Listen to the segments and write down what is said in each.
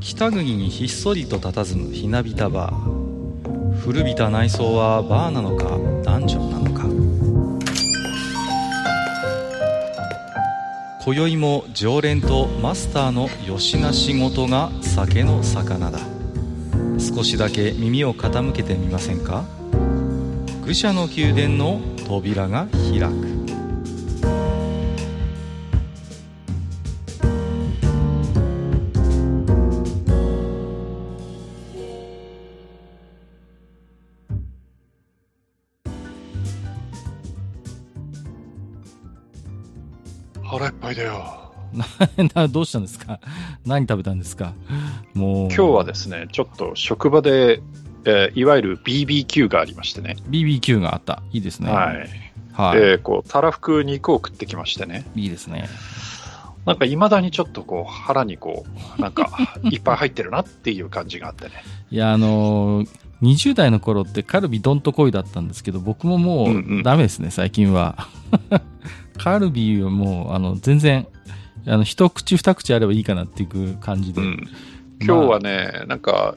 北国にひっそりと佇むひなびたバー。古びた内装はバーなのかダンジョンなのか。今宵も常連とマスターのよしな仕事が酒の魚だ。少しだけ耳を傾けてみませんか？愚者の宮殿の扉が開く。どうしたんですか？何食べたんですか？もう。今日はですね、ちょっと職場で、えーいわゆる BBQ がありましてね。BBQ があった。いいですね。はい。はい。で、こう、たらふく肉を食ってきましてね。いいですね。なんか未だにちょっとこう、腹にこう、なんか、いっぱい入ってるなっていう感じがあってね。いや、あのー20代の頃ってカルビどんとこいだったんですけど、僕ももうんうんうダメですね、最近は。カルビはもう、あの、全然、あの、一口二口あればいいかなっていう感じで。うん。今日はね、なんか、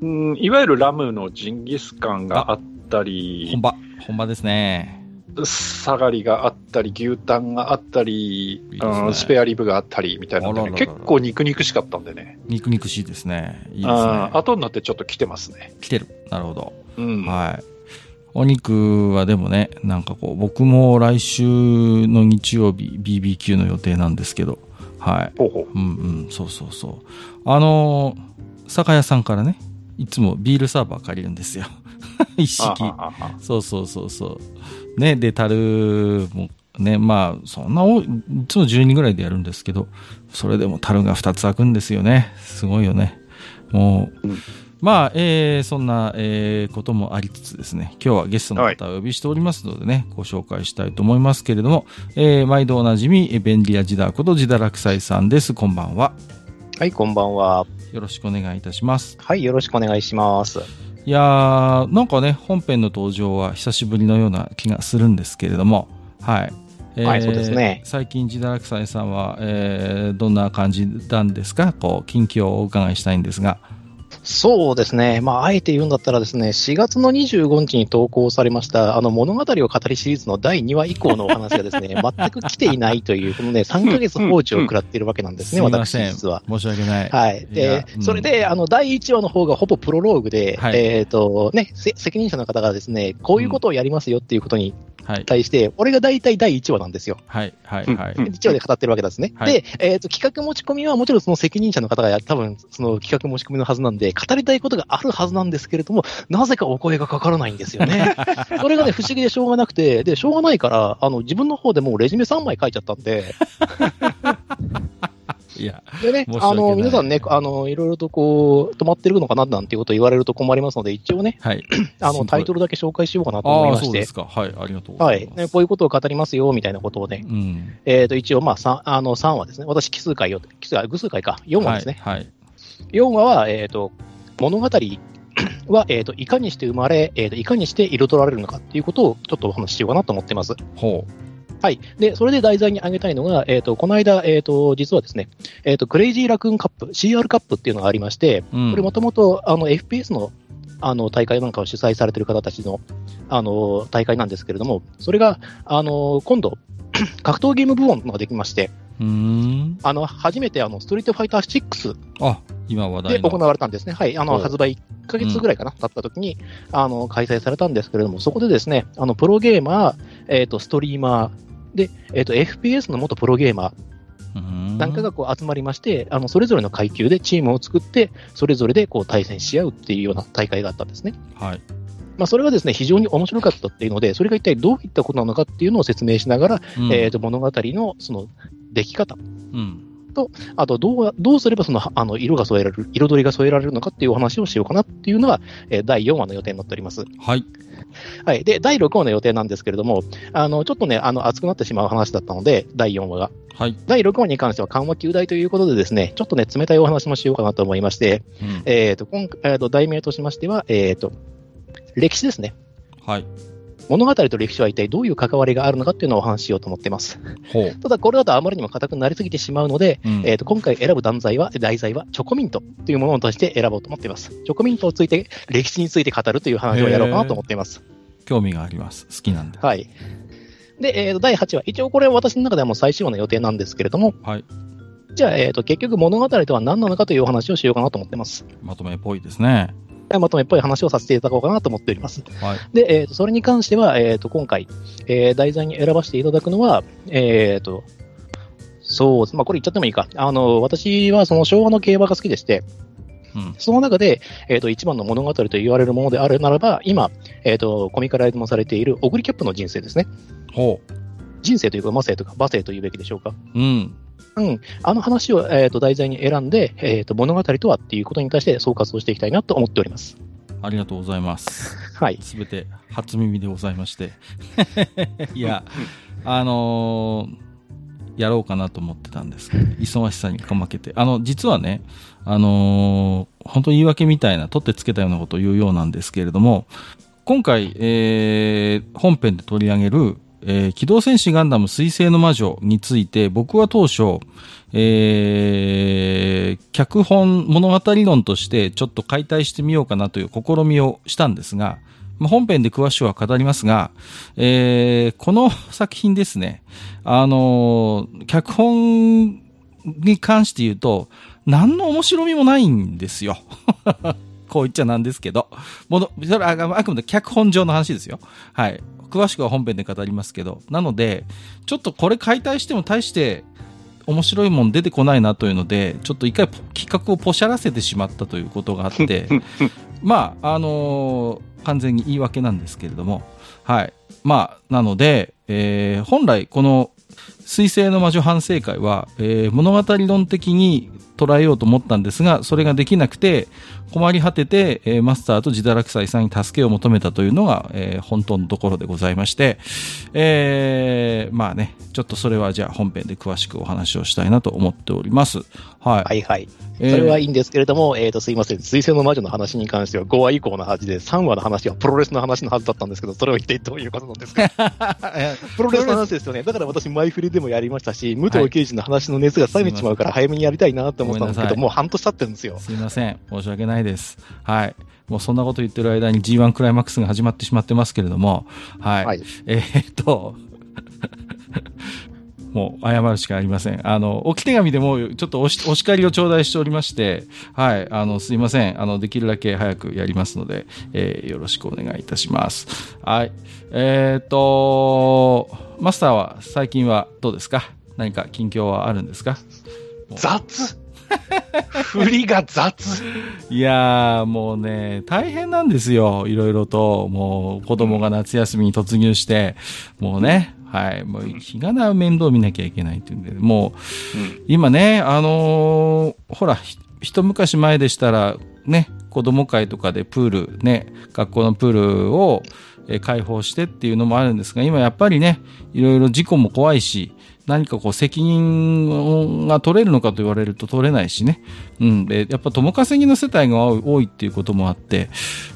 うん、いわゆるラムのジンギスカンがあったり本、場、本場ですね。サガリがあったり、牛タンがあったり、いいねうんスペアリブがあったりみたいなね、結構肉肉しかったんでね。肉肉しいですね。いいですね後になってちょっと来てますね。来てる。なるほど。うん。はい。お肉はでもね、なんかこう、僕も来週の日曜日、BBQ の予定なんですけど、はい。ほうほう。うんうん、そうそうそう。あのー酒屋さんからね、いつもビールサーバー借りるんですよ。一式。そうそうそうそう。ね、で、樽もね、まあ、そんな多い、いつも12ぐらいでやるんですけど、それでも樽が2つ開くんですよね。すごいよね。もう、うんまあ、えーそんな、えーこともありつつですね、今日はゲストの方をお呼びしておりますのでね、ご紹介したいと思いますけれども、えー毎度おなじみ、えー便利屋ジダーことジダラクサイさんです。こんばんは。はい、こんばんは。よろしくお願いいたします。はい、よろしくお願いします。いやー、なんかね、本編の登場は久しぶりのような気がするんですけれども、はい。えーはいそうですね最近、ジダラクサイさんは、えーどんな感じなんですか？こう、近況をお伺いしたいんですが。そうですね。まあ、あえて言うんだったらですね、4月の25日に投稿されました、あの、物語を語りシリーズの第2話以降のお話がですね、全く来ていないという、このね、3ヶ月放置を食らっているわけなんですね、すみま私せん。実は。申し訳ない。はい。で、うんそれで、あの、第1話の方がほぼプロローグで、はいえっ、と、ね、せ責任者の方がですね、こういうことをやりますよっていうことにはい。対して、俺が大体第1話なんですよ。はい。はい。はい。うん1話で語ってるわけですね。はいで、えっ、と、企画持ち込みはもちろんその責任者の方がや多分その企画持ち込みのはずなんで、語りたいことがあるはずなんですけれども、なぜかお声がかからないんですよね。それがね、不思議でしょうがなくて、で、しょうがないから、あの、自分の方でもうレジュメ3枚書いちゃったんで、いや、でねあの、皆さんね、あの、いろいろとこう、止まってるのかななんていうことを言われると困りますので、一応ね、はい。あの、タイトルだけ紹介しようかなと思いましてそうです、か。はい。ありがとうごはい。ざいます。ねこういうことを語りますよ、みたいなことをね、うん。えっ、と、一応、まあ、3、あの、3話ですね。私、奇数回を、奇数回、偶数回か、4話ですね。はい。はい。4話は、えっ、と、物語は、えっ、と、いかにして生まれ、えっ、と、いかにして彩られるのかっていうことを、ちょっとお話ししようかなと思ってます。ほはい。で、それで題材に挙げたいのが、えっ、と、この間、えっ、と、実はですね、えっ、と、クレイジーラクーンカップ、CR カップっていうのがありまして、う。うん。これもともと、あの、FPS の、あの、大会なんかを主催されてる方たちの、あの、大会なんですけれども、それが、あの、今度、格闘ゲーム部門ができまして、うーん。あの、初めて、あの、ストリートファイター6あ、今話題の。で行われたんですね。はい。あの、発売1ヶ月ぐらいかな、経った時に、あの、開催されたんですけれども、そこでですね、あの、プロゲーマー、えっ、と、ストリーマー、で、えっ、と、FPS の元プロゲーマうーなんかがこう集まりまして、あの、それぞれの階級でチームを作って、それぞれでこう対戦し合うっていうような大会があったんですね。はい。まあ、それがですね、非常に面白かったっていうので、それが一体どういったことなのかっていうのを説明しながら、うんえっ、と、物語のその、出来方、うん。あと、どう、どうすればその、あの、色が添えられる、彩りが添えられるのかっていうお話をしようかなっていうのが、えー第4話の予定になっております。はい。はい。で、第6話の予定なんですけれども、あの、ちょっとね、あの、熱くなってしまう話だったので、第4話が。はい。第6話に関しては緩和球大ということでですね、ちょっとね、冷たいお話もしようかなと思いまして、うんえっ、と、今回、えーと、題名としましては、えっ、と、歴史ですね。はい。物語と歴史は一体どういう関わりがあるのかっていうのをお話ししようと思っています。ただ、これだとあまりにも硬くなりすぎてしまうので、うんえー、と今回選ぶ題材は、題材はチョコミントというものとして選ぼうと思っています。チョコミントをついて、歴史について語るという話をやろうかなと思っています。興味があります。好きなんで。はい。で、えーと、第8話、一応これは私の中ではもう最終話の予定なんですけれども、はい。じゃあ、えーと、結局物語とは何なのかというお話をしようかなと思ってます。まとめっぽいですね。まとめっぽい話をさせていただこうかなと思っております。はい。で、えーと、それに関しては、えーと、今回、えー題材に選ばせていただくのは、えーと、そう。まあ、これ言っちゃってもいいか。あの、私はその昭和の競馬が好きでして、うん。その中で、えーと、一番の物語と言われるものであるならば、今、えーと、コミカライズもされている、オグリキャップの人生ですね。ほ人生というか、魔生とか、馬生というべきでしょうか。う。うん。うん。あの話を、えーと、題材に選んで、えーと、物語とはっていうことに対して総括をしていきたいなと思っております。ありがとうございます。はい。すべて初耳でございまして。いや、あのーやろうかなと思ってたんですけど、忙しさにかまけて。あの、実はね、あのー本当に言い訳みたいな、取ってつけたようなことを言うようなんですけれども、今回、えー本編で取り上げる、えー機動戦士ガンダム水星の魔女について、僕は当初、えー脚本物語論としてちょっと解体してみようかなという試みをしたんですが、まあ本編で詳しくは語りますが、えーこの作品ですね、あのー脚本に関して言うと、何の面白みもないんですよ。こう言っちゃなんですけど。もの、それはああくまで脚本上の話ですよ。はい。詳しくは本編で語りますけど。なので、ちょっとこれ解体しても大して面白いもん出てこないなというので、ちょっと一回企画をポシャらせてしまったということがあって、まあ、あのー完全に言い訳なんですけれども、はい。まあ、なので、えー本来この水星の魔女反省会は、えー物語論的に捉えようと思ったんですが、それができなくて、困り果てて、えーマスターと自堕落斎さんに助けを求めたというのが、えー本当のところでございまして、えーまあね、ちょっとそれはじゃあ本編で詳しくお話をしたいなと思っております。はい。はいはい。そえーれはいいんですけれども、えっ、と、すいません。水星の魔女の話に関しては5話以降のはずで、3話の話はプロレスの話のはずだったんですけど、それは一体どういうことなんですか？プロレスの話ですよね。だから私、マイフリでもやりましたし、武藤刑事の話の熱が冷めちまうから早めにやりたいなって思ったんですけど、もう半年経ってるんですよ。すいません。申し訳ないです。はい。もうそんなこと言ってる間に G1 クライマックスが始まってしまってますけれども、はい。はい。えーっと、もう謝るしかありません。あの、置き手紙でもちょっとお叱りを頂戴しておりまして、はい、あの、すいません。あの、できるだけ早くやりますので、えーよろしくお願いいたします。はい。えーっと、マスターは最近はどうですか？何か近況はあるんですか？雑？振りが雑？いやー、もうね、大変なんですよ。いろいろと。もう、子供が夏休みに突入して、もうね、はい、もう、日がな面倒見なきゃいけないっていうんで、もう、今ね、あのーほら、ひ一昔前でしたら、ね、子供会とかでプール、ね、学校のプールを、えー開放してっていうのもあるんですが、今やっぱりね、いろいろ事故も怖いし、何かこう責任が取れるのかと言われると取れないしね。うん。で、やっぱ共稼ぎの世帯が多い多いっていうこともあって、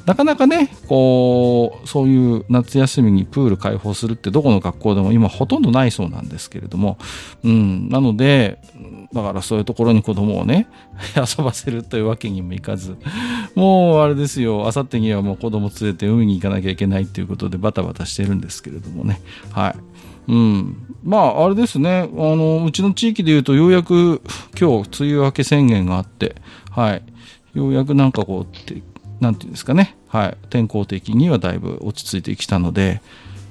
なかなかね、こう、そういう夏休みにプール開放するってどこの学校でも今ほとんどないそうなんですけれども、うん。なので、だからそういうところに子供をね、遊ばせるというわけにもいかず、もうあれですよ、あさってにはもう子供連れて海に行かなきゃいけないっていうことでバタバタしてるんですけれどもね。はい。うん。まあ、あれですね。あの、うちの地域で言うと、ようやく今日、梅雨明け宣言があって、はい。ようやくなんかこう、てなんていうんですかね。はい。天候的にはだいぶ落ち着いてきたので、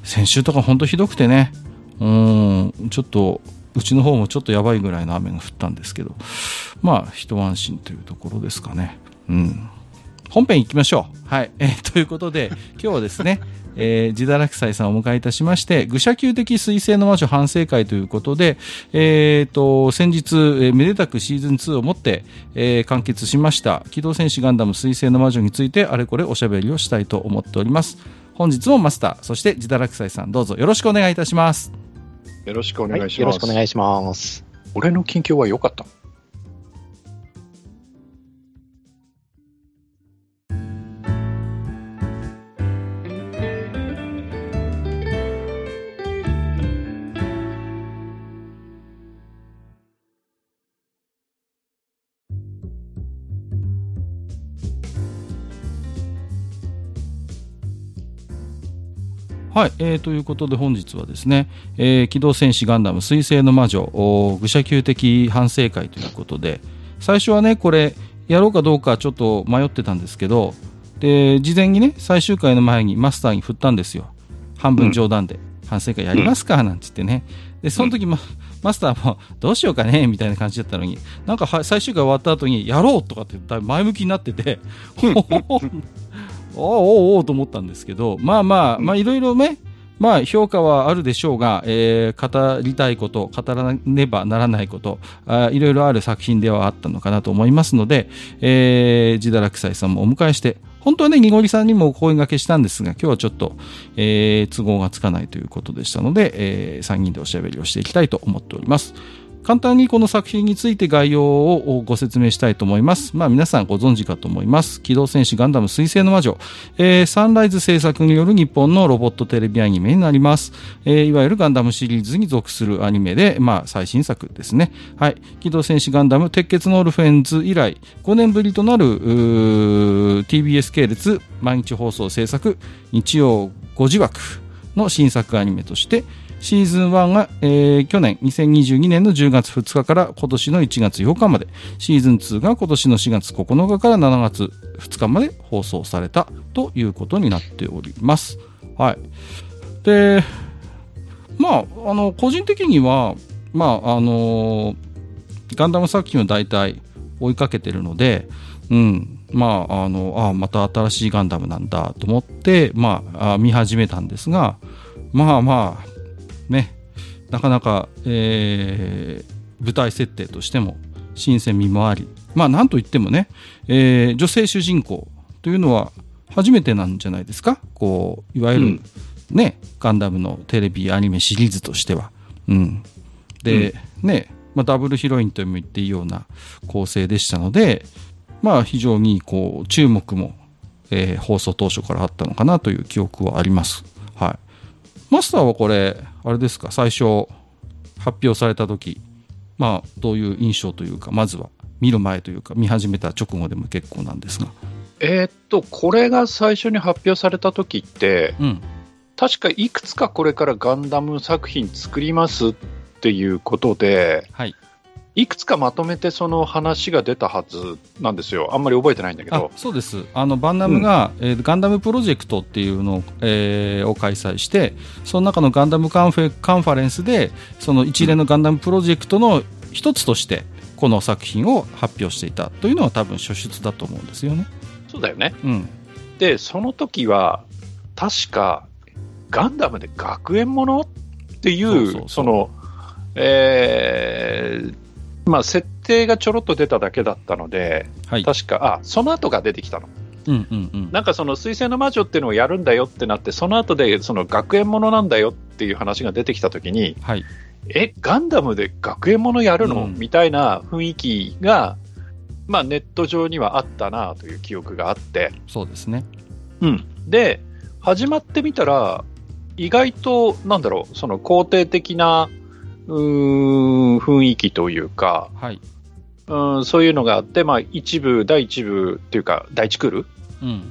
先週とか本当ひどくてね。うん。ちょっと、うちの方もちょっとやばいぐらいの雨が降ったんですけど、まあ、一安心というところですかね。うん。本編行きましょう。はい。えーということで、今日はですね、えー、自堕落斎さんをお迎えいたしまして、愚者級的水星の魔女反省会ということで、えーと、先日、えーめでたくシーズン2をもって、えー完結しました、機動戦士ガンダム水星の魔女について、あれこれおしゃべりをしたいと思っております。本日もマスター、そして自堕落斎さん、どうぞよろしくお願いいたします。よろしくおはい願いします。よろしくお願いします。俺の近況は良かった。はい、えー、ということで本日はですね、えー、機動戦士ガンダム水星の魔女愚者級的反省会ということで最初はねこれやろうかどうかちょっと迷ってたんですけどで事前にね最終回の前にマスターに振ったんですよ。半分冗談で、反省会やりますか、なんて言ってね。でその時も、マスターもどうしようかねみたいな感じだったのになんか最終回終わった後にやろうとかって前向きになっててお おおおと思ったんですけどまあまあまあいろいろねまあ、評価はあるでしょうが、えー、語りたいこと、語らねばならないことあ、いろいろある作品ではあったのかなと思いますので、えー、自堕落斎さんもお迎えして、本当はね、にごりさんにもお声掛けしたんですが、今日はちょっと、えー、都合がつかないということでしたので、えー、3人でおしゃべりをしていきたいと思っております。簡単にこの作品について概要をご説明したいと思います。まあ皆さんご存知かと思います。機動戦士ガンダム水星の魔女、えー、サンライズ制作による日本のロボットテレビアニメになります。えー、いわゆるガンダムシリーズに属するアニメで、まあ最新作ですね。はい。機動戦士ガンダム鉄血のオルフェンズ以来、5年ぶりとなる TBS 系列毎日放送制作日曜5時枠の新作アニメとして、シーズン1が、えー、去年2022年の10月2日から今年の1月8日まで、シーズン2が今年の4月9日から7月2日まで放送されたということになっております。はい。で、まあ、あの、個人的には、まあ、あのガンダム作品を大体追いかけてるので、うん、まあ、あの、あまた新しいガンダムなんだと思って、まあ、見始めたんですが、まあまあ、ね、なかなか、えー、舞台設定としても新鮮味もあり、まあなんといってもね、えー、女性主人公というのは初めてなんじゃないですか？こう、いわゆるね、うん、ガンダムのテレビアニメシリーズとしては。うん。で、うん、ね、まあ、ダブルヒロインとも言っていいような構成でしたので、まあ非常にこう注目も、えー、放送当初からあったのかなという記憶はあります。はい。マスターはこれ、あれですか、最初発表された時、まあ、どういう印象というか、まずは見る前というか、見始めた直後でも結構なんですが。えー、っと、これが最初に発表された時って、うん、確かいくつかこれからガンダム作品作りますっていうことで、はい、いくつかまとめてその話が出たはずなんですよ、あんまり覚えてないんだけど。そうです、あのバンダムが、うん、えー、ガンダムプロジェクトっていうのを,、えー、を開催して、その中のガンダムカンフェカンファレンスで、その一連のガンダムプロジェクトの一つとして、この作品を発表していたというのは、多分初出だと思うんですよね。そうだよね、うん、で、その時は、確か、ガンダムで学園もの？っていう、その、えー、まあ、設定がちょろっと出ただけだったので、はい、確か、あその後が出てきたの。うんうんうん、なんかその水星の魔女っていうのをやるんだよってなって、その後でその学園ものなんだよっていう話が出てきたときに、はい、え、ガンダムで学園ものやるの、うん、みたいな雰囲気が、まあ、ネット上にはあったなという記憶があって、そうですね。うん、で、始まってみたら、意外と、なんだろう、その肯定的なうん雰囲気というか、はい、うんそういうのがあって、まあ、一部、第一部っていうか、第一クール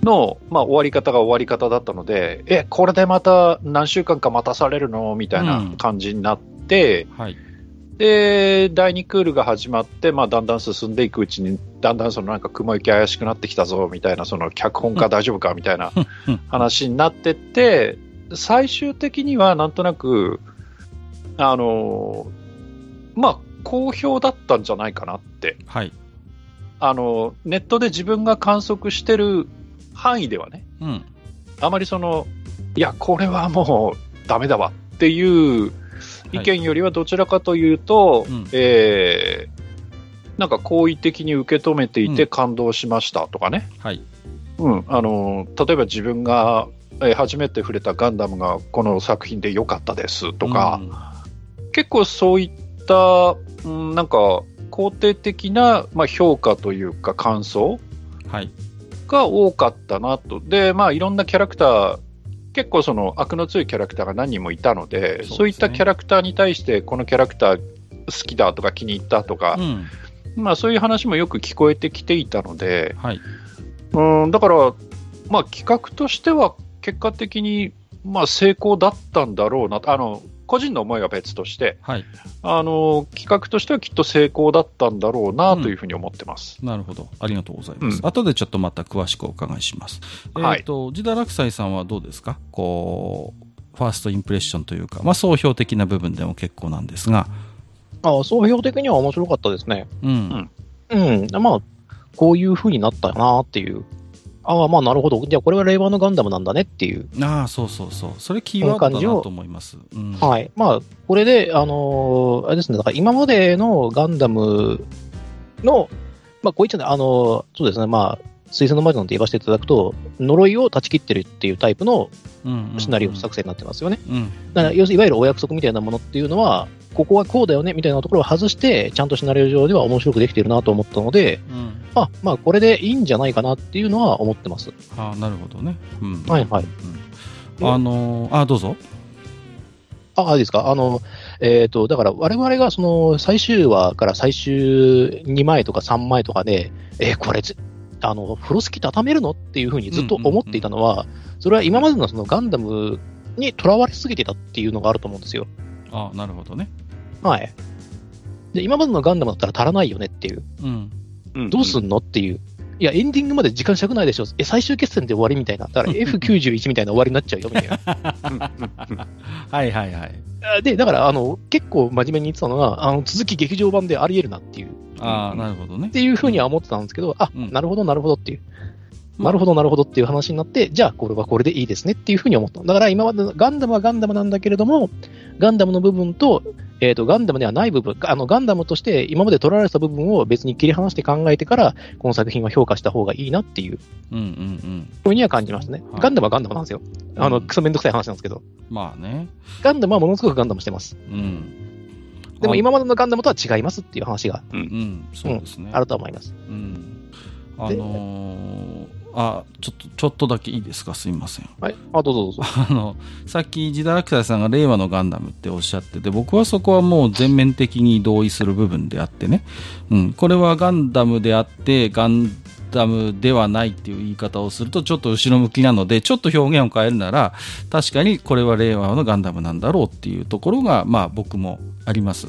の、うん、まあ、終わり方が終わり方だったので、え、これでまた何週間か待たされるの？みたいな感じになって、うん、はい、で、第2クールが始まって、まあ、だんだん進んでいくうちに、だんだんそのなんか雲行き怪しくなってきたぞみたいな、その脚本家大丈夫か？みたいな話になってって、最終的にはなんとなく、あのまあ、好評だったんじゃないかなって。はい。あの、ネットで自分が観測してる範囲ではね、うん、あまりその、いや、これはもうダメだわっていう意見よりはどちらかというと、はい、えー、なんか好意的に受け止めていて感動しましたとかね。うん、はい。うん、あの、例えば自分が初めて触れたガンダムがこの作品で良かったですとか、うん結構そういった、うん、なんか肯定的な、まあ、評価というか感想が多かったなと。で、まあいろんなキャラクター、結構その悪の強いキャラクターが何人もいたので、そう、ね,、いったキャラクターに対してこのキャラクター好きだとか気に入ったとか、うん、まあそういう話もよく聞こえてきていたので、はい、うんだから、まあ企画としては結果的にまあ、成功だったんだろうなあの個人の思いは別としてはい。あの、企画としてはきっと成功だったんだろうなというふうに思ってます。なるほど。ありがとうございます。うん後でちょっとまた詳しくお伺いします。はいえっ、と、ジダラクサイさんはどうですか？こう、ファーストインプレッションというか、まあ、総評的な部分でも結構なんですが、ああ、総評的には面白かったですね。うん。うん。まあ、こういう風になったよなっていう。ああ、まあなるほど。じゃあこれは令和のガンダムなんだねっていう。ああ、そうそうそう。それキーワードだなと思います。うん。はい。まあ、これで、あのーあれですね、だから今までのガンダムの、まあ、こういったね、あのーそうですね、まあ、水星の魔女なんて言わせていただくと、呪いを断ち切ってるっていうタイプのうんうんシナリオ作成になってますよね。うん。だから、要するにいわゆるお約束みたいなものっていうのは、ここはこうだよねみたいなところを外して、ちゃんとシナリオ上では面白くできてるなと思ったので、うん。あ、まあ、これでいいんじゃないかなっていうのは思ってます。ああ、なるほどね。うん。はいはい。うんあのーあ、どうぞ。あ、あいいですか？あの、えっ、と、だから我々がその最終話から最終2枚とか3枚とかで、えーこれぜ、あの、風呂敷畳めるのっていうふうにずっと思っていたのは、それは今までのそのガンダムにとらわれすぎてたっていうのがあると思うんですよ。ああ、なるほどね。はい。で、今までのガンダムだったら足らないよねっていう。うん。うんどうすんのっていう。いや、エンディングまで時間尺ないでしょ。え、最終決戦で終わりみたいな。だから F91 みたいな終わりになっちゃうよ、みたいな。はいはいはい。で、だから、あの、結構真面目に言ってたのが、あの、続き劇場版であり得るなっていう。ああ、なるほどねっ。ていうふうには思ってたんですけど、あ、うんなるほど、なるほどっていう。まあなるほど、なるほどっていう話になって、じゃあこれはこれでいいですねっていうふうに思った。だから今までのガンダムはガンダムなんだけれども、ガンダムの部分と、えっ、と、ガンダムではない部分、あの、ガンダムとして今まで取られてた部分を別に切り離して考えてから、この作品は評価した方がいいなっていううんうんうん。ふうには感じましたね。はいガンダムはガンダムなんですよ。あの、うんクソめんどくさい話なんですけど。まあね。ガンダムはものすごくガンダムしてます。うん。でもあ今までのガンダムとは違いますっていう話がうん、そうですね。あると思います。うん。あのーあ、ちょっと、ちょっとだけいいですか？すいません。はい。あ、どうぞどうぞ。あの、さっきジダラクサイさんが令和のガンダムっておっしゃってて、僕はそこはもう全面的に同意する部分であってね。うん。これはガンダムであって、ガンダムではないっていう言い方をするとちょっと後ろ向きなので、ちょっと表現を変えるなら、確かにこれは令和のガンダムなんだろうっていうところが、まあ僕もあります。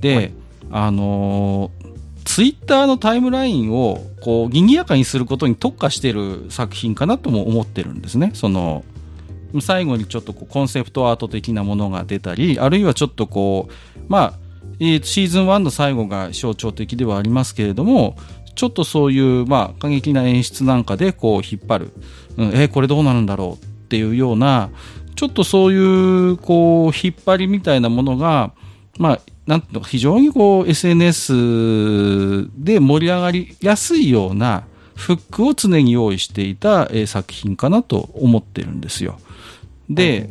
で、はいあのーツイッターのタイムラインをこう賑やかにすることに特化してる作品かなとも思ってるんですね。その最後にちょっとこうコンセプトアート的なものが出たり、あるいはちょっとこう、まあ、えーシーズン1の最後が象徴的ではありますけれども、ちょっとそういう、まあ、過激な演出なんかでこう引っ張る。うん、えーこれどうなるんだろうっていうような、ちょっとそういう、こう、引っ張りみたいなものが、まあ、なんていうのか、非常にこう、SNS で盛り上がりやすいようなフックを常に用意していた、えー作品かなと思ってるんですよ。で、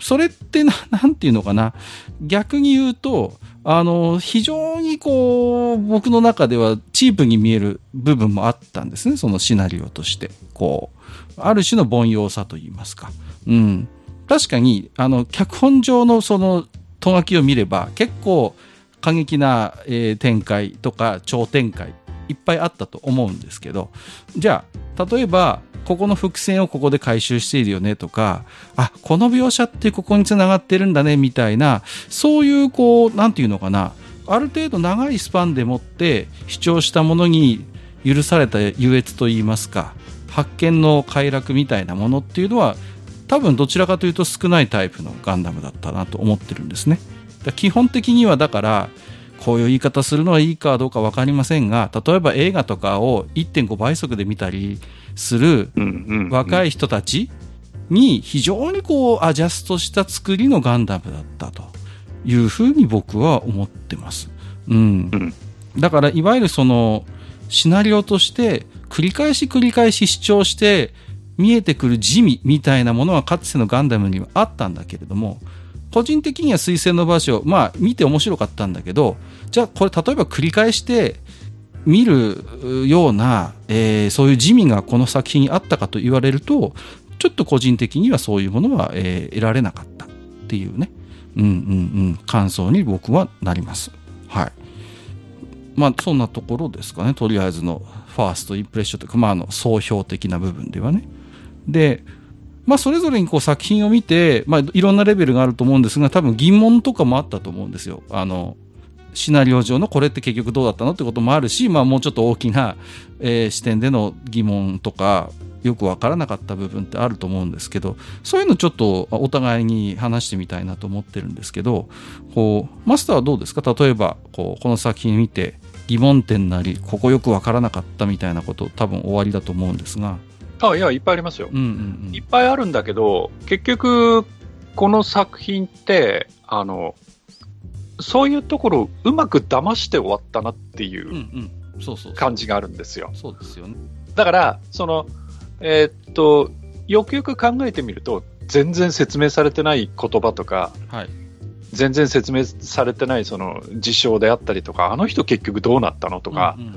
それってな、なんていうのかな。逆に言うと、あの、非常にこう、僕の中ではチープに見える部分もあったんですね。そのシナリオとして。こう、ある種の凡庸さと言いますか。うん。確かに、あの、脚本上のその、とがきを見れば、結構過激な、展開とか超展開いっぱいあったと思うんですけど、じゃあ、例えば、ここの伏線をここで回収しているよねとか、あ、この描写ってここに繋がってるんだねみたいな、そういうこう、なんていうのかな、ある程度長いスパンでもって主張したものに許された優越といいますか、発見の快楽みたいなものっていうのは、多分どちらかというと少ないタイプのガンダムだったなと思ってるんですね。基本的にはだから、こういう言い方するのはいいかどうかわかりませんが、例えば映画とかを1.5倍速で見たりする若い人たちに非常にこうアジャストした作りのガンダムだったというふうに僕は思ってます。うん。うんだからいわゆるそのシナリオとして繰り返し繰り返し主張して見えてくる地味みたいなものはかつてのガンダムにはあったんだけれども、個人的には水星の場所、まあ見て面白かったんだけど、じゃあこれ例えば繰り返して見るような、えーそういう地味がこの作品にあったかと言われると、ちょっと個人的にはそういうものは、えー得られなかったっていうね、うんうんうん、感想に僕はなります。はい。まあそんなところですかね、とりあえずのファーストインプレッションというか、まああの総評的な部分ではね。で、まあ、それぞれにこう作品を見て、まあ、いろんなレベルがあると思うんですが、多分疑問とかもあったと思うんですよ。あの、シナリオ上のこれって結局どうだったのってこともあるし、まあ、もうちょっと大きな、えー視点での疑問とか、よくわからなかった部分ってあると思うんですけど、そういうのちょっとお互いに話してみたいなと思ってるんですけど、こう、マスターはどうですか？例えば、こう、この作品見て疑問点なり、ここよくわからなかったみたいなこと多分終わりだと思うんですが。あ、いや、いっぱいありますよ。うんうんうんいっぱいあるんだけど、結局、この作品って、あの、そういうところをうまく騙して終わったなっていう。感じがあるんですよ。そうですよね。だから、その、えーっと、よくよく考えてみると、全然説明されてない言葉とか、はい。全然説明されてないその事象であったりとか、あの人結局どうなったのとか、うんうん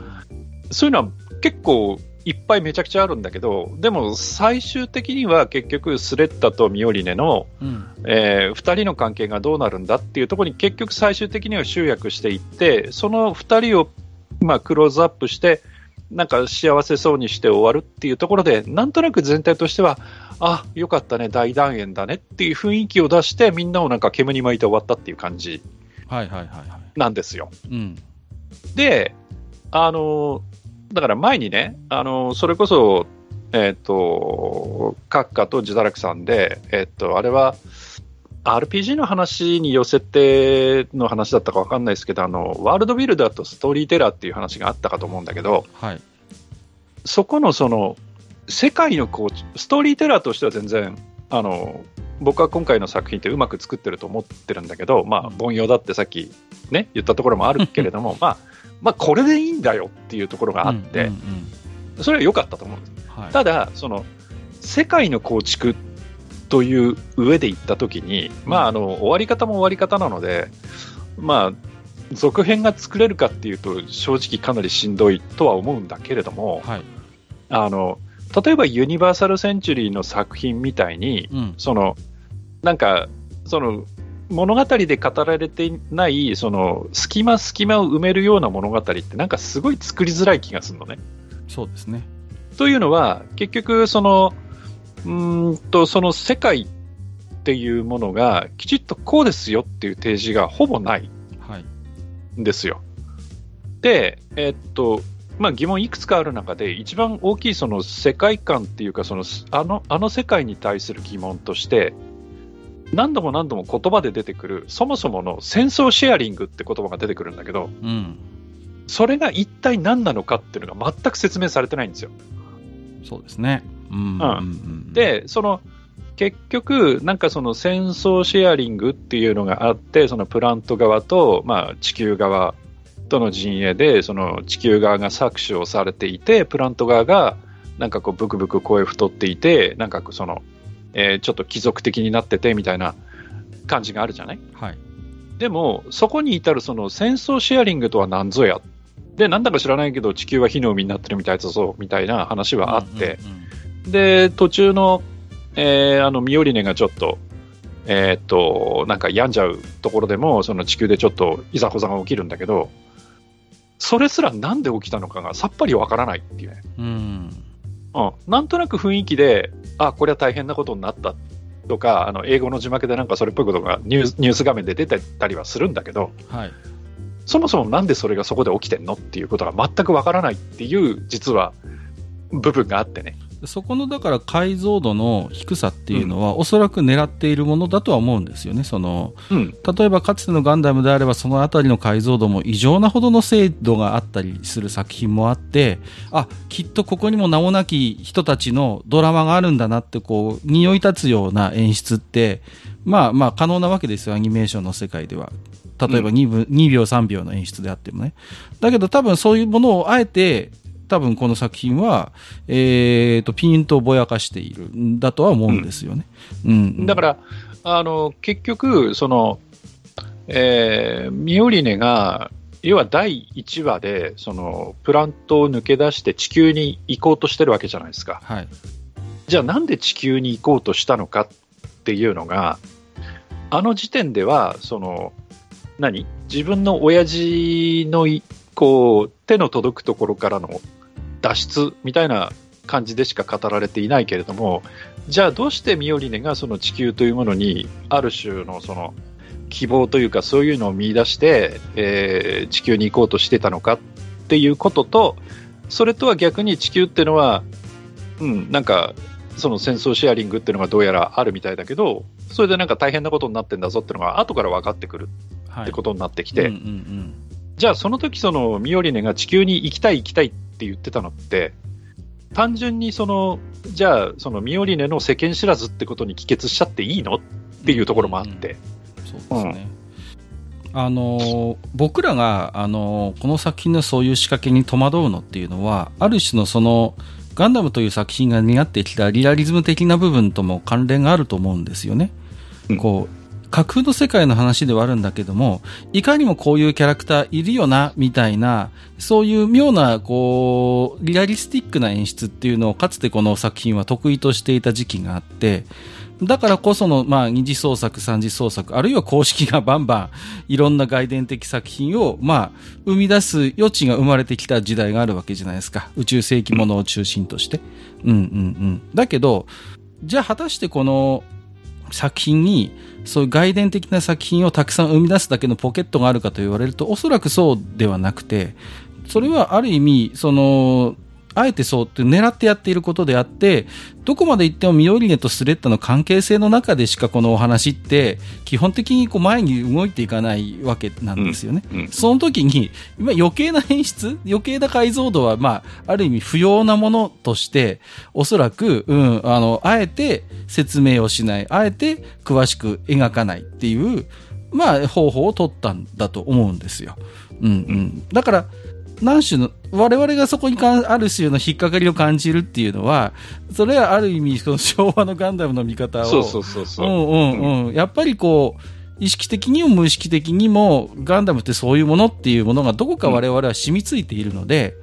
そういうのは結構いっぱいめちゃくちゃあるんだけど、でも最終的には結局スレッタとミオリネの、うんえ2人の関係がどうなるんだっていうところに結局最終的には集約していって、その2人をまあクローズアップして、なんか幸せそうにして終わるっていうところで、なんとなく全体としては、あよかったね、大団円だねっていう雰囲気を出して、みんなをなんか煙に巻いて終わったっていう感じはいはいはいはい。なんですよ。うん。で、あの、だから前にね、あの、それこそ、えっ、と、閣下と自堕落さんで、えっ、と、あれは、RPG の話に寄せての話だったかわかんないですけど、あの、ワールドビルダーとストーリーテラーっていう話があったかと思うんだけど、はい。そこのその、世界の構築、ストーリーテラーとしては全然、あの、僕は今回の作品ってうまく作ってると思ってるんだけど、まあ、凡庸だってさっきね、言ったところもあるけれども、まあ、まあ、これでいいんだよっていうところがあって、うんうんうんそれは良かったと思うんです。はい。ただ、その、世界の構築という上で言ったときに、まあ、あの、終わり方も終わり方なので、まあ、続編が作れるかっていうと、正直かなりしんどいとは思うんだけれども、はい。あの、例えばユニバーサル・センチュリーの作品みたいに、うん。その、なんか、その、物語で語られていない、その、隙間隙間を埋めるような物語って、なんかすごい作りづらい気がするのね。そうですね。というのは、結局、その、うーんと、その世界っていうものが、きちっとこうですよっていう提示がほぼないはい。んですよ。で、えっと、まあ、疑問いくつかある中で、一番大きいその世界観っていうか、そのあのあの世界に対する疑問として、何度も何度も言葉で出てくる、そもそもの戦争シェアリングって言葉が出てくるんだけど、うん。それが一体何なのかっていうのが全く説明されてないんですよ。そうですね。うん。うんうん、で、その、結局、なんかその戦争シェアリングっていうのがあって、そのプラント側と、まあ、地球側との陣営で、その地球側が搾取をされていて、プラント側が、なんかこう、ブクブク声太っていて、なんかその、えーちょっと貴族的になっててみたいな感じがあるじゃない？はい。でも、そこに至るその戦争シェアリングとは何ぞや？で、なんだか知らないけど、地球は火の海になってるみたいだぞ、みたいな話はあって、うんうんうんで、途中の、えーあの、ミオリネがちょっと、えーっと、なんか病んじゃうところでも、その地球でちょっといざこざが起きるんだけど、それすらなんで起きたのかがさっぱりわからないっていうね。うん。うん。なんとなく雰囲気で、あ、これは大変なことになったとか、あの、英語の字幕でなんかそれっぽいことがニュースニュース画面で出てたりはするんだけど、はい。そもそもなんでそれがそこで起きてんのっていうことが全くわからないっていう、実は、部分があってね。そこのだから解像度の低さっていうのは、おそらく狙っているものだとは思うんですよね。その、うん。例えばかつてのガンダムであればそのあたりの解像度も異常なほどの精度があったりする作品もあってあきっとここにも名もなき人たちのドラマがあるんだなってこう匂い立つような演出ってまあまあ可能なわけですよ。アニメーションの世界では。例えば 2, 分2秒3秒の演出であってもね。だけど多分そういうものをあえて多分この作品は、えー、とピンとぼやかしているんだとは思うんですよね。うん、だから、あの、結局、その、えーミオリネが、要は第1話で、その、プラントを抜け出して地球に行こうとしてるわけじゃないですか。はい。じゃあなんで地球に行こうとしたのかっていうのが、あの時点では、その、何？自分の親父のい、こう、手の届くところからの脱出みたいな感じでしか語られていないけれども、じゃあどうしてミオリネがその地球というものにある種のその希望というかそういうのを見出して、えー、地球に行こうとしてたのかっていうこととそれとは逆に地球っていうのは、うん、なんかその戦争シェアリングっていうのがどうやらあるみたいだけどそれでなんか大変なことになってんだぞっていうのが後から分かってくるってことになってきて、じゃあその時そのミオリネが地球に行きたい行きたいって言ってたのって単純にそのじゃあそのミオリネの世間知らずってことに帰結しちゃっていいのっていうところもあって。うんうん、そうですね、あの僕らがあのこの作品のそういう仕掛けに戸惑うのっていうのはある種のそのガンダムという作品が担ってきたリアリズム的な部分とも関連があると思うんですよね。うん、こう架空の世界の話ではあるんだけども、いかにもこういうキャラクターいるよな、みたいな、そういう妙な、こう、リアリスティックな演出っていうのをかつてこの作品は得意としていた時期があって、だからこその、まあ、二次創作、三次創作、あるいは公式がバンバン、いろんな外伝的作品を、まあ、生み出す余地が生まれてきた時代があるわけじゃないですか。宇宙世紀ものを中心として。うんうんうん。だけど、じゃあ果たしてこの作品に、そういう外伝的な作品をたくさん生み出すだけのポケットがあるかと言われると、おそらくそうではなくて、それはある意味、その、あえてそうって狙ってやっていることであって、どこまで行ってもミオリネとスレッタの関係性の中でしかこのお話って基本的にこう前に動いていかないわけなんですよね。うんうん、その時に、今余計な演出、余計な解像度はまあ、ある意味不要なものとして、おそらく、うん、あの、あえて説明をしない、あえて詳しく描かないっていう、まあ、方法を取ったんだと思うんですよ。うんうん。だから、何種の、我々がそこにかある種の引っかかりを感じるっていうのは、それはある意味、その昭和のガンダムの見方を、そうそうそうそう。うんうんうん。やっぱりこう、意識的にも無意識的にも、ガンダムってそういうものっていうものがどこか我々は染みついているので、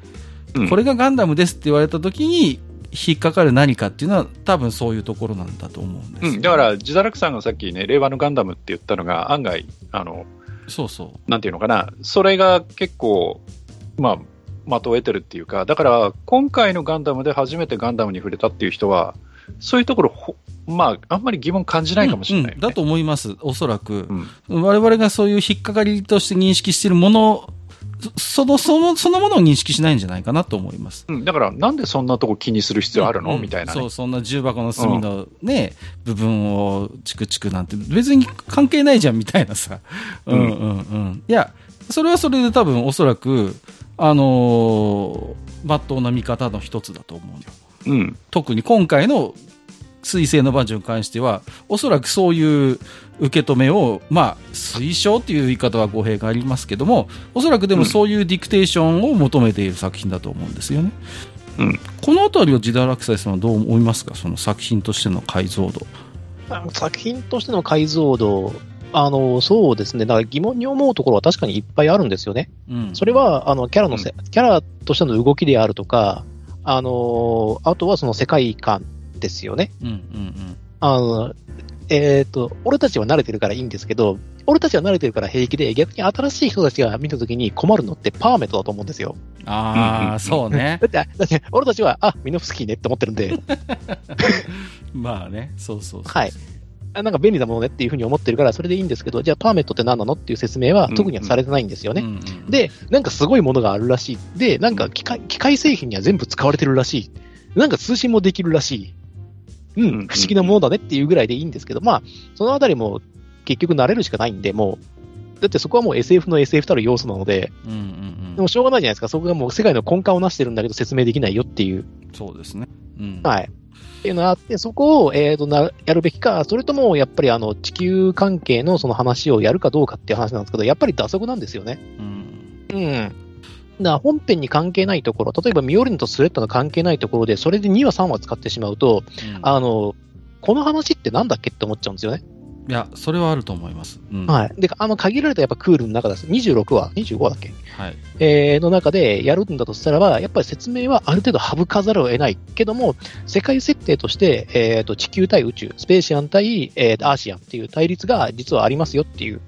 うん、これがガンダムですって言われた時に、引っかかる何かっていうのは多分そういうところなんだと思うんです、うん、だからジダラクさんがさっきね令和のガンダムって言ったのが案外あのそうそう。なんていうのかな。それが結構まあ的を得てるっていうか、だから今回のガンダムで初めてガンダムに触れたっていう人は、そういうところ、まあ、あんまり疑問感じないかもしれない、ね。うんうん、だと思います、おそらく、うん。我々がそういう引っかかりとして認識しているもの、その、その、そのものを認識しないんじゃないかなと思います。うん、だから、なんでそんなとこ気にする必要あるの、うん、みたいな、ね、そう、そんな重箱の隅のね、部分をチクチクなんて、別に関係ないじゃん、みたいなさ。うんうんうん。いや、それはそれで多分、おそらく、あのー、っとうな見方の一つだと思うよ。うん、特に今回の水星のバージョンに関しては、おそらくそういう受け止めを、まあ、推奨っていう言い方は語弊がありますけども、おそらくでもそういうディクテーションを求めている作品だと思うんですよね。うん、このあたりはジダラクサイさんはどう思いますかその作品としての解像度。作品としての解像度あの、そうですね。だから疑問に思うところは確かにいっぱいあるんですよね。うん、それは、あの、キャラのせ、うん、キャラとしての動きであるとか、あの、あとはその世界観ですよね。うんうんうん。あの、えと、俺たちは慣れてるからいいんですけど、俺たちは慣れてるから平気で、逆に新しい人たちが見たときに困るのってパーメットだと思うんですよ。ああ、そうね。だって、だって俺たちは、あ、ミノフスキーねって思ってるんで。まあね、そうそうはい。なんか便利なものねっていうふうに思ってるから、それでいいんですけど、じゃあパーメットって何なのっていう説明は特にはされてないんですよね。うんうん、で、なんかすごいものがあるらしい。で、なんか機械機械製品には全部使われてるらしい。なんか通信もできるらしい。うん、不思議なものだねっていうぐらいでいいんですけど、まあ、そのあたりも結局慣れるしかないんで、もう、だってそこはもう SF の SF たる要素なので、うんうんうん、でもしょうがないじゃないですか。そこがもう世界の根幹をなしてるんだけど説明できないよっていう。そうですね。うん、はい。っていうのがあって、そこを、えーと、なやるべきか、それともやっぱりあの地球関係のその話をやるかどうかっていう話なんですけど、やっぱり打足なんですよね。うん。うん。だ本編に関係ないところ、例えばミオリンとスレッドの関係ないところで、それで2話、3話使ってしまうと、うん、あの、この話ってなんだっけって思っちゃうんですよね。いや、それはあると思います。うん、はい。で、あの、限られたやっぱクールの中です。26話、25話だっけ？はい。えー、の中でやるんだとしたらば、やっぱり説明はある程度省かざるを得ないけども、世界設定として、えっ、ー、と、地球対宇宙、スペーシアン対、えー、アーシアンっていう対立が実はありますよっていう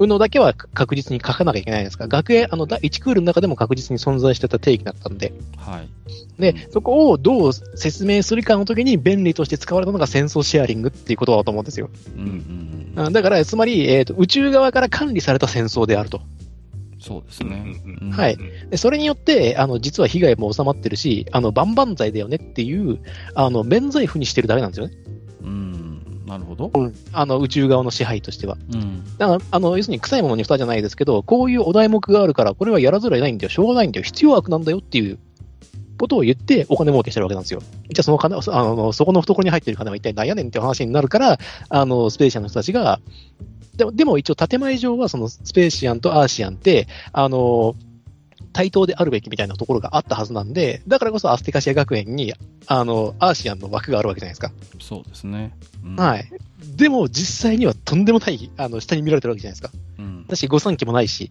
うのだけは確実に書かなきゃいけないんですが、学園、あの、第1クールの中でも確実に存在してた定義だったんで、はい。で、そこをどう説明するかの時に便利として使われたのが戦争シェアリングっていうことだと思うんですよ。うんうんうん。あだから、つまり、えっ、と、宇宙側から管理された戦争であると。そうですね。はい。で、それによって、あの、実は被害も収まってるし、あの、万々歳だよねっていう、あの、免罪符にしてるだけなんですよね。うん。なるほど。あの、宇宙側の支配としては。うん。だから、あの、要するに臭いものに蓋じゃないですけど、こういうお題目があるから、これはやらざるを得ないんだよ、しょうがないんだよ、必要悪なんだよっていうことを言って、お金儲けしてるわけなんですよ。じゃあ、その金、あの、そこの懐に入ってる金は一体何やねんっていう話になるから、あの、スペーシアンの人たちが、でも、でも一応建前上は、そのスペーシアンとアーシアンって、あの、対等であるべきみたいなところがあったはずなんで、だからこそアスティカシア学園に、あの、アーシアンの枠があるわけじゃないですか。そうですね。うんはい。でも、実際にはとんでもない、あの、下に見られてるわけじゃないですか。うん。だし、御三家もないし、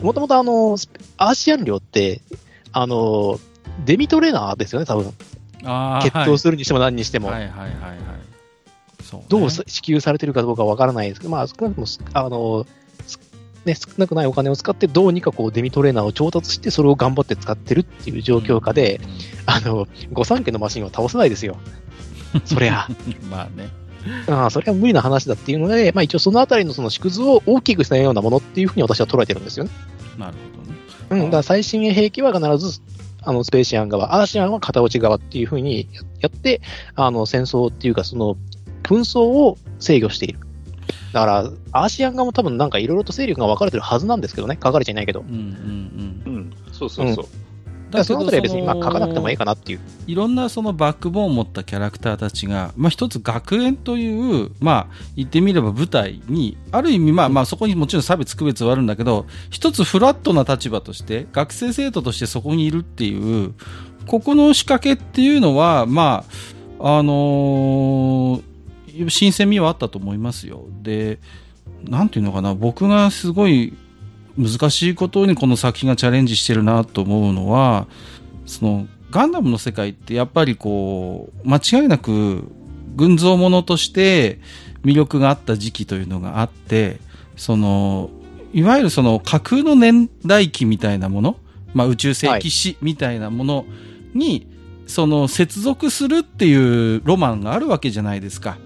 うん。もともとあの、アーシアン領って、あの、デミトレーナーですよね、多分。ああ、決闘するにしても何にしても。はいはいはいはい。そうね。どう支給されてるかどうかわからないですけど、まあ、少なくとも、あの、すね、少なくないお金を使って、どうにかこう、デミトレーナーを調達して、それを頑張って使ってるっていう状況下で、あの、御三家のマシンは倒せないですよ。そりゃ。うん。まあね。ああ、それは無理な話だっていうので、まあ一応そのあたりのその縮図を大きくしたようなものっていうふうに私は捉えてるんですよね。なるほどね。うん、だから最新兵器は必ず、あの、スペーシアン側、アーシアンは片落ち側っていうふうにやって、あの、戦争っていうかその、紛争を制御している。だから、アーシアン側も多分なんかいろいろと勢力が分かれてるはずなんですけどね、書かれちゃいないけど。だかうんうんうん。うん、そうそうそう。らそのあたりは別にまあ書かなくてもいいかなっていう。いろんなそのバックボーンを持ったキャラクターたちが、まあ、一つ学園という、まあ、言ってみれば舞台に、ある意味、まあまあ、そこにもちろん差別区別はあるんだけど、一つフラットな立場として、学生生徒としてそこにいるっていう、ここの仕掛けっていうのは、まあ、あのー新鮮味はあったと思いますよ。で、なんていうのかな、僕がすごい難しいことにこの作品がチャレンジしてるなと思うのは、そのガンダムの世界ってやっぱりこう間違いなく群像ものとして魅力があった時期というのがあってそのいわゆるその架空の年代記みたいなもの、まあ、宇宙世紀史みたいなものに、その接続するっていうロマンがあるわけじゃないですか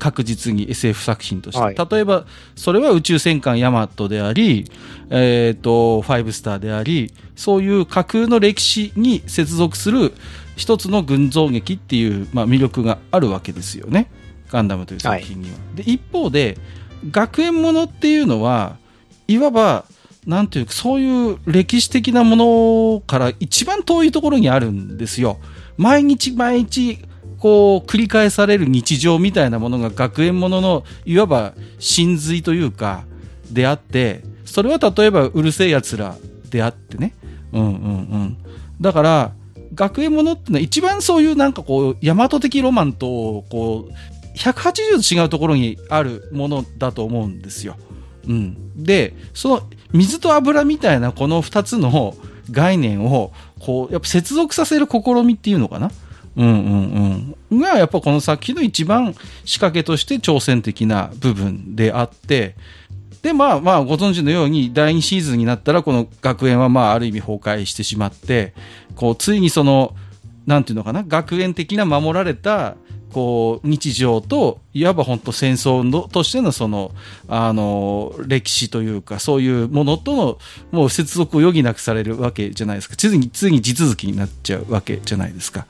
確実に SF 作品として、はい例えばそれは宇宙戦艦ヤマトであり、えっ、と、ファイブスターであり、そういう架空の歴史に接続する一つの群像劇っていう、まあ、魅力があるわけですよね。ガンダムという作品には。で、一方で、学園ものっていうのは、いわば、なんていうか、そういう歴史的なものから一番遠いところにあるんですよ。毎日毎日、こう、繰り返される日常みたいなものが学園ものの、いわば真髄というか、であって、それは例えばうるせえ奴らであってね。うんうんうん。だから、学園ものってのは一番そういうなんかこう、大和的ロマンと、こう、180度違うところにあるものだと思うんですよ。うん。で、その水と油みたいなこの二つの概念を、こう、やっぱ接続させる試みっていうのかな？うんうんうん。が、やっぱこの作品の一番仕掛けとして挑戦的な部分であって、で、まあまあ、ご存知のように、第2シーズンになったら、この学園はまあ、ある意味崩壊してしまって、こう、ついにその、なん。ていうのかな、学園的な守られた、こう、日常と、いわば本当戦争の、としてのその、あの、歴史というか、そういうものとの、もう接続を余儀なくされるわけじゃないですか。ついに、ついに地続きになっちゃうわけじゃないですか。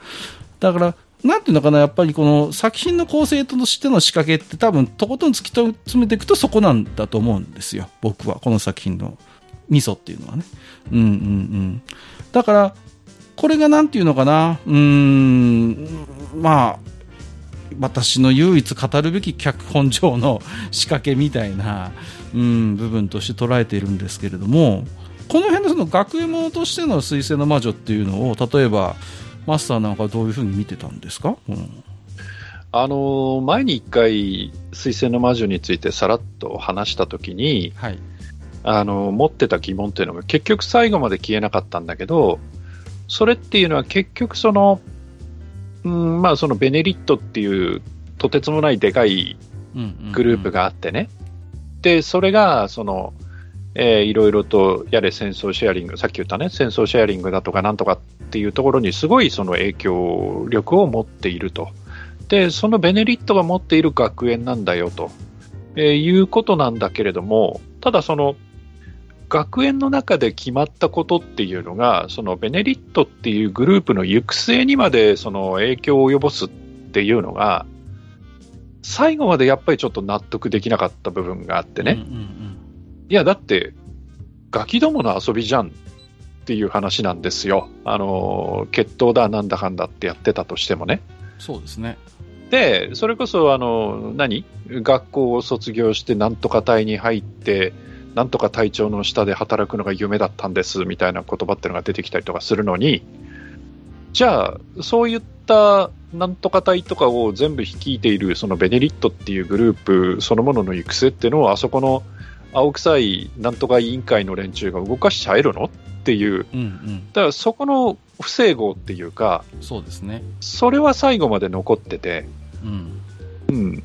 だから、なんていうのかな、やっぱりこの作品の構成としての仕掛けって多分、とことん突き詰めていくとそこなんだと思うんですよ。僕は、この作品のミソっていうのはね。うんうんうん。だから、これがなんていうのかな、うーん、まあ、私の唯一語るべき脚本上の仕掛けみたいな、うん、部分として捉えているんですけれども、この辺のその学園ものとしての水星の魔女っていうのを、例えば、マスターなんかどういうふうに見てたんですか、うん、あのー前に一回、水星の魔女についてさらっと話したときに、はい。あのー持ってた疑問っていうのが結局最後まで消えなかったんだけど、それっていうのは結局その、うん、まあそのベネリットっていうとてつもないでかいグループがあってね、で、それが、その、えーいろいろとやれ戦争シェアリング、さっき言ったね、戦争シェアリングだとかなんとかっていうところにすごいその影響力を持っていると。で、そのベネリットが持っている学園なんだよと、えーいうことなんだけれども、ただその、学園の中で決まったことっていうのが、そのベネリットっていうグループの行く末にまでその影響を及ぼすっていうのが、最後までやっぱりちょっと納得できなかった部分があってね。いや、だって、ガキどもの遊びじゃんっていう話なんですよ。あの、決闘だなんだかんだってやってたとしてもね。うんそうですね。で、それこそ、あの、何？学校を卒業して、なんとか隊に入って、なんとか隊長の下で働くのが夢だったんですみたいな言葉ってのが出てきたりとかするのに、じゃあ、そういったなんとか隊とかを全部率いている、そのベネリットっていうグループそのものの行く末っていうのを、あそこの青臭いなんとか委員会の連中が動かしちゃえるの？っていう、うんうん。だからそこの不整合っていうか、そうですね。それは最後まで残ってて、うん。うん。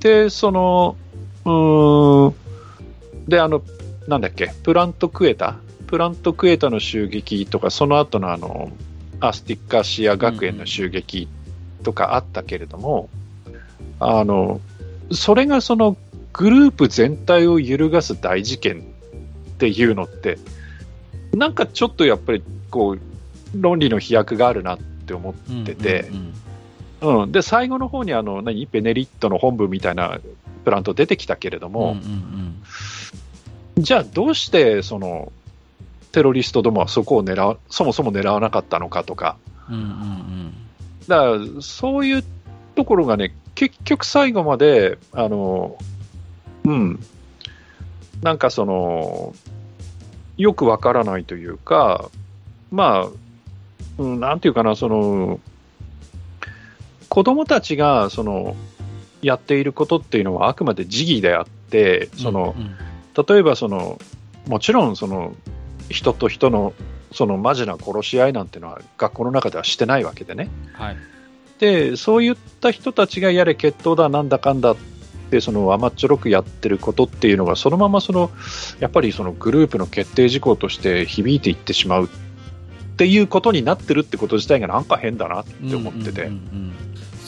で、その、うーん。で、あの、なんだっけ、プラントクエタ？プラントクエタの襲撃とか、その後のあの、アスティッカシア学園の襲撃とかあったけれども、あの、それがそのグループ全体を揺るがす大事件っていうのって、なんかちょっとやっぱりこう、論理の飛躍があるなって思ってて、うんうんうん、で最後の方にあの何？ベネリットの本部みたいなプラント出てきたけれどうんも、うんうん。じゃあどうしてそのテロリストどもはそこを狙わそもそも狙わなかったのかとか、うんうんうん。だからそういうところがね、結局最後まで、あのうん、なんかその、よくわからないというか、まあ、うん、なんていうかな、その、子供たちが、その、やっていることっていうのはあくまで時義であって、その、うんうん例えばその、もちろんその人と人のそのマジな殺し合いなんてのは学校の中ではしてないわけでね。はい。で、そういった人たちがやれ決闘だなんだかんだってその甘っちょろくやってることっていうのがそのままそのやっぱりそのグループの決定事項として響いていってしまうっていうことになってるってこと自体がなんか変だなって思ってて。うんうんうんうん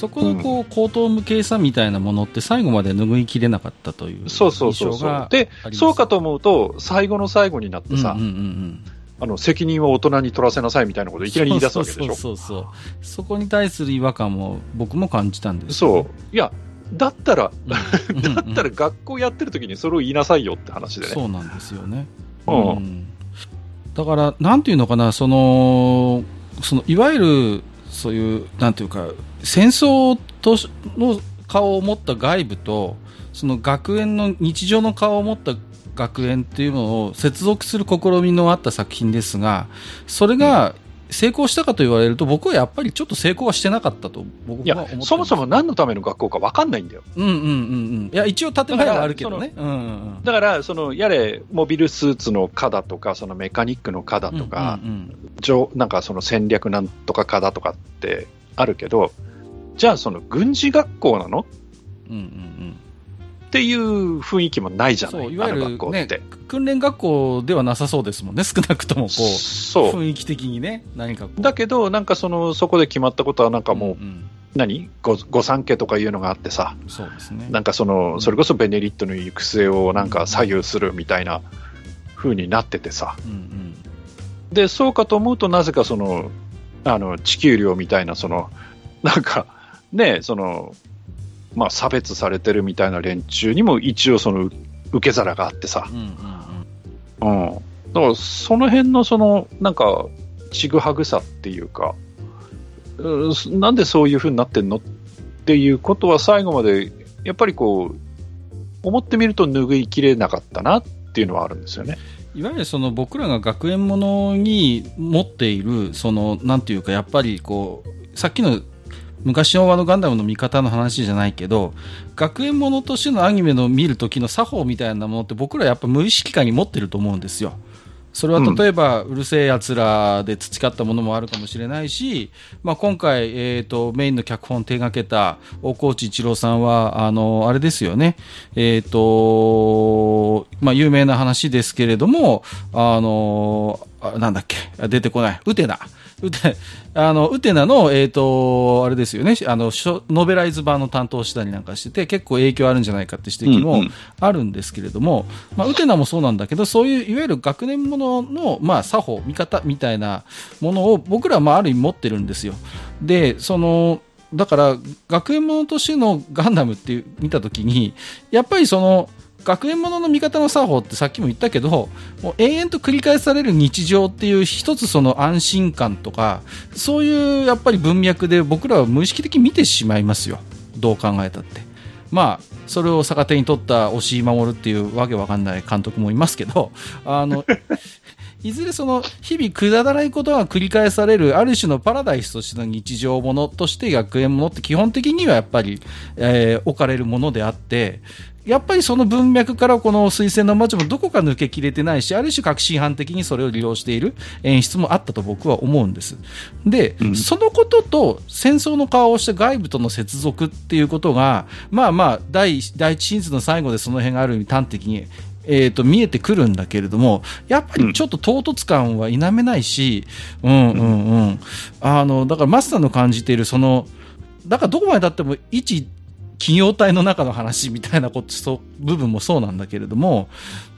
そこのこう、口頭無形さみたいなものって最後まで拭いきれなかったというそうそうそう。そうでそうかと思うと最後の最後になってさ、うんうんうんうんあの責任は大人に取らせなさいみたいなことをいきなり言い出すわけでしょ。そうそうそうそうそこに対する違和感も僕も感じたんですそう。いや、だったら、うん。うん。うんだったら学校やってる時にそれを言いなさいよって話でね。そうなんですよね。うん。だから、なんていうのかな、その、そのいわゆる、そういう、なんていうか、戦争としの顔を持った外部と、その学園の日常の顔を持った学園っていうのを接続する試みのあった作品ですが、それが成功したかと言われると、僕はやっぱりちょっと成功はしてなかったと、僕は思っそもそも何のための学校か分かんないんだよ。うんうんうんうん。いや、一応建前はあるけどね。うんうんうん。だから、そのやれ、モビルスーツの科だとか、そのメカニックの科だとか、うんうん上なんかその戦略なんとか科だとかってあるけど、じゃあその軍事学校なの？うんうんうんっていう雰囲気もないじゃない、いわゆるね学校って。訓練学校ではなさそうですもんね、少なくともこうそう。雰囲気的にね、何か。だけど、なんかその、そこで決まったことは、なんかもう、ん何？御御三家とかいうのがあってさ、うんそうですね。なんかその、それこそベネリットの行く末をなんか左右するみたいな風になっててさ。うんうんで、そうかと思うと、なぜかその、あの、地球寮みたいな、その、なんか、ね、その、まあ、差別されてるみたいな連中にも一応その、受け皿があってさ。うんうんうん。だから、その辺のその、なんか、ちぐはぐさっていうか、うんなんでそういう風になってんのっていうことは最後まで、やっぱりこう、思ってみると拭いきれなかったなっていうのはあるんですよね。いわゆるその僕らが学園ものに持っている、その、なんていうか、やっぱりこう、さっきの昔の和のガンダムの見方の話じゃないけど、学園ものとしてのアニメの見る時の作法みたいなものって僕らやっぱ無意識化に持ってると思うんですよ。それは例えば、うるせえやつらで培ったものもあるかもしれないし、まあ、今回、えーと、メインの脚本手がけた大河内一郎さんは、あの、あれですよね、えっ、ー、と、まあ、有名な話ですけれども、あの、なんだっけ、出てこない、ウテナ。ウテ、あの、ウテナの、えっ、ー、と、あれですよね、あの、ノベライズ版の担当したりなんかしてて、結構影響あるんじゃないかって指摘もあるんですけれども、うんうん、まあ、ウテナもそうなんだけど、そういう、いわゆる学年ものの、まあ、作法、見方みたいなものを僕らは、まあ、ある意味持ってるんですよ。で、その、だから、学園ものとしてのガンダムって見たときに、やっぱりその、学園ものの見方の作法ってさっきも言ったけどもう延々と繰り返される日常っていう一つその安心感とかそういうやっぱり文脈で僕らは無意識的に見てしまいますよ。どう考えたって。まあそれを逆手に取った押井守っていうわけわかんない監督もいますけどあのいずれその日々くだらないことが繰り返されるある種のパラダイスとしての日常ものとして学園ものって基本的にはやっぱり、えー、置かれるものであってやっぱりその文脈からこの水星の魔女もどこか抜けきれてないし、ある種革新犯的にそれを利用している演出もあったと僕は思うんです。で、うん、そのことと戦争の顔をした外部との接続っていうことが、まあまあ、第第一シーズンの最後でその辺がある意味端的にえーと、見えてくるんだけれどもやっぱりちょっと唐突感は否めないし、うん、うんうん。うんあのだからマスターの感じているそのだからどこまでたっても一企業体の中の話みたいなことそう部分もそうなんだけれども、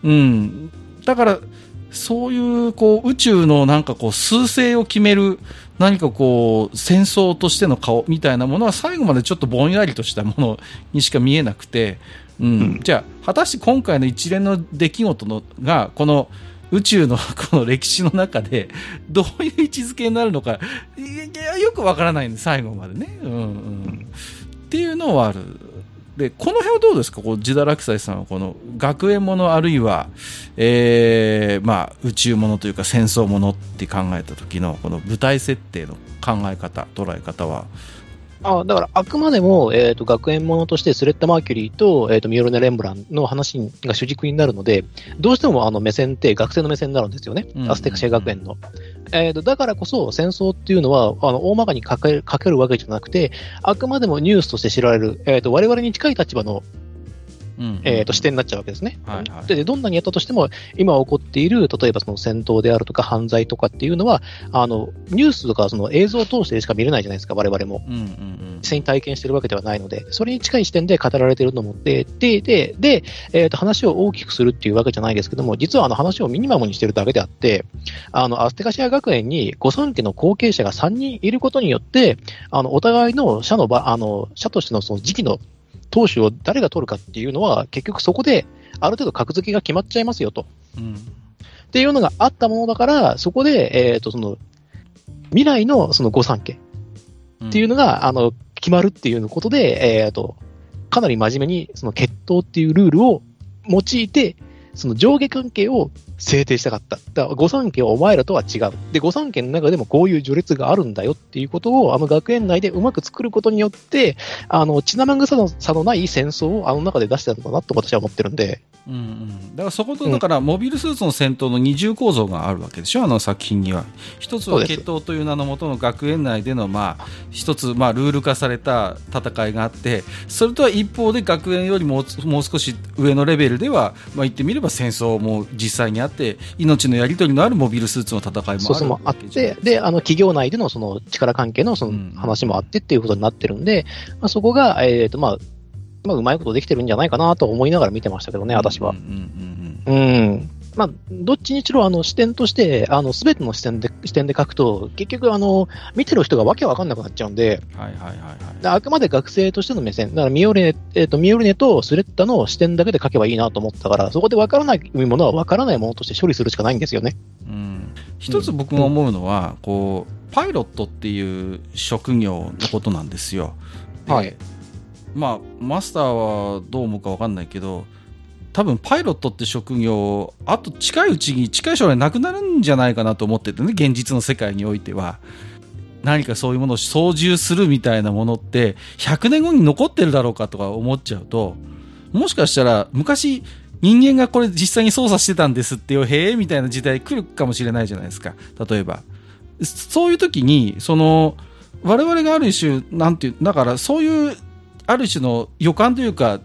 うん、だからそういうこう宇宙のなんかこう数勢を決める何かこう戦争としての顔みたいなものは最後までちょっとぼんやりとしたものにしか見えなくて、うん、じゃあ果たして今回の一連の出来事のがこの宇宙の この歴史の中でどういう位置づけになるのかいやよくわからないんで最後までね。うん、うんっていうのはある。で、この辺はどうですか？こう、自堕落斎さんはこの学園ものあるいは、えー、まあ、宇宙ものというか戦争ものって考えた時のこの舞台設定の考え方、捉え方はあだからあくまでも、えーと、学園ものとしてスレッタ・マーキュリーと,、えーと、ミオルネ・レンブランの話が主軸になるので、どうしてもあの目線って学生の目線になるんですよね、アステクシア学園の。えーと、だからこそ戦争っていうのはあの大まかにかけかけるわけじゃなくて、あくまでもニュースとして知られる、えー、と我々に近い立場のえー、と視点になっちゃうわけですね、はいはい、で。どんなにやったとしても、今起こっている、例えばその戦闘であるとか犯罪とかっていうのは、あのニュースとかその映像を通してしか見れないじゃないですか、我々も。うんうんうん、実際に体験してるわけではないので、それに近い視点で語られていると思って、で、で、で、えー、と話を大きくするっていうわけじゃないですけども、実はあの話をミニマムにしてるだけであって、あのアステカシア学園に御三家の後継者が3人いることによって、あのお互いの社のあの社としてのその時期の投手を誰が取るかっていうのは、結局そこである程度格付けが決まっちゃいますよと。うん、っていうのがあったものだから、そこで、えっ、ー、と、その、未来のその御三家っていうのが、うん、あの、決まるっていうことで、えっ、ー、と、かなり真面目にその決闘っていうルールを用いて、その上下関係を制定したかった。だから御三家はお前らとは違う。で、御三家の中でもこういう序列があるんだよっていうことを、あの学園内でうまく作ることによって、あの、血生臭さのない戦争をあの中で出したのかなと私は思ってるんで。うんうん、だからそこと、だから、モビルスーツの戦闘の二重構造があるわけでしょ、あの作品には。一つは決闘という名のもとの学園内での、まあ、一つ、まあ、ルール化された戦いがあって、それとは一方で学園よりももう少し上のレベルでは、まあ、言ってみれば戦争も実際にあって、命のやり取りのあるモビルスーツの戦いもあるそうそうあって、で、あの企業内でのその力関係のその話もあってっていうことになってるんで、まあ、そこが、えっ、ー、と、まあ、まあ、うまいことできてるんじゃないかなと思いながら見てましたけどね、私は。うん、うん、まあ、どっちにしろあの視点として、あの、すべての視点で、視点で書くと、結局あの、見てる人がわけわかんなくなっちゃうんで、はいはいはい、はい。あくまで学生としての目線、だからミオルネ、えっ、ー、と、ミオルネとスレッタの視点だけで書けばいいなと思ったから、そこでわからないものはわからないものとして処理するしかないんですよね。うん。一つ僕が思うのは、うん、こう、パイロットっていう職業のことなんですよ。はい。まあ、マスターはどう思うかわかんないけど、多分パイロットって職業、あと近いうちに、近い将来なくなるんじゃないかなと思っててね、現実の世界においては。何かそういうものを操縦するみたいなものって、100年後に残ってるだろうかとか思っちゃうと、もしかしたら昔、人間がこれ実際に操作してたんですってよ、へえ、みたいな時代来るかもしれないじゃないですか。例えば。そういう時に、その、我々がある種、なんていう、だからそういう、ある種の予感というか、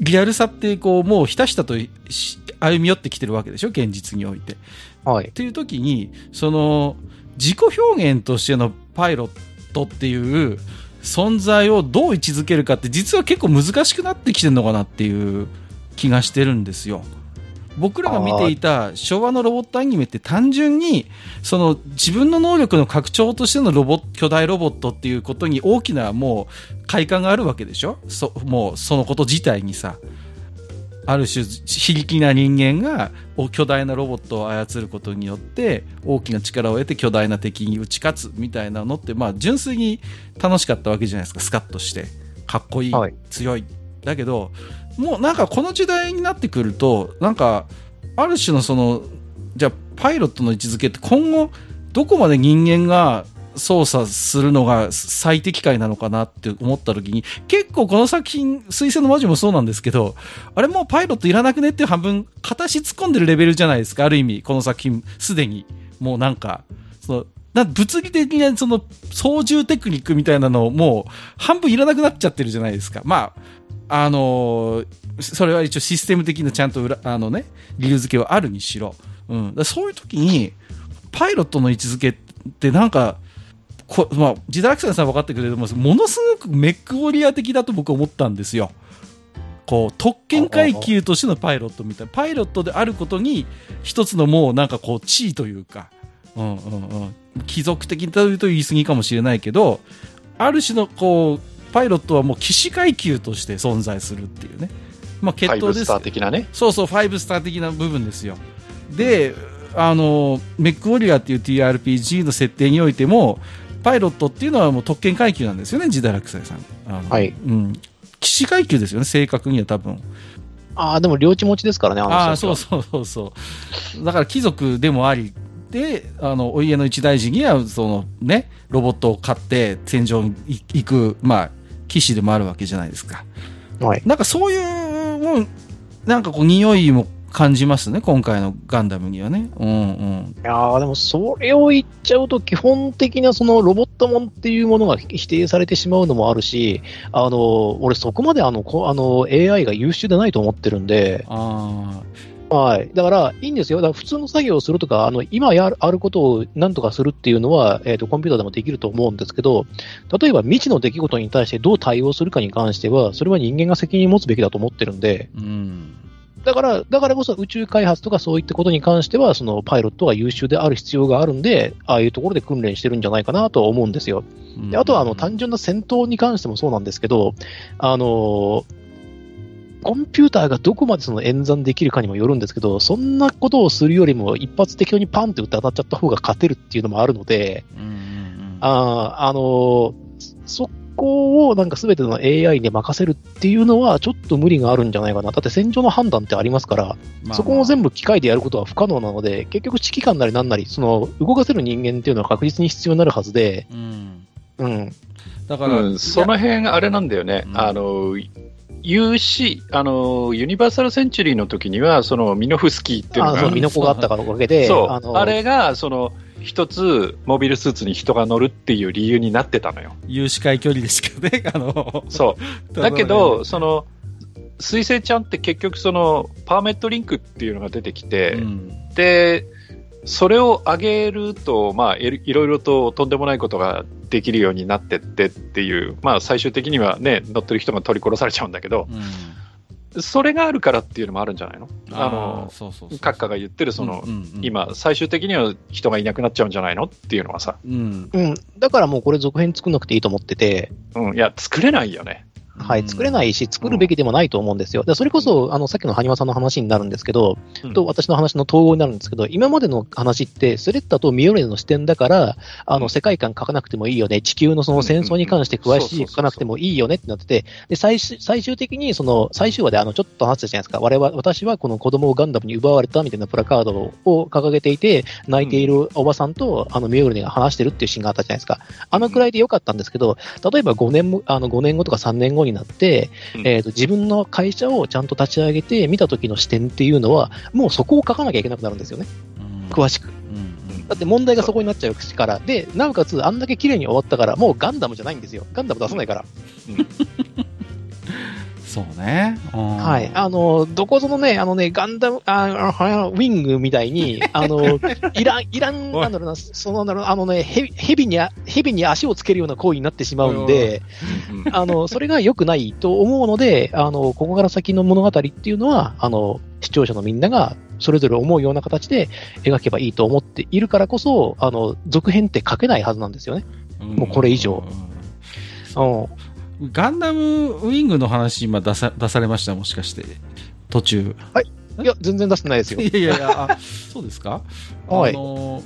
リアルさってこう、もうひたひたと歩み寄ってきてるわけでしょ、現実において。はい。っていう時に、その、自己表現としてのパイロットっていう存在をどう位置づけるかって実は結構難しくなってきてるのかなっていう気がしてるんですよ。僕らが見ていた昭和のロボットアニメって単純にその自分の能力の拡張としてのロボ巨大ロボットっていうことに大きなもう快感があるわけでしょ？そもうそのこと自体にさある種非力な人間が巨大なロボットを操ることによって大きな力を得て巨大な敵に打ち勝つみたいなのってまあ純粋に楽しかったわけじゃないですか。スカッとして。かっこいい、はい、強い。だけどもうなんかこの時代になってくるとなんかある種のそのじゃあパイロットの位置づけって今後どこまで人間が操作するのが最適解なのかなって思った時に、結構この作品、水星の魔女もそうなんですけど、あれもうパイロットいらなくねって半分、形突っ込んでるレベルじゃないですか、ある意味、この作品、すでに。もうなんか、その、な物理的なその操縦テクニックみたいなのをもう半分いらなくなっちゃってるじゃないですか。まあ、あの、それは一応システム的なちゃんと裏、あのね、理由付けはあるにしろ。うん。そういう時に、パイロットの位置づけってなんか、こまあ、ジダラクさん分かってくれると思うんですものすごくメックウォリア的だと僕は思ったんですよ。こう特権階級としてのパイロットみたいなパイロットであることに一つのもうなんかこう地位というか、うんうんうん、貴族的というと言い過ぎかもしれないけどある種のこうパイロットはもう騎士階級として存在するっていうね、まあ、決闘です。スター的なね。そうそう、ファイブスター的な部分ですよ。で、あの、メックウォリアっていう TRPG の設定においても、パイロットっていうのはもう特権階級なんですよね、ジダラクサイさん。はい。うん。騎士階級ですよね、正確には多分。ああ、でも領地持ちですからね、あのああ、そうそうそうそう。だから貴族でもあり、で、あの、お家の一大事には、そのね、ロボットを買って戦場に行く、まあ、騎士でもあるわけじゃないですか。はい。なんかそういう、もう、なんかこう、匂いも感じますね、今回のガンダムにはね。うんうん。いやでもそれを言っちゃうと、基本的なそのロボットもんっていうものが否定されてしまうのもあるし、あの、俺そこまであの、あの AI が優秀でないと思ってるんで、あはい。だから、いいんですよ。だから普通の作業をするとか、あの、今やる、あることを何とかするっていうのは、えっ、ー、と、コンピューターでもできると思うんですけど、例えば未知の出来事に対してどう対応するかに関しては、それは人間が責任を持つべきだと思ってるんで、うん。だから、だからこそ宇宙開発とかそういったことに関しては、そのパイロットが優秀である必要があるんで、ああいうところで訓練してるんじゃないかなとは思うんですよ。であとは、あの、単純な戦闘に関してもそうなんですけど、あの、コンピューターがどこまでその演算できるかにもよるんですけど、そんなことをするよりも一発適当にパンって打って当たっちゃった方が勝てるっていうのもあるので、ああの、そこをなんか全ての AI で任せるっていうのはちょっと無理があるんじゃないかな。だって戦場の判断ってありますから、まあまあ、そこを全部機械でやることは不可能なので、結局指揮官なりなんなり、その動かせる人間っていうのは確実に必要になるはずで、うん。うん、だから、うん、その辺あれなんだよね。うん、あの、UC、あの、ユニバーサルセンチュリーの時には、そのミノフスキーっていうのが。あミノコがあったからおかげで、そう、ああれが、その、一つ、モビルスーツに人が乗るっていう理由になってたのよ。有視界距離ですけどね、あの。そう。だけど、その、水星ちゃんって結局その、パーメットリンクっていうのが出てきて、うん、で、それを上げると、まあ、いろいろととんでもないことができるようになってってっていう、まあ、最終的にはね、乗ってる人が取り殺されちゃうんだけど、うんそれがあるからっていうのもあるんじゃないの？あの、閣下が言ってる、その、うんうんうん、今、最終的には人がいなくなっちゃうんじゃないの？っていうのはさ。うん。うん。だからもうこれ続編作んなくていいと思ってて。うん。いや、作れないよね。はい、作れないし、作るべきでもないと思うんですよ。でそれこそ、あの、さっきの埴輪さんの話になるんですけど、うん、と私の話の統合になるんですけど、今までの話って、スレッタとミオレの視点だから、あの、世界観書かなくてもいいよね、地球のその戦争に関して詳しい書かなくてもいいよねってなってて、で、最最終的に、その、最終話であの、ちょっと話したじゃないですか。我々、私はこの子供をガンダムに奪われたみたいなプラカードを掲げていて、泣いているおばさんと、あの、ミオレが話してるっていうシーンがあったじゃないですか。あのくらいでよかったんですけど、例えば5年も、あの、5年後とか3年後になって、うんえっ、と、自分の会社をちゃんと立ち上げて見た時の視点っていうのは、もうそこを書かなきゃいけなくなるんですよね。うん詳しく。うんだって問題がそこになっちゃうから。で、なおかつ、あんだけ綺麗に終わったから、もうガンダムじゃないんですよ。ガンダム出さないから。そうね。ははい。あの、どこぞのね、あのね、ガンダム、ああウィングみたいに、あの、いらん、いらん、なんだろうな、その、なんだろう、あのね、ヘビ、ヘビにあ、ヘビに足をつけるような行為になってしまうんで、うん あの、それが良くないと思うので、あの、ここから先の物語っていうのは、あの、視聴者のみんなが、それぞれ思うような形で描けばいいと思っているからこそ、あの、続編って書けないはずなんですよね。もうこれ以上うん。ガンダムウィングの話今出さ出されました？もしかして。途中。い。や、全然出してないですよ。いやいやいやあそうですか？はい。あの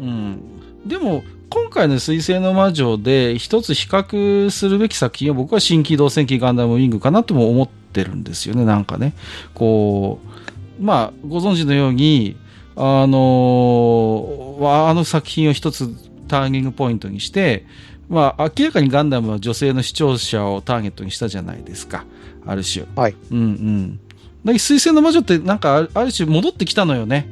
うん。でも今回の水星の魔女で一つ比較するべき作品は僕は新機動戦記ガンダムウィングかなとも思ってるんですよね。なんかね。こうまあご存知のようにあのあの作品を一つターゲングポイントにしてまあ、明らかにガンダムは女性の視聴者をターゲットにしたじゃないですか。ある種。はい。うんうん。だ水星の魔女ってなんかあるある種戻ってきたのよね。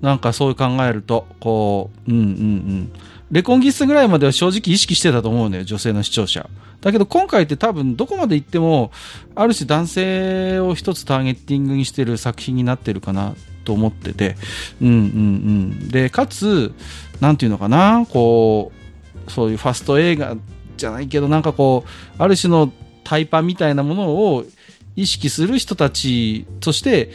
なんかそう考えると、こう、うんうんうん。レコンギスぐらいまでは正直意識してたと思うのよ、女性の視聴者。だけど今回って多分どこまで行っても、ある種男性を一つターゲッティングにしてる作品になってるかなと思ってて。うんうんうん。で、かつ、なんていうのかな、こう、そういうファスト映画じゃないけど、なんかこう、ある種のタイパみたいなものを意識する人たちとして、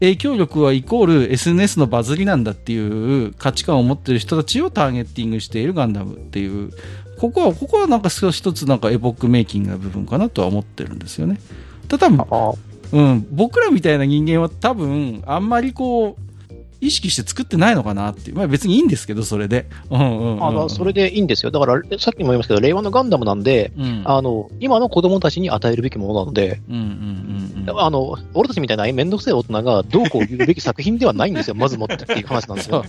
影響力はイコール SNS のバズりなんだっていう価値観を持ってる人たちをターゲッティングしているガンダムっていう、ここは、ここはなんか少し一つなんかエポックメイキングな部分かなとは思ってるんですよね。ただ多分、あうん、僕らみたいな人間は多分、あんまりこう、意識して作ってないのかなっていう。まあ別にいいんですけど、それで。うんうんうんうんあの、それでいいんですよ。だから、さっきも言いましたけど、令和のガンダムなんで、うん、あの、今の子供たちに与えるべきものなので、俺たちみたいなめんどくせえ大人がどうこう言うべき作品ではないんですよ、まずもってっていう話なんですよ。だか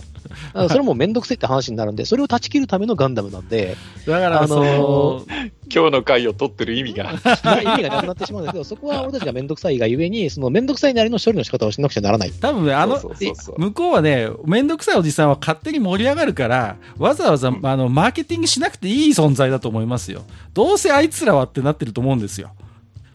らそれもめんどくせえって話になるんで、それを断ち切るためのガンダムなんで、だから、あのー今日の回を取ってる意味が。な意味がなくなってしまうんですけど、そこは俺たちがめんどくさいがゆえに、そのめんどくさいなりの処理の仕方をしなくちゃならない。多分ね、あの、そうそうそう向こうはね、めんどくさいおじさんは勝手に盛り上がるから、わざわざ、うんあの、マーケティングしなくていい存在だと思いますよ。どうせあいつらはってなってると思うんですよ。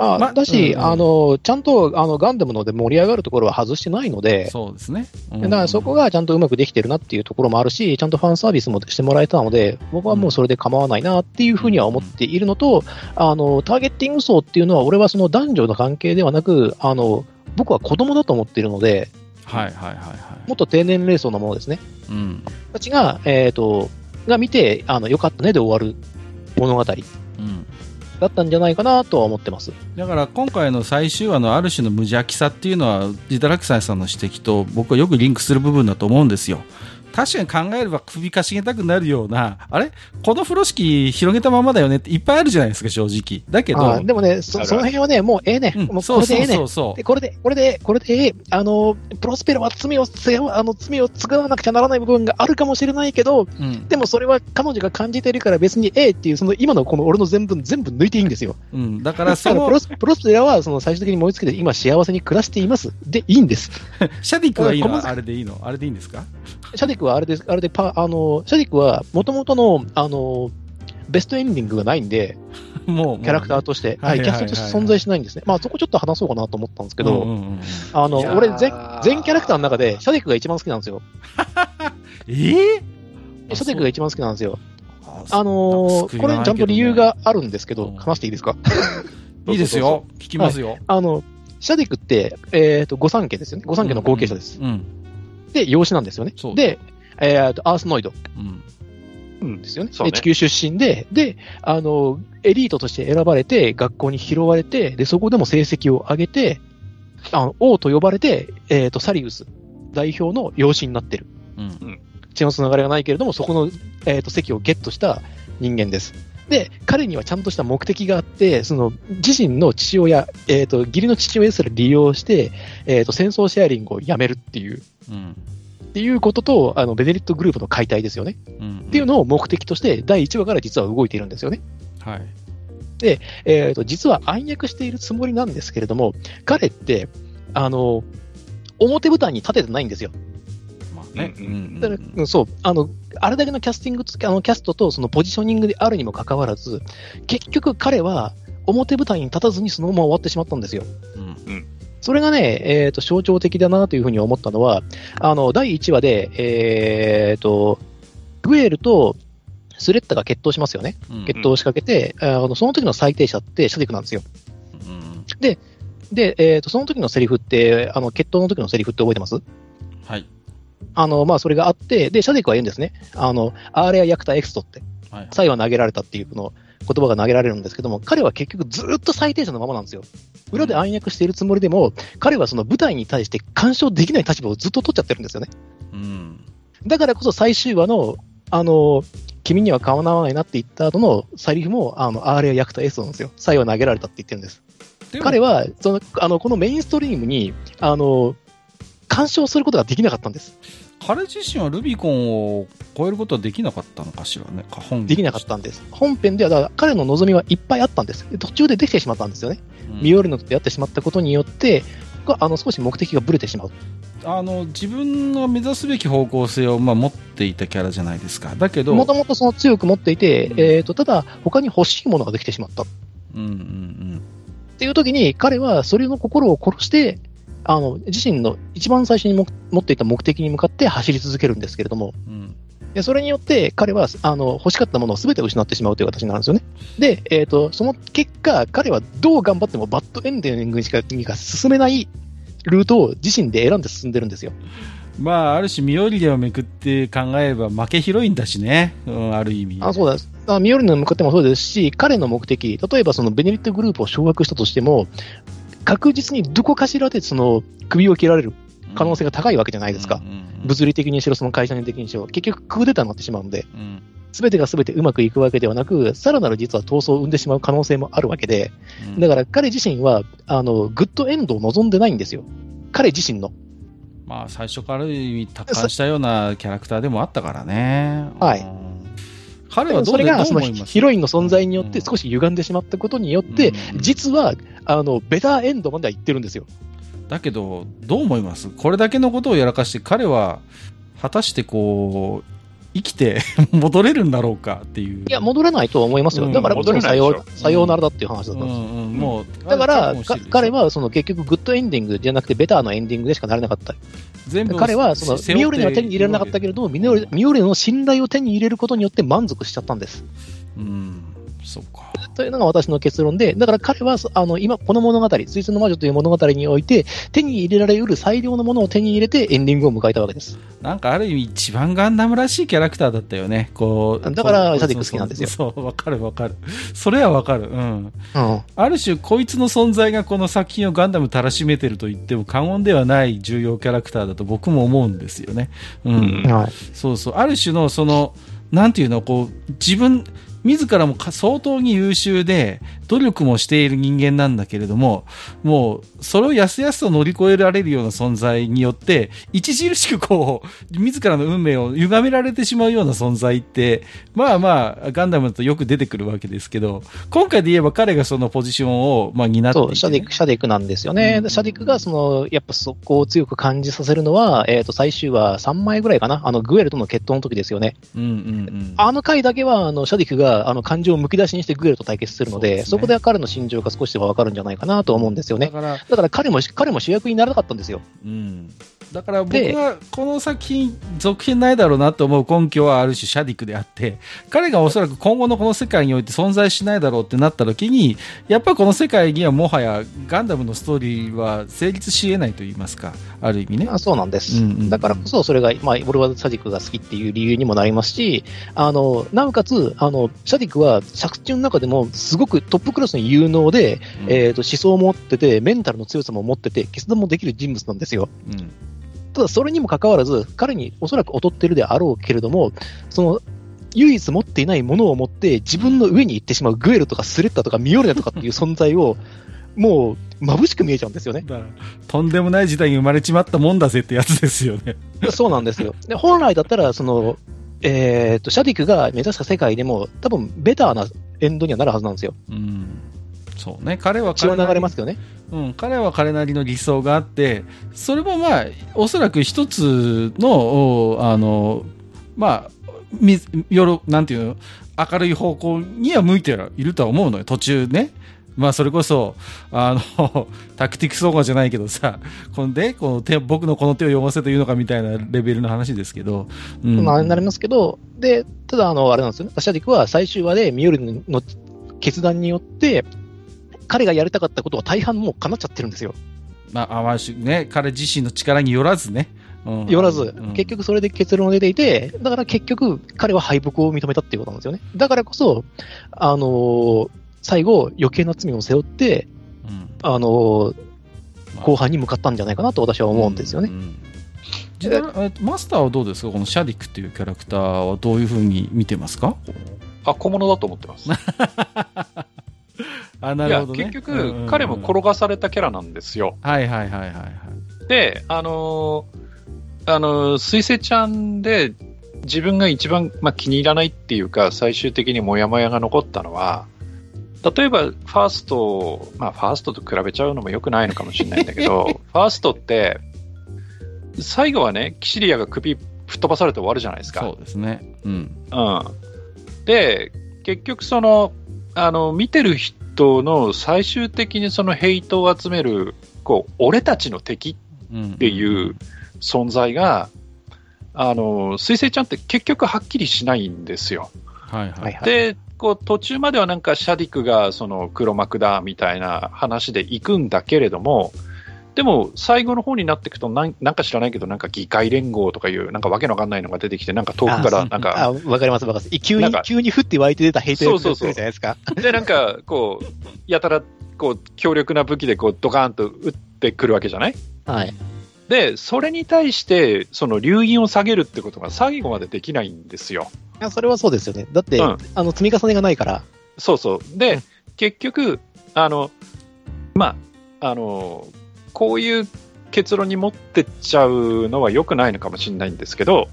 あまだし、うんうんあの、ちゃんとあのガンダムので盛り上がるところは外してないので、そうですね。うんだからそこがちゃんとうまくできてるなっていうところもあるし、ちゃんとファンサービスもしてもらえたので、僕はもうそれで構わないなっていうふうには思っているのと、あの、ターゲッティング層っていうのは、俺はその男女の関係ではなく、あの、僕は子供だと思っているので、はいはいはいはい。もっと低年齢層のものですね。うん。たちが、えっ、と、が見て、あの、よかったねで終わる物語だ。ったんじゃないかなとは思ってます。だから今回の最終話のある種の無邪気さっていうのは、ジダラクサイさんの指摘と僕はよくリンクする部分だと思うんですよ。確かに考えれば首かしげたくなるような、あれ？この風呂敷広げたままだよねっていっぱいあるじゃないですか、正直。だけど、あでもねそ、その辺はね、もうええね。うんもうそうそうこれでええねそうそうで、。これで、これで、これでええ、あの、プロスペラは罪を背負う、あの、罪を償わなくちゃならない部分があるかもしれないけど、うん。でもそれは彼女が感じてるから別にええっていう、その今のこの俺の全部、全部抜いていいんですよ。うん。だからだそのプロ、スプロスペラはその最終的に燃え尽きて今幸せに暮らしています。で、いいんです。シャディックはいいの？あれでいいの？あれでいいんですか？シャディックはあれです、あれでパ、あの、シャディックは元々の、あの、ベストエンディングがないんで、もう、キャラクターとして、はいい、ははいはいキャストとして存在しないんですね。まあそこちょっと話そうかなと思ったんですけど、うんうんうんあの、俺全、全キャラクターの中で、シャディックが一番好きなんですよ。えー？シャディックが一番好きなんですよ。ああのーこれちゃんと理由があるんですけど、うん話していいですか？いいですよ。聞きますよ。あの、シャディックって、えっ、と、御三家ですよね。御三家の後継者です。うん。で、養子なんですよねそう。で、えっ、と、アースノイドうん。うんですよね。ねで、地球出身で、で、あの、エリートとして選ばれて、学校に拾われて、で、そこでも成績を上げて、あの、王と呼ばれて、えっ、と、サリウス代表の養子になってる。うん。血のつながりがないけれども、そこの、えー、と席をゲットした人間です。で、彼にはちゃんとした目的があって、その自身の父親、えー、と義理の父親すら利用して、えー、と戦争シェアリングをやめるっていう、うん。っていうことと、あのベネリットグループの解体ですよね。うん。っていうのを目的として、第1話から実は動いているんですよね。はい。で、えっ、と、実は暗躍しているつもりなんですけれども、彼って、あの、表舞台に立ててないんですよ。まあね。うんうんだから、うんそう、あの、あれだけのキャスティングつ、あの、キャストとそのポジショニングであるにもかかわらず、結局彼は表舞台に立たずにそのまま終わってしまったんですよ。うんそれがね、えっ、と、象徴的だなというふうに思ったのは、あの、第1話で、えっ、と、グエルとスレッタが決闘しますよね。うん決闘を仕掛けて、あの、その時の最低者ってシャディクなんですよ。うんで、えっ、と、その時のセリフって、あの、決闘の時のセリフって覚えてます？はい。あの、まあ、それがあって、で、シャディクは言うんですね。あの、アーレアヤクタエクストって、はい。サイは投げられたっていうこの言葉が投げられるんですけども、彼は結局ずっと最低者のままなんですよ。裏で暗躍しているつもりでも、彼はその舞台に対して干渉できない立場をずっと取っちゃってるんですよね。うん。だだからこそ最終話の、あの、君には顔なわないなって言った後のセリフも、あの、アーレアヤクタエクストなんですよ。サイは投げられたって言ってるんです。彼は、その、あの、このメインストリームに、あの、干渉することができなかったんです。彼自身はルビコンを超えることはできなかったのかしらね。本できなかったんです。本編では、だから彼の望みはいっぱいあったんです。で途中でできてしまったんですよね。うんミオリノと出会ってしまったことによって、があの少し目的がぶれてしまう。あの自分の目指すべき方向性を、まあ、持っていたキャラじゃないですか。だけど、もともとその強く持っていて、うんえー、とただ、他に欲しいものができてしまったっうんうんていう時に、彼はそれの心を殺して、あの自身の一番最初にも持っていた目的に向かって走り続けるんですけれども、うんうんでそれによって彼はあの欲しかったものを全て失ってしまうという形になるんですよね。で、えー、とその結果、彼はどう頑張ってもバッドエンディングにしかにか進めないルートを自身で選んで進んでるんですよ。まあ、ある種、ミオリネをめくって考えれば負けヒロインだしね、うん、ある意味。あそうです。あミオリネに向かってもそうですし、彼の目的、例えばそのベネリットグループを掌握したとしても、確実にどこかしらでその首を切られる可能性が高いわけじゃないですか。物理的にしろ、その会社的にしろ、結局クーデターになってしまうので、うんすべてがすべてうまくいくわけではなく、さらなる実は闘争を生んでしまう可能性もあるわけで、うんだから彼自身は、あの、グッドエンドを望んでないんですよ。彼自身の。まあ、最初からある意味、達観したようなキャラクターでもあったからね。はいうん彼はどそうれがそのヒロインの存在によって少し歪んでしまったことによって、うん。実は、あの、ベターエンドまでは行ってるんですよ。だけど、どう思います？これだけのことをやらかして、彼は、果たしてこう、生きて 戻れるんだろうかっていう。いや、戻れないとは思いますよ。うんだからこそのさよ戻れないでしょさようならだっていう話だっうんたんですよ。うん、もう、だから、彼はその結局グッドエンディングじゃなくてベターのエンディングでしかなれなかった。全部彼はそのミオリネは手に入れられなかったけれども、ミオリミオリネの信頼を手に入れることによって満足しちゃったんです。うん、そうか。というのが私の結論で、だから彼はそあの今、この物語、水星の魔女という物語において、手に入れられうる最良のものを手に入れてエンディングを迎えたわけです。なんかある意味一番ガンダムらしいキャラクターだったよね。こう。だからシャディク好きなんですよそうわかるわかる。それはわかる。うん。うん。ある種、こいつの存在がこの作品をガンダムたらしめてると言っても過言ではない重要キャラクターだと僕も思うんですよね。うん。うんはい。そうそう。ある種の、その、なんていうの、こう、自分、自らも相当に優秀で、努力もしている人間なんだけれども、もう、それをやすやすと乗り越えられるような存在によって、著しくこう、自らの運命を歪められてしまうような存在って、まあまあ、ガンダムだとよく出てくるわけですけど、今回で言えば彼がそのポジションを、まあ、担っていて、そう、シャディク、シャディクなんですよね。うんシャディクが、その、やっぱそこを強く感じさせるのは、えっ、と、最終話3枚ぐらいかな？あの、グエルとの決闘の時ですよね。うんうんうん。あの回だけは、あの、シャディクが、あの、感情をむき出しにしてグエルと対決するので、そうですねそこで彼の心情が少しではわかるんじゃないかなと思うんですよね。だから、だから彼も、彼も主役にならなかったんですよ。うん、だから僕でがこの作品続編ないだろうなと思う根拠はある種シャディクであって彼がおそらく今後のこの世界において存在しないだろうってなった時にやっぱこの世界にはもはやガンダムのストーリーは成立し得ないと言いますかある意味ねあそうなんです。うんうんだからこそ、それが、まあ、俺はシャディクが好きっていう理由にもなりますし、あの、なおかつ、あの、シャディクは作中の中でもすごくトップクラスの有能で、えっ、と、思想を持ってて、メンタルの強さも持ってて、決断もできる人物なんですよ。うんただ、それにもかかわらず、彼におそらく劣ってるであろうけれども、その、唯一持っていないものを持って、自分の上に行ってしまうグエルとかスレッタとかミオルネとかっていう存在を、もう、眩しく見えちゃうんですよね。とんでもない時代に生まれちまったもんだぜってやつですよね。そうなんですよ。で本来だったら、その、えーと、シャディクが目指した世界でも、多分ベターな、エンドにはなるはずなんですよ。うん。そうね。彼は血は流れますけどね。うん、彼は彼なりの理想があって、それもまあ、おそらく一つの、あの、まあ、み、よろ、なんていうの、明るい方向には向いているとは思うのよ、途中ね。まあ、それこそ、あの、タクティクスオーガじゃないけどさ、こんで、この手、僕のこの手を読ませというのかみたいなレベルの話ですけど、うん。まあ、なりますけど、で、ただ、あの、あれなんですよねア。シャディクは最終話でミオルの決断によって、彼がやりたかったことは大半もう叶っちゃってるんですよ。まあ、あましね、彼自身の力によらずね。うんよらずうん、結局それで結論が出ていて、だから結局、彼は敗北を認めたっていうことなんですよね。だからこそ、あのー最後、余計な罪を背負って、うんあのー後半に向かったんじゃないかなと私は思うんですよね。んん時代えマスターはどうですか？このシャディクっていうキャラクターはどういうふうに見てますか？あ、小物だと思ってます。あ、ないるや、ほどね。結うんうんうん局、彼も転がされたキャラなんですよ。はいはいはいはいはい。で、あのーあのー水星ちゃんで、自分が一番、まあ、気に入らないっていうか、最終的にモヤモヤが残ったのは、例えば、ファースト、まあ、ファーストと比べちゃうのも良くないのかもしれないんだけど、ファーストって、最後はね、キシリアが首吹っ飛ばされて終わるじゃないですか。そうですね。うん。うん。で、結局その、あの、見てる人の最終的にそのヘイトを集める、こう、俺たちの敵うん。っっていう存在が、あの、水星ちゃんって結局はっきりしないんですよ。はいはい。はいはい。で、こう途中まではなんかシャディクがその黒幕だみたいな話で行くんだけれども、でも最後の方になっていくとなん、なんか知らないけど、なんか議会連合とかいう、なんかわけのわかんないのが出てきて、なんか遠くから、なんか、あ、わかりますわかります。急に急に降って湧いて出たヘイトそうそうそうが来るじゃないですか。で、なんか、こう、やたら、こう、強力な武器で、こう、ドカーンと撃ってくるわけじゃない？はい。で、それに対して、その、留飲を下げるってことが最後までできないんですよ。いやそれはそうですよね。だって、うんあの、積み重ねがないから。そうそう。うでん、結局、あの、まあ、あの、こういう結論に持ってっちゃうのは良くないのかもしれないんですけど、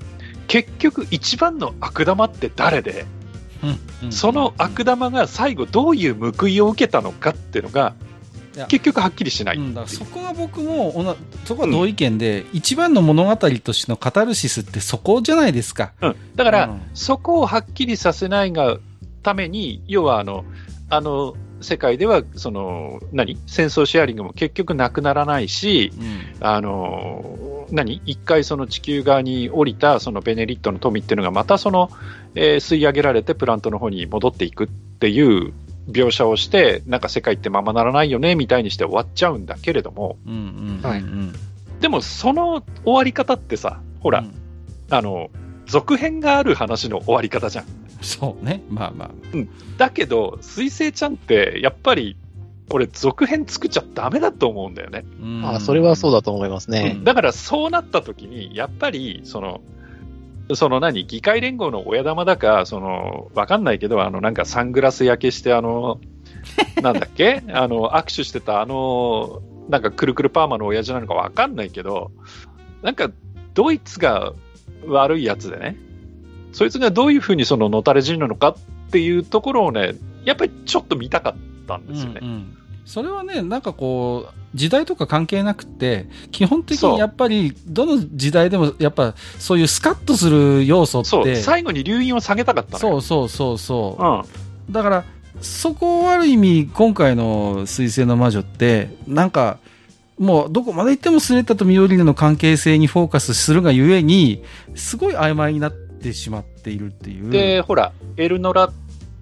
結局一番の悪玉って誰で、うんその悪玉が最後どういう報いを受けたのかっていうのが結局はっきりしない。う。ん、だそこが僕もそこは同意見で、一番の物語としてのカタルシスってそこじゃないですか。うん、だから、うん。そこをはっきりさせないがために、要はあの、あの世界ではその何？戦争シェアリングも結局なくならないし、うん。あの何？一回その地球側に降りたそのベネリットの富っていうのがまたその、えー吸い上げられてプラントの方に戻っていくっていう描写をして、なんか世界ってままならないよねみたいにして終わっちゃうんだけれども、でもその終わり方ってさ、ほら、うん。あの、続編がある話の終わり方じゃん。そうね。まあまあ。だけど、水星ちゃんって、やっぱり、俺、続編作っちゃダメだと思うんだよね。うんあそれはそうだと思いますね。だから、そうなった時に、やっぱり、その、その何、議会連合の親玉だか、その、わかんないけど、あの、なんかサングラス焼けして、あの、なんだっけ？あの、握手してた、あの、なんかくるくるパーマの親父なのかわかんないけど、なんか、ドイツが悪いやつでね、そいつがどういうふうにそののたれ死ぬのかっていうところをね、やっぱりちょっと見たかったんですよね。うんうんそれはね、なんかこう、時代とか関係なくて、基本的にやっぱり、どの時代でも、やっぱ、そういうスカッとする要素って、最後に留飲を下げたかった。そうそうそうそう。うん。だから、そこをある意味、今回の水星の魔女って、なんか、もうどこまで行ってもスレッタとミオリネの関係性にフォーカスするがゆえに、すごい曖昧になってしまっているっていう。で、ほら、エルノラ、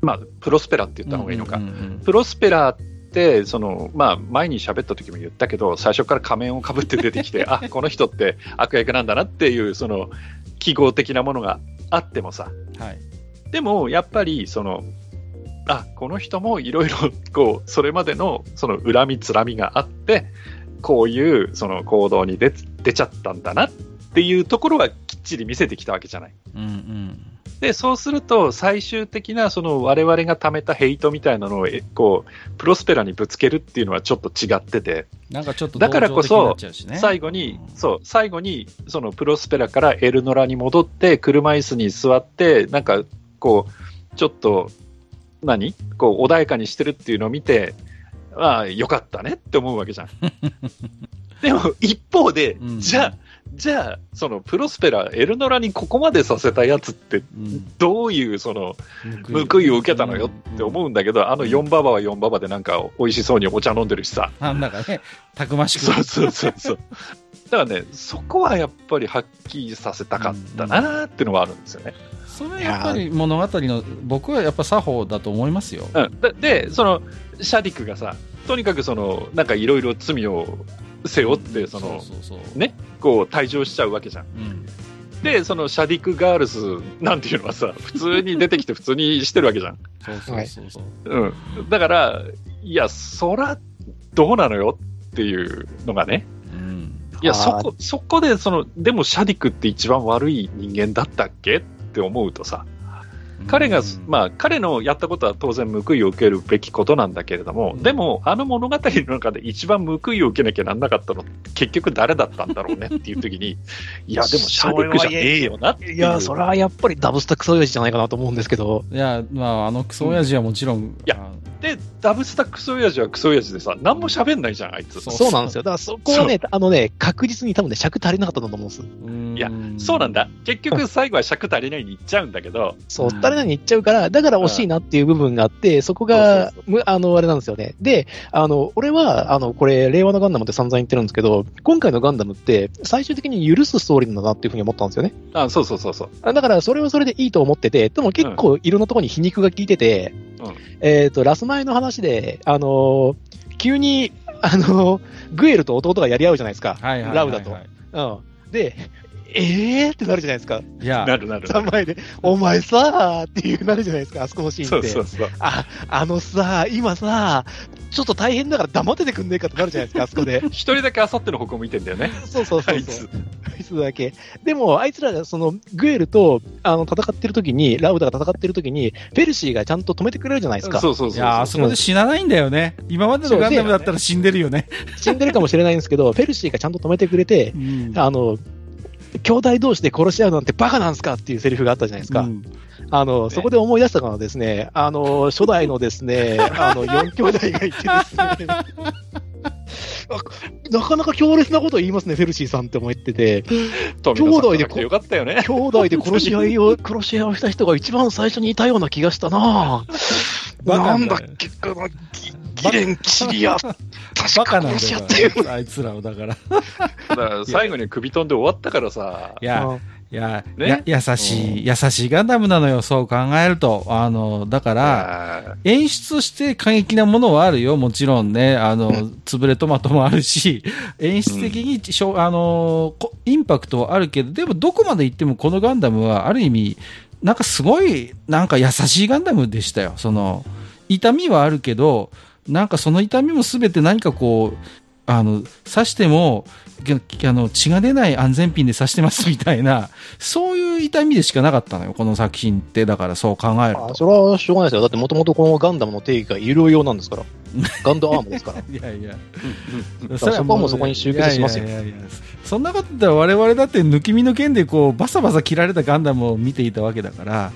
まあ、プロスペラって言った方がいいのか。うんうんうんプロスペラって、その、まあ、前に喋った時も言ったけど、最初から仮面をかぶって出てきて、あ、この人って悪役なんだなっていう、その、記号的なものがあってもさ、はい。でも、やっぱり、その、あ、この人もいろいろ、こう、それまでの、その、恨みつらみがあって、こういう、その、行動に出、出ちゃったんだなっていうところはきっちり見せてきたわけじゃない。うんうん。で、そうすると、最終的な、その、我々が貯めたヘイトみたいなのを、えこう、プロスペラにぶつけるっていうのはちょっと違ってて、なんかちょっとだからこそ最後に、うんそう、最後に、そのプロスペラからエルノラに戻って、車椅子に座って、なんか、こう、ちょっと、何？こう、穏やかにしてるっていうのを見て、ああ、よかったねって思うわけじゃん。でも、一方で、うんじゃあ、じゃあ、そのプロスペラ、エルノラにここまでさせたやつって、うんどういうその報いを受けたのよって思うんだけど、あの4ババは4ババでなんか美味しそうにお茶飲んでるしさ。なんだかね、たくましく。そうそうそうそう。だからね、そこはやっぱりはっきりさせたかったなーっていうのはあるんですよね。それはやっぱり物語の、僕はやっぱ作法だと思いますよ。うん、でで、そのシャディクがさ、とにかくそのなんかいろいろ罪を背負って、そのね、こう退場しちゃうわけじゃん。うんで、そのシャディクガールズなんていうのはさ、普通に出てきて普通にしてるわけじゃん。そうそうそうそう。うん。だから、いや、そら、どうなのよっていうのがね。うんいや、そこ、そこで、その、でもシャディクって一番悪い人間だったっけって思うとさ、彼が、まあ、彼のやったことは当然報いを受けるべきことなんだけれども、うん。でも、あの物語の中で一番報いを受けなきゃなんなかったの結局誰だったんだろうねっていう時に、いや、でもシャディクじゃねえよなっていう。いや、それはやっぱりダブスタークソ親父じゃないかなと思うんですけど、いや、まあ、あのクソ親父はもちろん、いやで、ダブスタクソ親父はクソ親父でさ、何も喋んないじゃん、あいつ。そうなんですよ。だからそこはね、あのね、確実に多分ね、尺足りなかったと思うんです。うんいやそうなんだ。結局、最後は尺足りないに行っちゃうんだけど、そう、足りないにいっちゃうから、だから惜しいなっていう部分があって、そこがあの、あれなんですよね。で、あの、俺は、あの、これ、令和のガンダムって散々言ってるんですけど、今回のガンダムって、最終的に許すストーリーなんだなっていうふうに思ったんですよね。あそうそうそうそう。あだから、それはそれでいいと思ってて、でも結構いろんなところに皮肉が効いてて、うんえっ、と、ラス前の話で、あのー急に、あのーグエルと弟がやり合うじゃないですか。はいはいはいはいラウダと。うん。で、えーってなるじゃないですか。いや、なるなる。3枚で、お前さーっていうなるじゃないですか、あそこのシーンって。そうそうそう。あ、あのさ、今さ、ちょっと大変だから黙っててくんねえかってなるじゃないですか、あそこで。一人だけあさっての方向向いてんだよね。そうそうそう。あいつ。あいつだけ。でも、あいつらが、その、グエルと、あの、戦ってる時に、ラウダが戦ってる時に、フェルシーがちゃんと止めてくれるじゃないですか。そうそうそうそう。いや、あそこで死なないんだよね。今までのガンダムだったら死んでるよね。死んでるかもしれないんですけど、フェルシーがちゃんと止めてくれて、うんあの、兄弟同士で殺し合うなんてバカなんすかっていうセリフがあったじゃないですか。うん。あの、そこで思い出したのはですね、あの、初代のですね、あの、四兄弟がいてですね、あ なかなか強烈なことを言いますね、フェルシーさんって思ってて、富野さんじゃなくてよかったよね。兄弟で殺し合いを、殺し合いをした人が一番最初にいたような気がしたな なんだっけかな、ギギレン・キリア、バ確かカなん殺し合っ。あいつらを、だから。だから最後に首飛んで終わったからさい。や、いや、ねや優しい、優しいガンダムなのよ、そう考えると。あの、だから、あ演出して過激なものはあるよ、もちろんね。あの、潰れトマトもあるし、演出的にしょ、あの、こインパクトはあるけど、でもどこまで行ってもこのガンダムはある意味、なんかすごい、なんか優しいガンダムでしたよ。その、痛みはあるけど、なんかその痛みもすべて何かこう、あの、刺しても、あの、血が出ない安全ピンで刺してますみたいな、そういう痛みでしかなかったのよ、この作品って。だからそう考えると。あそれはしょうがないですよ。だってもともとこのガンダムの定義が医療用なんですから。ガンダムアームですから。いやいや。らそこはもうそこに集結しますよいやいやいやそんなこと言ったら我々だって抜き身の剣でこうバサバサ切られたガンダムを見ていたわけだから、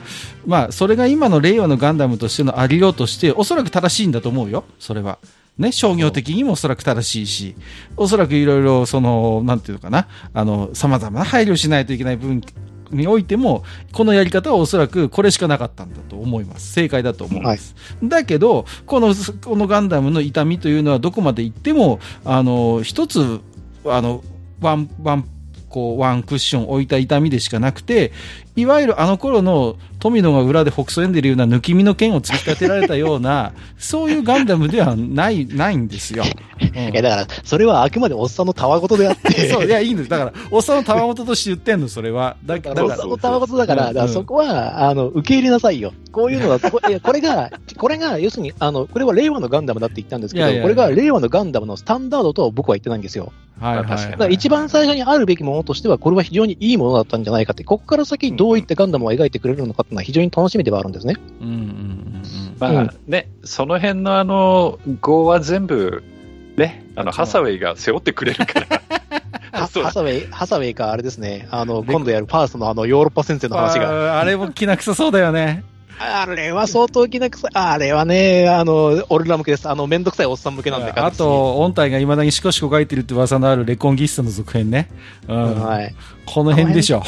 まあそれが今の令和のガンダムとしてのありようとしておそらく正しいんだと思うよ、それは。ね、商業的にもおそらく正しいし、おそらくいろいろその、なんていうのかな、あの、様々な配慮しないといけない部分においても、このやり方はおそらくこれしかなかったんだと思います。正解だと思います。だけど、この、このガンダムの痛みというのはどこまで行っても、あの、一つ、あの、ワン、ワン、こう、ワンクッション置いた痛みでしかなくて、いわゆるあの頃の富野が裏でほくそ笑んでるような抜き身の剣を突き立てられたような、そういうガンダムではない、ないんですよ。うんいや、だから、それはあくまでおっさんのたわごとであって。そう、いや、いいんです。だから、おっさんのたわごととして言ってんの、それは。だだからおっさんのたわごとだから、からそこは、あの、受け入れなさいよ。こういうのは、こいやこれが、これが、要するに、あの、これは令和のガンダムだって言ったんですけど、いやいやいやこれが令和のガンダムのスタンダードとは僕は言ってないんですよ。はいはい、だから一番最初にあるべきものとしては、これは非常にいいものだったんじゃないかって、ここから先どういったガンダムを描いてくれるのかっていうのは非常に楽しみではあるんですね。うんうんうんうん。まあうんね、その辺のあの、語は全部、ね、あの、ハサウェイが背負ってくれるから。ハサウェイ、ハサウェイか、あれですね、あの、今度やるパースのあの、ヨーロッパ戦線の話が。あれもきな臭そうだよね。あれは相当きな臭い。あれはね、あの、俺ら向けです。あの、めんどくさいおっさん向けなんで、あと、音体がいまだにシコシコ書いてるって噂のあるレコンギスタの続編ね。うん。はい。この辺でしょ。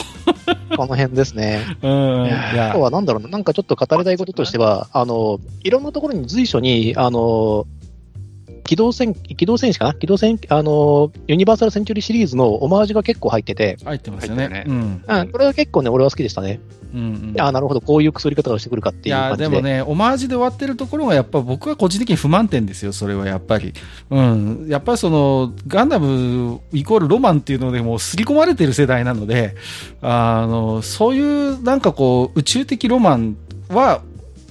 この辺ですね。うん。いあやと、はなんだろうな、なんかちょっと語りたいこととしては、あの、いろんなところに随所に、あの、機動戦、機動戦士かな？機動戦、あの、ユニバーサルセンチュリーシリーズのオマージュが結構入ってて、入ってますよね。うん。うん、これは結構ね、俺は好きでしたね。うんうん。あなるほど、こういう薬り方をしてくるかっていやいう感じで。でもね、オマージュで終わってるところがやっぱ僕は個人的に不満点ですよ、それはやっぱり。うん。やっぱりその、ガンダムイコールロマンっていうのでもう刷り込まれてる世代なので、あの、そういうなんかこう、宇宙的ロマンは、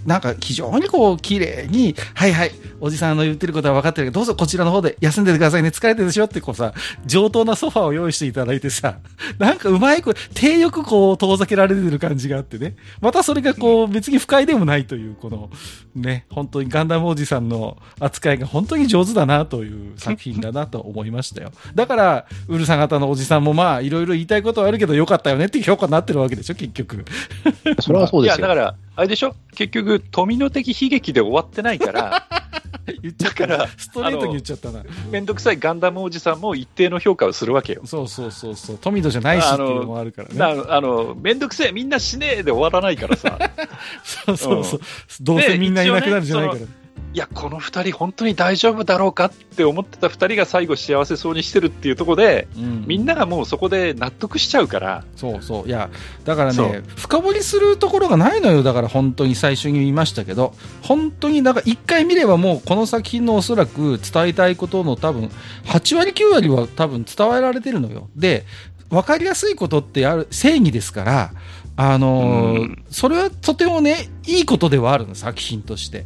なんか非常にこう綺麗に、はいはい、おじさんの言ってることは分かってるけど、どうぞこちらの方で休んでてくださいね、疲れてるでしょ？ってこうさ、上等なソファーを用意していただいてさ、なんかうまいこ手よくこう遠ざけられてる感じがあってね。またそれがこう別に不快でもないという、このね、本当にガンダムおじさんの扱いが本当に上手だなという作品だなと思いましたよ。だから、ウルサ型のおじさんもまあいろいろ言いたいことはあるけどよかったよねっていう評価になってるわけでしょ、結局。それはそういや、ですよ。だから、あれでしょ？結局、富野的悲劇で終わってないから、言っちゃったらストレートに言っちゃったな。めんどくさいガンダムおじさんも一定の評価をするわけよ。そうそうそうそう。富野じゃないしっていうのもあるからね。あの、めんどくせえ、みんな死ねえで終わらないからさ。そうそうそう。どうせみんないなくなるじゃないから。いや、この二人本当に大丈夫だろうかって思ってた二人が最後幸せそうにしてるっていうところで、うんみんながもうそこで納得しちゃうから、そうそう。いや、だからね深掘りするところがないのよ。だから本当に最初に言いましたけど、本当に、だから一回見ればもうこの作品のおそらく伝えたいことの多分、8割9割は多分伝えられてるのよ。で、分かりやすいことってある、正義ですから、あのーうんそれはとてもね、いいことではあるの、作品として。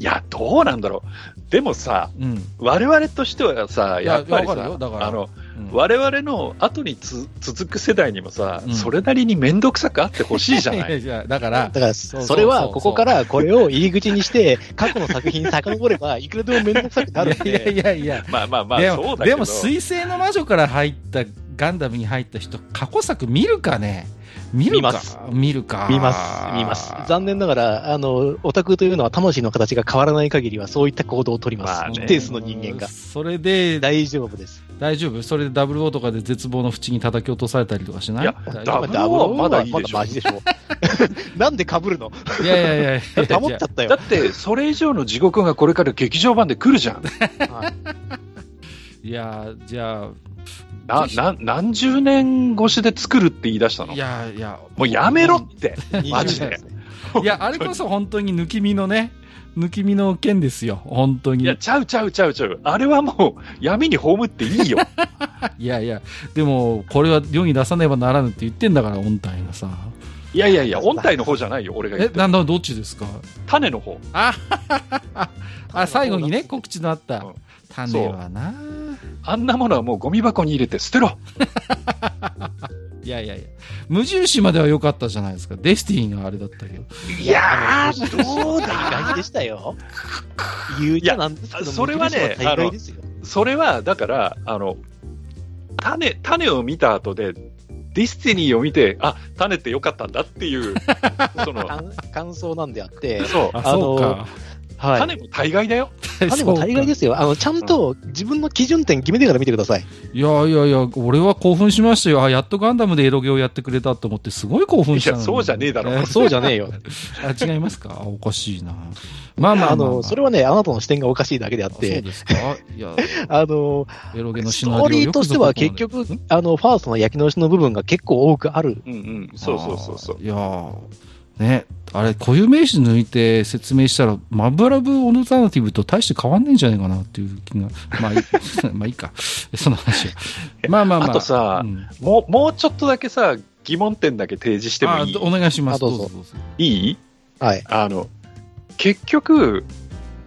いや、どうなんだろう。でもさ、うん。我々としてはさ、いややっぱりさ、だからあの、うん。我々の後につ続く世代にもさ、うん。それなりに面倒くさくあってほしいじゃない。いやだからだ、から、それは、ここからこれを入り口にして、過去の作品に遡れば、いくらでもめんどくさくなるんいやいで、やいや、まあまあまあ、でそうだけど。もでも、水星の魔女から入ったガンダムに入った人、過去作見るかね？見るか？見ます見るか見ます、見ます。残念ながら、あの、オタクというのは魂の形が変わらない限りは、そういった行動を取ります。まあね一定数の人間が。それで、大丈夫です。大丈夫それでダブルオーとかで絶望の淵に叩き落とされたりとかしない？いや大丈ダブルオーはまだいいでしょまだマジでしょ。なんで被るの？夫いやいやいやいや保っちゃったよだ。って、それ以上の地獄がこれから劇場版で来るじゃん。はいいや、じゃな、な、何十年越しで作るって言い出したあ、の？いやいや、もうやめろって。マジ20年でいや、あれこそ本当に抜き身のね、抜き身の剣ですよ、本当に。いや、ちゃうちゃうちゃうちゃう。あれはもう闇に葬っていいよ。いやいや、でも、これは世に出さねばならぬって言ってんだから、音体がさ。いやいやいや、音体の方じゃないよ、俺が言え、ってるなんだ、どっちですか？種の方。あ あ、最後にね、告知のあったうん。種はな。あんなものはもうゴミ箱に入れて捨てろ。いやいやいや、無印までは良かったじゃないですか。デスティニーがあれだったけど。いやー、どう大概だでしたよ。言うちゃなんですけど、いやそれはね無印大概ですよ。それは、だから、あの、種、種を見た後で、ディスティニーを見て、あ、種って良かったんだっていう、その、感感想なんであって、そう、あ、あのそうか。はい。種も大概だよ。種も大概ですよ。あの、ちゃんと自分の基準点決めてから見てください。いやいやいや、俺は興奮しましたよ。あ、やっとガンダムでエロゲをやってくれたと思って、すごい興奮したいやそうじゃねえだろえそうじゃねえよ。あ、違いますか？あおかしいな。まあまあまあ、まあ、あの、それはね、あなたの視点がおかしいだけであっあそうて、ですか？いや、あの、エロゲのスシナリオトーリーとしては結局、あの、ファーストの焼き直しの部分が結構多くある。うんうん、そうそうそうそう。いやーね、あれ、固有名詞抜いて説明したら、マブラブオルタナティブと大して変わんねえんじゃないかなっていう気が、まあいい、まあいいか。その話は。まあまあまあ。あとさうんもう、もうちょっとだけさ、疑問点だけ提示してもいい？あお願いします。あどうぞ。いい？はい。あの、結局、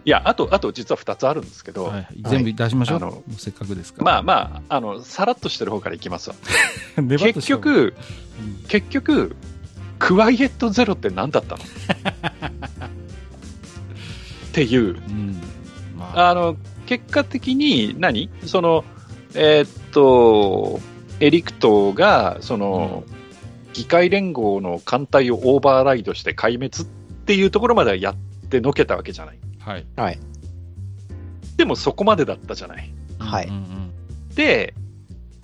いや、あと、あと実は2つあるんですけど、はい、全部出しましょう。あのもうせっかくですから。まあまあ、あの、さらっとしてる方からいきますわ。結局、うん結局、クワイエットゼロって何だったの？っていう、うん。まあ、あの、結果的に何、その、えーっと、エリクトが、その、議会連合の艦隊をオーバーライドして壊滅っっていうところまではやってのけたわけじゃない。はい。はい。でもそこまでだったじゃない。はいうんうんで、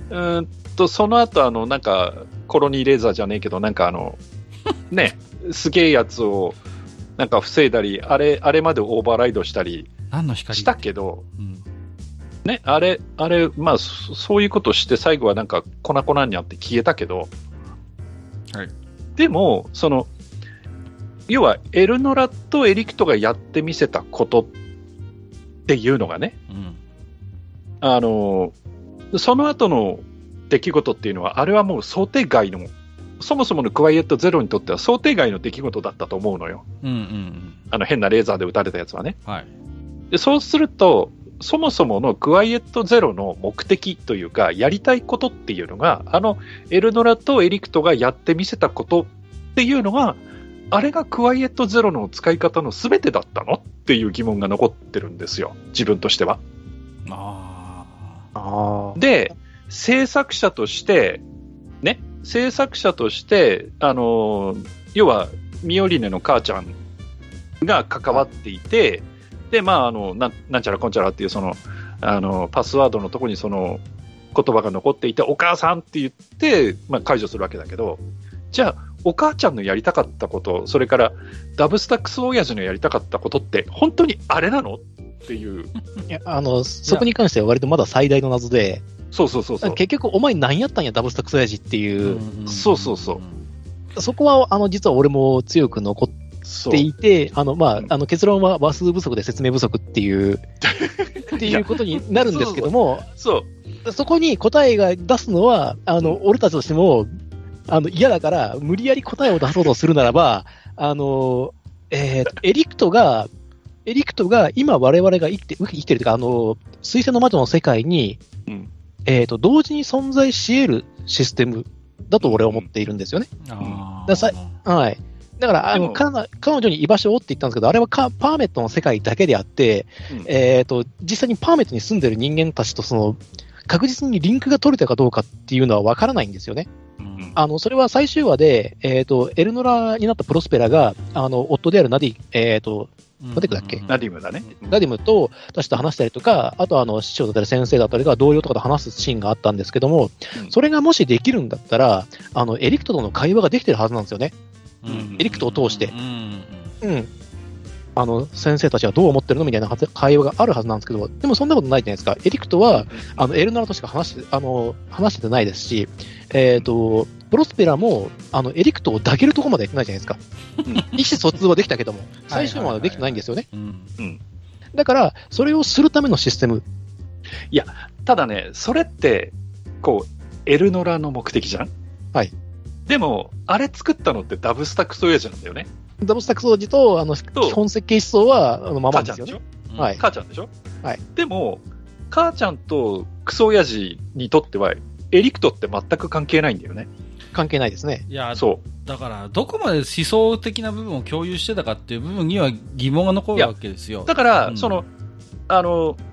うーんと、その後、あの、なんか、コロニーレーザーじゃねえけど、なんかあの、ね、すげえやつを、なんか防いだり、あれ、あれまでオーバーライドしたり何の光？したけど、うん。ね、あれ、あれ、まあ、そそういうことして、最後はなんか粉々になって消えたけど、はい。でも、その、要は、エルノラとエリクトがやってみせたことっていうのがね、うん。あの、その後の出来事っていうのは、あれはもう想定外の、そもそものクワイエットゼロにとっては想定外の出来事だったと思うのよ。うんうんうんあの変なレーザーで撃たれたやつはね。はい。で、そうすると、そもそものクワイエットゼロの目的というか、やりたいことっていうのが、あのエルノラとエリクトがやってみせたことっていうのが、あれがクワイエットゼロの使い方の全てだったのっていう疑問が残ってるんですよ。自分としては。あああ。で、制作者として、ね、制作者として、あの、要は、ミオリネの母ちゃんが関わっていて、で、まあ、あの、なんなんちゃらこんちゃらっていう、その、あの、パスワードのとこにその言葉が残っていて、お母さんって言って、まあ、解除するわけだけど、じゃあ、お母ちゃんのやりたかったこと、それから、ダブスタックス親父のやりたかったことって、本当にあれなの？っていう。いや、あの、そこに関しては割とまだ最大の謎で、そうそうそうそう。結局お前何やったんや、ダブスタックス親父ってあ。いう、そうそうそう。そこは、あの、実は俺も強く残っそうていて、あの、まうんあ、あの、結論は話数不足で説明不足っていう、っていうことになるんですけども、そう。そこに答えが出すのは、あの、俺たちとしても、あの、嫌だから、無理やり答えを出そうとするならば、あの、えーとエリクトが、エリクトが今我々が生きて、生きてるというか、あの、水星の魔女の世界に、うんえーと、同時に存在し得るシステムだと俺は思っているんですよね。あださはい。だから、あの、彼女に居場所をって言ったんですけど、あれはカパーメットの世界だけであって、うんえっ、と、実際にパーメットに住んでる人間たちとその、確実にリンクが取れたかどうかっていうのは分からないんですよね。うんあの、それは最終話で、えっ、と、エルノラになったプロスペラが、あの、夫であるナディ、えっ、と、うん。どれだっけ？ナディムだね。ナディムと、たちと話したりとか、あとはあの、師匠だったり先生だったりが同僚とかと話すシーンがあったんですけども、うん。それがもしできるんだったら、あの、エリクトとの会話ができてるはずなんですよね。うん。エリクトを通して。うん。あの、先生たちはどう思ってるのみたいな会話があるはずなんですけど、でもそんなことないじゃないですか。エリクトは、あの、エルナラとしか話して、あの、話してないですし、えっ、と、プロスペラも、あの、エリクトを抱けるところまでやってないじゃないですか。うん意思疎通はできたけども、はい最終話までできてないんですよね。うんだから、それをするためのシステム。ただね、それって、こう、エルノラの目的じゃん？はい。でも、あれ作ったのってダブスタックス親父なんだよね。ダブスタック掃除と、あの、基本設計思想は、あの、ままですよね。母ちゃんでしょ？うんはい母ちゃんでしょ？はい。でも、母ちゃんとクソ親父にとっては、エリクトって全く関係ないんだよね。関係ないですね。いや、そう。だから、どこまで思想的な部分を共有してたかっていう部分には疑問が残るわけですよ。だから、うんその、あの、あ、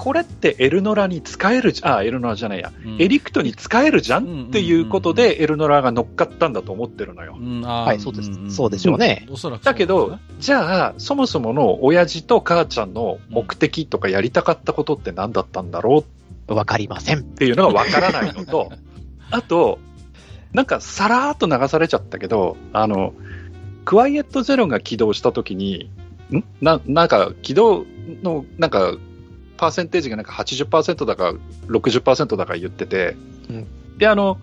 これってエルノラに使えるじゃん、あ、エルノラじゃないや、うんエリクトに使えるじゃんっていうことで、エルノラが乗っかったんだと思ってるのよ。うんあーはい、そうですんん。そうでしょうね。おそらくだけどじゃあ、そもそもの親父と母ちゃんの目的とかやりたかったことって何だったんだろう？わかりません。っていうのがわからないのと、あと、なんかさらーっと流されちゃったけど、あの、クワイエットゼロが起動したときに、ん？な、なんか起動の、なんか、パーセンテージがなんか80%だか60%だか言ってて、うんで、あの、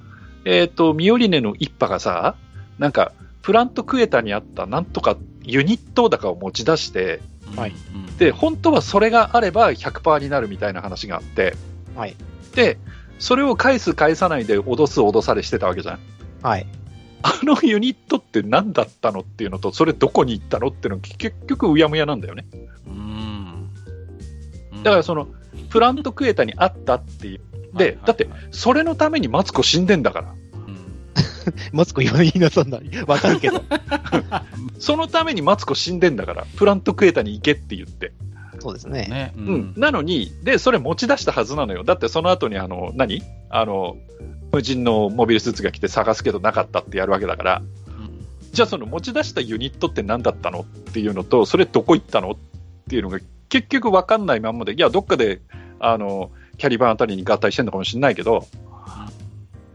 えっ、と、ミオリネの一派がさ、なんか、プラントクエタにあったなんとかユニットだかを持ち出して、はいうんで、本当はそれがあれば100%になるみたいな話があって、はい。で、それを返す返さないで脅す脅されしてたわけじゃん。はい。あのユニットって何だったのっていうのと、それどこに行ったのっていうのが結局うやむやなんだよね。うんだからその、プラントクエタにあったっていう。で、だって、それのためにマツコ死んでんだから。うん マツコ言いなさんなり。わかるけど。そのためにマツコ死んでんだから。プラントクエタに行けって言って。そうですね。ね、ううん。なのに、で、それ持ち出したはずなのよ。だってその後にあの、何？あの、無人のモビルスーツが来て探すけどなかったってやるわけだから。うんじゃあその持ち出したユニットって何だったの？っていうのと、それどこ行ったの？っていうのが結局分かんないまんまで、いや、どっかで、あの、キャリバンあたりに合体してるのかもしれないけど、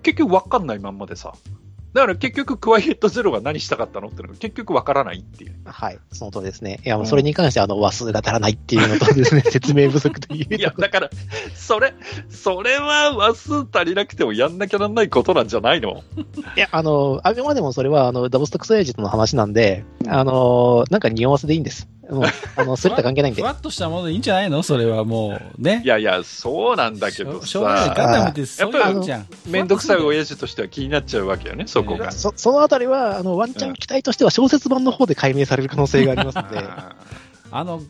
結局分かんないまんまでさ、だから結局、クワイエットゼロが何したかったのっていうのが結局わからないっていう。はい、その通りですね。いや、もうそれに関して、あの、話数が足らないっていうのとですね、説明不足という。いや、だから、それ、それは話数足りなくてもやんなきゃなんないことなんじゃないの？いや、あの、あくまでもそれは、あの、ダブストクソエージとの話なんで、あの、なんか匂わせでいいんです。もう、あの、それと関係ないんでふ。わっとしたものでいいんじゃないの？それはもう、ねい。やいや、そうなんだけどしょうがない。ガンダムさ、ってそういうのじゃん。めんどくさい親父としては気になっちゃうわけよね、そこが。そそのあたりは、あの、ワンチャン期待としては小説版の方で解明される可能性がありますので、ああの、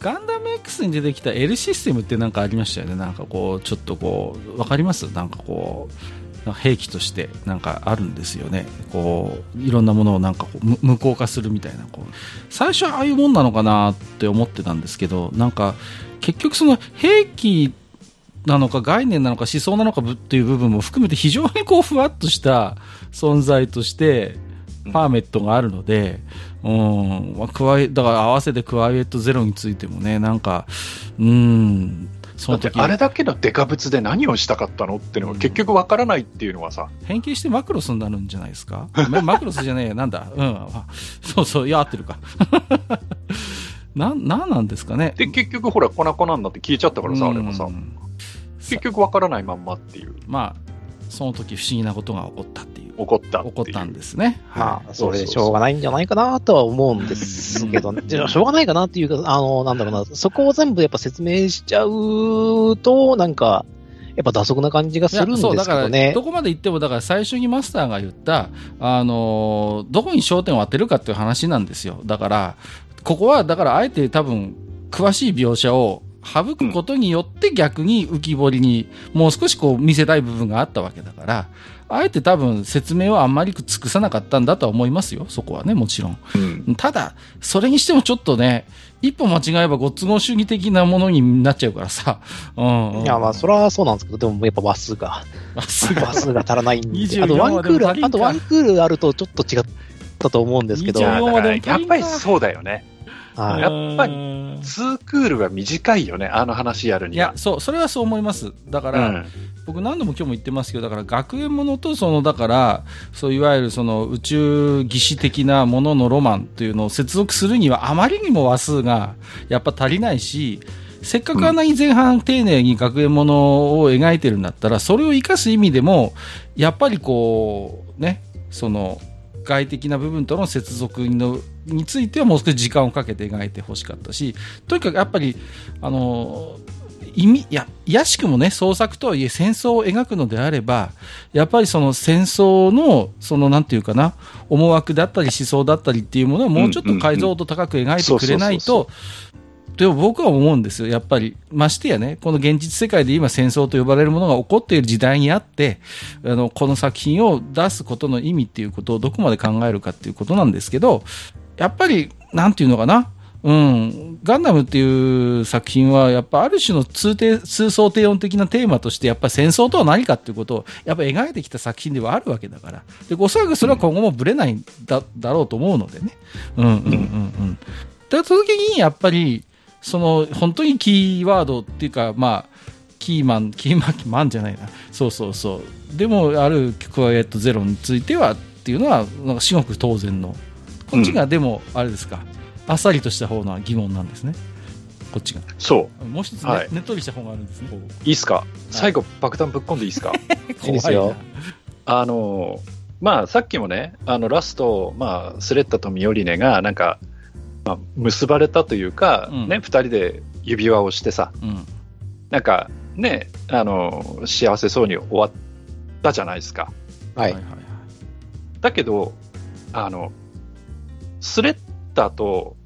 ガンダム X に出てきた L システムってなんかありましたよね。なんかこう、ちょっとこう、わかります？なんかこう、兵器としてなんかあるんですよね。こう、いろんなものをなんか無効化するみたいな。こう最初はああいうもんなのかなって思ってたんですけど、なんか結局その兵器なのか概念なのか思想なのかっていう部分も含めて非常にこうふわっとした存在としてパーメットがあるので、うん、まあクワイだから合わせてクワイエットゼロについてもね、なんか、うん、その時あれだけのデカ物で何をしたかったのっていうのが結局わからないっていうのはさ、変形してマクロスになるんじゃないですか？まマクロスじゃねえや、なんだ、うん、あ そうそう、いや、合ってるか。なん、なんなんですかね？で、結局ほら、粉々になって消えちゃったからさ、あれもさ。う、ん結局わからないまんまっていう、まあ、その時不思議なことが起こったっていう。起こったっていう。起こったんですね。まはあ、それでしょうがないんじゃないかなとは思うんですけど、ね、じゃあしょうがないかなっていうか、あの、なんだろうな、そこを全部やっぱ説明しちゃうと、なんか、やっぱ打足な感じがい。するんですそう、だから、けどね。どこまで行っても、だから最初にマスターが言った、あのーどこに焦点を当てるかっていう話なんですよ。だから、ここは、だから、あえて多分、詳しい描写を省くことによって逆に浮き彫りに、もう少しこう見せたい部分があったわけだから、あえて多分説明はあんまり尽くさなかったんだとは思いますよ。そこはね、もちろん。うんただ、それにしてもちょっとね、一歩間違えばご都合主義的なものになっちゃうからさ。うん、うん。いや、まあ、それはそうなんですけど、でもやっぱ話数が、あ、すごい話数が足らないんで、24あとワンクール、あとワンクールあるとちょっと違ったと思うんですけど、いやはい24だからやっぱりそうだよね。いやっぱりり2クールは短いよね、あの話やるには。いや、そう、それはそう思います。だかうら、ん、僕何度も今日も言ってますけど、だから学園ものと、その、だから、そういわゆるその宇宙技師的なもののロマンというのを接続するには、あまりにも話数がやっぱ足りないし、せっかくあんなに前半丁寧に学園ものを描いてるんだったら、それを生かす意味でも、やっぱりこう、ね、その、外的な部分との接続のについてはもう少し時間をかけて描いてほしかったし、とにかくやっぱり、あの、意味、いや、いやしくもね、創作とはいえ戦争を描くのであれば、やっぱりその戦争の、そのなんていうかな、思惑だったり思想だったりっていうものはもうちょっと解像度高く描いてくれないと、でも僕は思うんですよ。やっぱり。ましてやね、この現実世界で今戦争と呼ばれるものが起こっている時代にあって、あの、この作品を出すことの意味っていうことをどこまで考えるかっていうことなんですけど、やっぱり、なんていうのかな？うん。ガンダムっていう作品は、やっぱある種の通定、通奏低音的なテーマとして、やっぱり戦争とは何かっていうことを、やっぱ描いてきた作品ではあるわけだから。で、おそらくそれは今後もブレないんだ、だろうと思うのでね。うんうんうんうん。で、その時に、やっぱり、その、本当にキーワードっていうか、まあ、キーマン、キーマン、マンじゃないな。そうそうそう。でも、あるクワイエットゼロについてはっていうのは、なんか至極当然の。こっちが、でも、あれですか。あっさりとした方の疑問なんですね。こっちが。そもう一つね、はいねっとりした方があるんですね。う、いいっすか、最後、爆弾ぶっ込んでいいっすか？いいですよあの、まあ、さっきもね、あの、ラスト、まあ、スレッタとミオリネが、なんか、まあ、結ばれたというか、うんね、二人で指輪をしてさ、怖いな。なんか、ね、あの、幸せそうに終わったじゃないですか。うん。はいはいはい。だけど、あの、スレッタと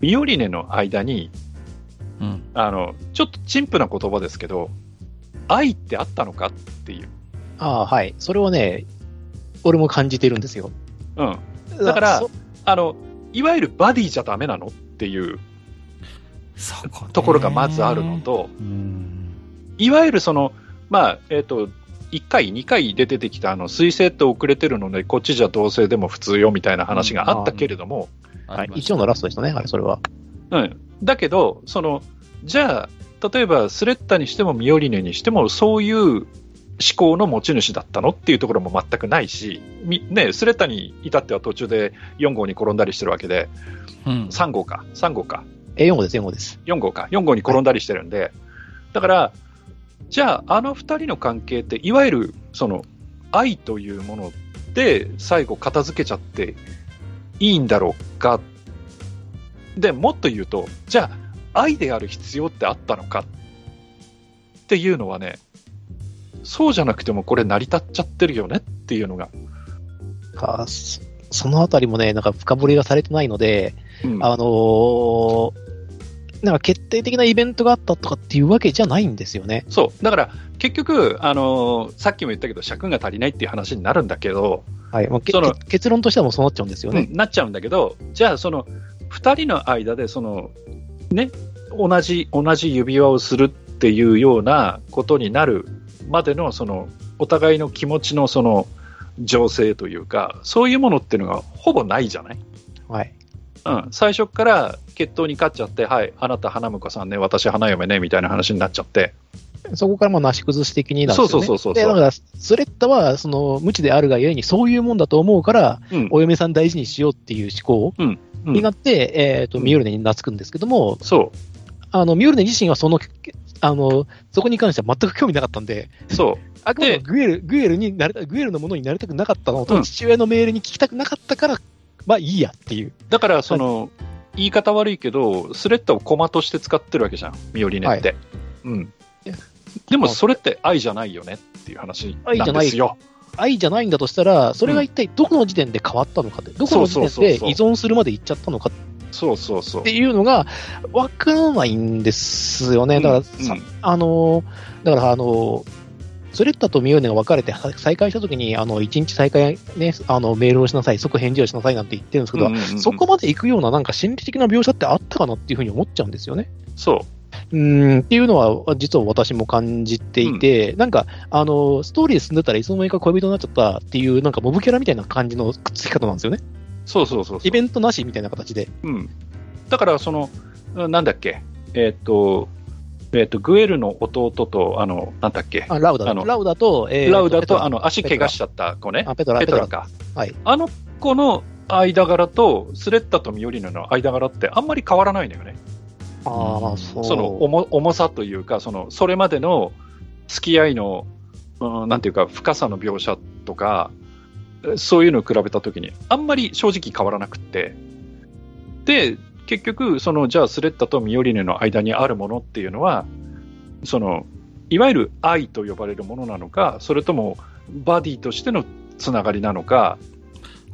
ミオリネの間に、うん。あの、ちょっと陳腐な言葉ですけど、愛ってあったのかっていう。ああ、はい。それはね、俺も感じてるんですよ。うん。だからそあの、いわゆるバディじゃダメなのっていうところがまずあるのと、うん。いわゆるその、まあ、えっ、と、1回、2回で出てきた、あの、水星って遅れてるので、こっちじゃ同性でも普通よみたいな話があったけれども、はい。一応のラストでしたね、はい、それは。うん。だけど、その、じゃあ、例えばスレッタにしてもミオリネにしても、そういう思考の持ち主だったのっていうところも全くないし、みね、スレッタに至っては途中で4号に転んだりしてるわけで、うん3号か、3号か、え、4号です、4号です。4号か、4号に転んだりしてるんで、だから、じゃあ、あの2人の関係って、いわゆるその愛というもので最後片付けちゃっていいんだろうか。でもっと言うと、じゃあ、愛である必要ってあったのかっていうのはね、そうじゃなくてもこれ成り立っちゃってるよねっていうのが。かそそのあたりもね、なんか深掘りがされてないので、うんあのーなんか決定的なイベントがあったとかっていうわけじゃないんですよね。そう。だから、結局、あのーさっきも言ったけど、尺が足りないっていう話になるんだけど、はい。まあ、けそのけ結論としてはもうそうなっちゃうんですよね。うんなっちゃうんだけど、じゃあ、その2人の間でその、ね、同じ同じ指輪をするっていうようなことになるまでのそのお互いの気持ちのその情勢というか、そういうものっていうのがほぼないじゃない、はい。うん、最初から決闘に勝っちゃって、はい、あなた、花婿さんね、私、花嫁ねみたいな話になっちゃって、そこからまあ、なし崩し的になんですよね。そうそうそうそう。で、だから、スレッタは、その、無知であるがゆえに、そういうもんだと思うから、うん。お嫁さん大事にしようっていう思考うん。になって、えっ、と、ミオルネに懐くんですけども、そう、あの、ミオルネ自身はその、あの、そこに関しては全く興味なかったんで、そう、あくまでグエル、グエルになりた、グエルのものになりたくなかったのと、父親の命令に聞きたくなかったから、まあいいやっていう。だから、その、言い方悪いけど、スレッタを駒として使ってるわけじゃん、ミオリネって。うん。でも、それって愛じゃないよねっていう話なんですよ。愛じゃないんだとしたら、それが一体どこの時点で変わったのかって、どこの時点で依存するまでいっちゃったのかそうそうそうって。いうのが、わからないんですよね。だから、うんさあのー、だから、あのー、スレッタとミオネが別れては再会したときに、あの、一日再会ね、あの、メールをしなさい、即返事をしなさいなんて言ってるんですけど、うんうんうんそこまで行くようななんか心理的な描写ってあったかなっていうふうに思っちゃうんですよね。そう。うーんっていうのは、実は私も感じていて、なんか、あの、ストーリー進んでたらいつの間にか恋人になっちゃったっていう、なんかモブキャラみたいな感じのくっつき方なんですよね。そうそうそうイベントなしみたいな形で。うん。だから、その、うんなんだっけ、えっ、と、えっ、と、グエルの弟と、あの、なんだっけ、あラウダあのラウダと、えーラウダと、あの、足怪我しちゃった子ね。あ、ペトラ、ペトラか。はい。あの子の間柄と、スレッタとミオリネの間柄ってあんまり変わらないのよね。ああ、そう。その重重さというか、そのそれまでの付き合いの、うん、なんていうか、深さの描写とか、えそういうのを比べたときに、あんまり正直変わらなくって、で、結局、そのじゃあ、スレッタとミオリネの間にあるものっていうのは、そのいわゆる愛と呼ばれるものなのか、それともバディとしてのつながりなのか、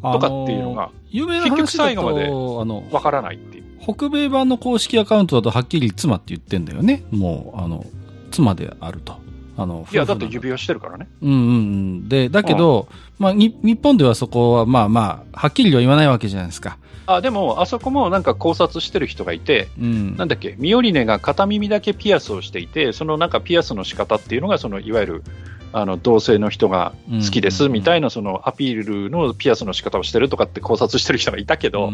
とかっていうのが有名な結局最後までと、あの、わからないっていう。北米版の公式アカウントだとはっきり妻って言ってんだよね。もう、あの、妻であると。あの、いや、だって指輪してるからね。うんうんうん。で、だけど、まあ、に日本ではそこは、まあまあ、はっきりは言わないわけじゃないですか。あ、でも、あそこもなんか考察してる人がいて、うん。なんだっけ、ミオリネが片耳だけピアスをしていて、そのなんかピアスの仕方っていうのが、そのいわゆるあの同性の人が好きですみたいなそのアピールのピアスの仕方をしてるとかって考察してる人がいたけど、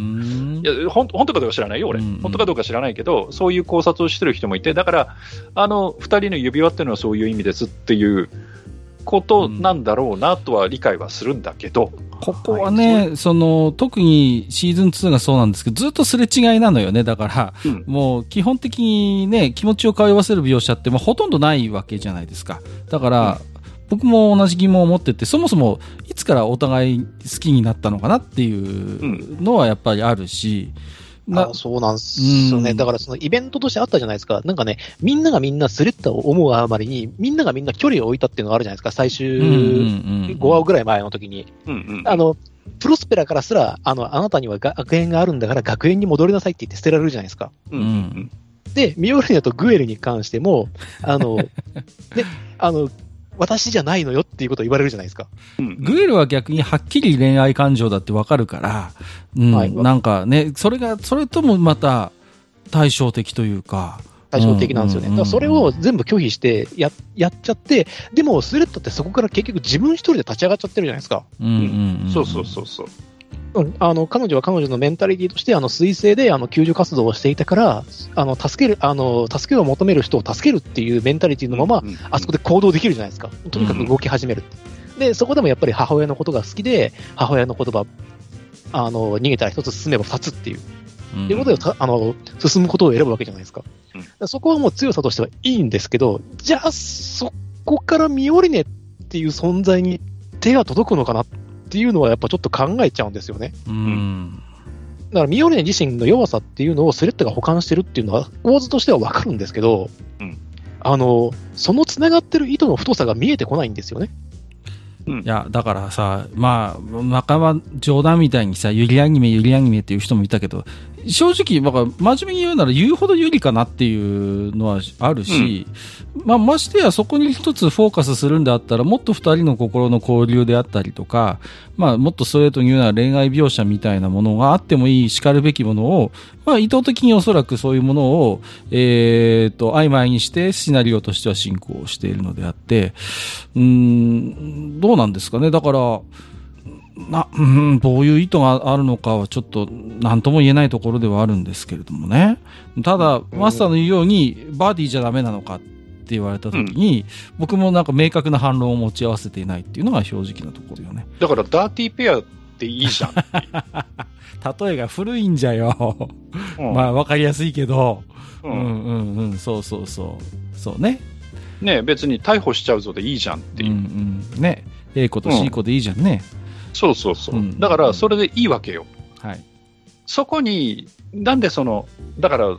本当かどうか知らないよ、俺、本当かどうか知らないけど、そういう考察をしてる人もいて、だから、あの2人の指輪っていうのはそういう意味ですっていうことなんだろうなとは理解はするんだけど、ここはね、その、特にシーズン2がそうなんですけど、ずっとすれ違いなのよね。だから、うん。もう基本的にね、気持ちを通わせる描写って、まあ、ほとんどないわけじゃないですか。だから、僕も同じ疑問を持ってて、そもそもいつからお互い好きになったのかなっていうのはやっぱりあるし、なあそうなんですよね。うんだからそのイベントとしてあったじゃないですか。なんかね、みんながみんなスレッタを思うあまりに、みんながみんな距離を置いたっていうのがあるじゃないですか。最終うんうんうん5話ぐらい前の時に。うんうんあの、プロスペラからすら、あの、あなたにはが学園があるんだから学園に戻りなさいって言って捨てられるじゃないですか。うんうんで、ミオルニアとグエルに関しても、あの、で、あの、私じゃないのよっていうことを言われるじゃないですか。グエルは逆にはっきり恋愛感情だってわかるから、うん、はいなんかね、それが、それともまた対照的というか、対照的なんですよね。うんだからそれを全部拒否してや、やっちゃって、でもスレッドってそこから結局自分一人で立ち上がっちゃってるじゃないですか。うんうんうん。そうそうそうそう。うん、あの彼女は彼女のメンタリティとして、あの彗星であの救助活動をしていたから、あの助けるあの助けを求める人を助けるっていうメンタリティのまま、うんあそこで行動できるじゃないですか、とにかく動き始めるって、でそこでもやっぱり母親のことが好きで、母親の言葉あの逃げたら一つ進めば二つっていう、うん、いうことでたあの進むことを選ぶわけじゃないですか、うん。そこはもう強さとしてはいいんですけど、じゃあ、そこからミオリネっていう存在に手が届くのかなっていうのは、やっぱちょっと考えちゃうんですよね。うん。だからミオリネ自身の弱さっていうのをスレッドが保管してるっていうのは構図としてはわかるんですけど、うんあの、その繋がってる糸の太さが見えてこないんですよね。うんいや、だからさ、まあ、仲間冗談みたいにさ、ゆりアニメ、ゆりアニメっていう人もいたけど、正直、だから真面目に言うなら言うほど有利かなっていうのはあるし、まあ、ましてやそこに一つフォーカスするんであったら、もっと二人の心の交流であったりとか、まあ、もっとストレートに言うなら恋愛描写みたいなものがあってもいい、叱るべきものを、まあ、意図的におそらくそういうものを、えー、と、曖昧にしてシナリオとしては進行しているのであって、うーん、どうなんですかね。だから、な、うん、どういう意図があるのかはちょっと何とも言えないところではあるんですけれどもね。ただ、マスターの言うように、バディじゃダメなのかって言われた時に、僕もなんか明確な反論を持ち合わせていないっていうのが正直なところよね。だから、ダーティーペアっていいじゃん。例えが古いんじゃよ。うんまあ、わかりやすいけど。ううんんうんうん、そうそうそう。そうね。ね別に逮捕しちゃうぞでいいじゃんってうんいう。うん。ね。A 子と C 子でいいじゃんね。そうそうそう。うんだから、それでいいわけよ。はい。そこに、なんでその、だから、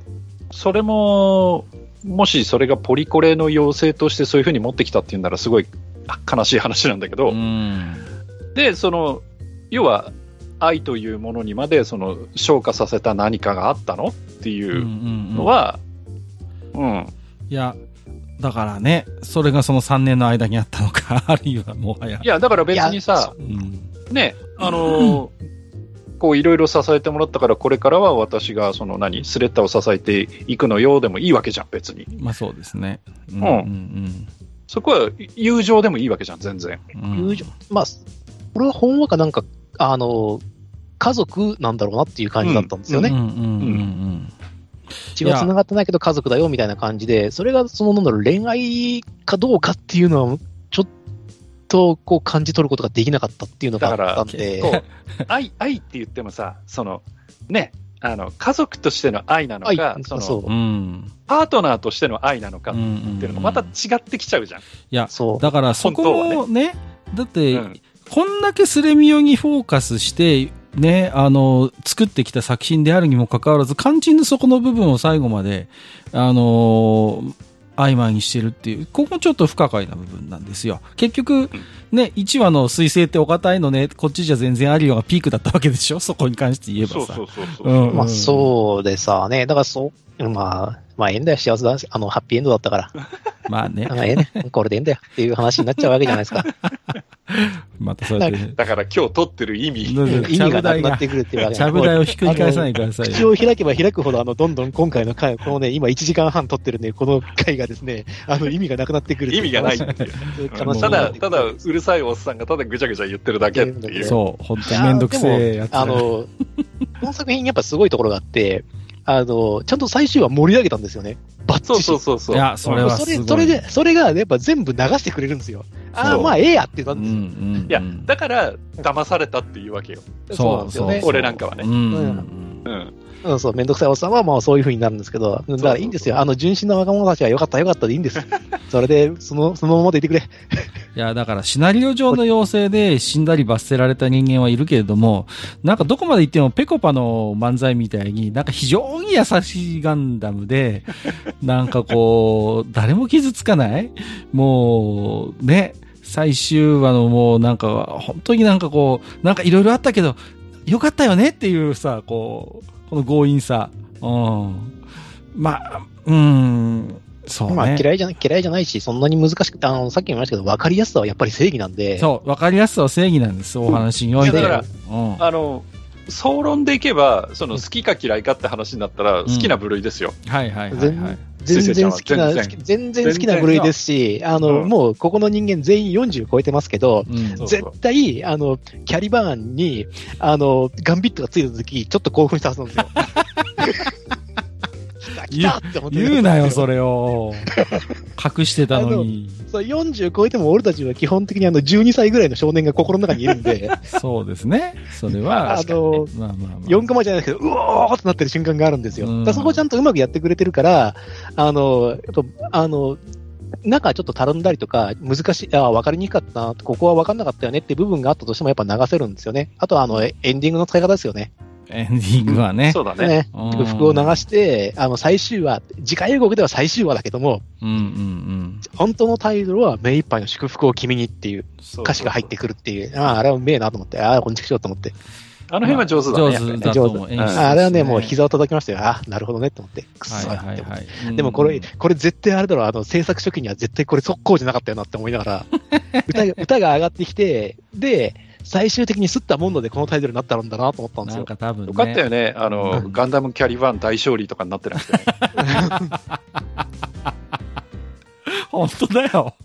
それも、もしそれがポリコレの要請としてそういうふうに持ってきたっていうんならすごいあ悲しい話なんだけど、うん。で、その、要は、愛というものにまでその昇華させた何かがあったのっていうんうんううんのは、うん、いや、だからね、それがその3年の間にあったのか、あるいはもはや。いや、だから別にさ、うん、ね、あのーこういろいろ支えてもらったから、これからは私がその何、スレッタを支えていくのよでもいいわけじゃん、別に。まあそうですね。うんうんうんそこは友情でもいいわけじゃん、全然。友情？まあ、これはほんわかなんか、あの、家族なんだろうなっていう感じだったんですよね。うんうんうん血は繋がってないけど家族だよみたいな感じで、それがその、なんだろう、恋愛かどうかっていうのは、とこう感じ取ることができなかったっていうのがあったんで、こう愛、愛って言ってもさ、その、ね、あの、家族としての愛なのか、愛その、そう。うんうんパートナーとしての愛なのかっうんうんていうのがまた違ってきちゃうじゃん。いや、そう。だからそこもね、だって、うん。こんだけスレミオにフォーカスして、ね、あの、作ってきた作品であるにもかかわらず、肝心の底の部分を最後まで、あの曖昧にしてるっていう、ここちょっと不可解な部分なんですよ。結局、ね、1話の彗星ってお堅いのね、こっちじゃ全然あるよがピークだったわけでしょ？そこに関して言えばさ。そうそうそうまあそうでさね、だからそう、まあ、まあええんだよ、幸せだし、あの、ハッピーエンドだったから、まあね。あ、ええね、これでええんだよっていう話になっちゃうわけじゃないですか。またそうやって、だから今日撮ってる意味。意味がなくなってくるっていうわけちゃぶ台をひっくり返さないでください口よ。を開けば開くほど、あの、どんどん今回の回、このね、今1時間半撮ってるね、この回がですね、あの、意味がなくなってくる意味がないっていう。悲しいただ、ただ、うるさいおっさんがただぐちゃぐちゃ言ってるだけっていう。そう、本当にめんどくせえやつだあの、この作品やっぱすごいところがあって、あの、ちゃんと最終話盛り上げたんですよね。バッチリ。そうそうそうそう。いや、それはそれ、すごい。それで、それがやっぱ全部流してくれるんですよ。ああ、まあええやって言ったうんんですよ。うんうん。いや、だから、騙されたっていうわけよ。そうなんですよね。俺なんかはねうんうんうん。うん、そう、めんどくさいおっさんはまあそういう風になるんですけど、だからいいんですよ。あの、純真な若者たちはよかったよかったでいいんです。それで、その、そのままでいてくれ。いや、だからシナリオ上の要請で死んだり罰せられた人間はいるけれども、なんかどこまで行ってもペコパの漫才みたいに、なんか非常に優しいガンダムで、なんかこう、誰も傷つかないもう、ね、最終話のもうなんか、本当になんかこう、なんかいろいろあったけど、よかったよねっていうさ、こう、この強引さ。うん。まあ、うん、そうね。まあ嫌いじゃない、嫌いじゃないし、そんなに難しくて、あの、さっきも言いましたけど、分かりやすさはやっぱり正義なんで、そう、わかりやすさは正義なんです、お話において。だからうん。あの、総論でいけば、その好きか嫌いかって話になったら、好きな部類ですよ。はいはいはい、全はい。全然好きな、全然。好きな部類ですし、あの、うん。もう、ここの人間全員40超えてますけど、うん。絶対、あの、キャリバーンに、あの、ガンビットがついた時、ちょっと興奮したはずなんですよ。来たって思って言うなよ、それを。隠してたのに。そう、40超えても俺たちは基本的にあの、12歳ぐらいの少年が心の中にいるんで、そうですね。それは、あの、まあまあまあ。4コマじゃないですけど、うおーってなってる瞬間があるんですよ。うんだそこをちゃんとうまくやってくれてるから、あの、あの、中ちょっとたるんだりとか、難しい、あ分かりにくかったな、ここは分かんなかったよねって部分があったとしてもやっぱ流せるんですよね。あとはあの、エンディングの使い方ですよね。エンディングはね。そうだね。ね。うん服を流して、あの、最終話、次回予告では最終話だけども、うんうんうん。本当のタイトルは目いっぱいの祝福を君にっていう歌詞が入ってくるっていう、ああ、あれはうめえなと思って、ああ、こんちくしようと思って。あの辺は上手だね。上手だとああれはね、もう膝を叩きましたよ。ああ、なるほどねって思って。くっそはいーって思って。はいはい。でもこれ、これ絶対あれだろう、あの、制作初期には絶対これ速攻じゃなかったよなって思いながら、歌が、歌が上がってきて、で、最終的にすったものでこのタイトルになったんだなと思ったんですなんよ。か多分ね。よかったよね。あの、ガンダムキャリバーン大勝利とかになってなくてね。本当だよ。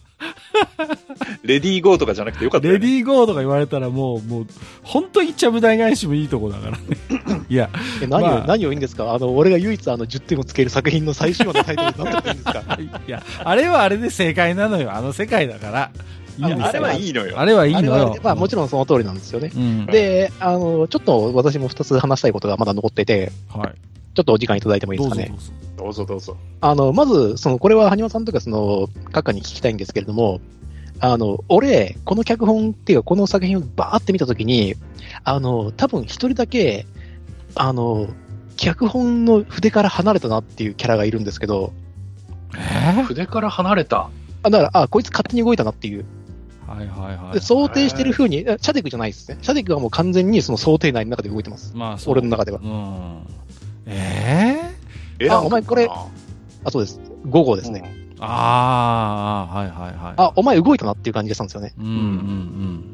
レディーゴーとかじゃなくてよかったよね。レディーゴーとか言われたらもう、もう、本当にちゃぶ台返しもいいとこだからね。いや、え何を、まあ何をいいんですか？あの、俺が唯一あの10点をつける作品の最終話のタイトルになってるんですか？いや、あれはあれで正解なのよ。あの世界だから。いいあれはいいのよ。あれはいいのよは。まあもちろんその通りなんですよね。うん。で、あの、ちょっと私も2つ話したいことがまだ残ってて、はい。ちょっとお時間いただいてもいいですかね。どうぞどうぞ。どうぞどうぞ。あの、まず、その、これは、埴輪さんとか、その、閣下に聞きたいんですけれども、あの、俺、この脚本っていうか、この作品をバーって見たときに、あの、多分一人だけ、あの、脚本の筆から離れたなっていうキャラがいるんですけど、え筆から離れた？あだから、あ、こいつ勝手に動いたなっていう。はいはいはい。で想定してる風に、あシャデクじゃないですね。シャデクはもう完全にその想定内の中で動いてます。まあ、そう俺の中では。うん。ええエランあお前これあ、そうです。5号ですね。ああ、はいはいはい。あ、お前動いたなっていう感じがしたんですよね。うんうん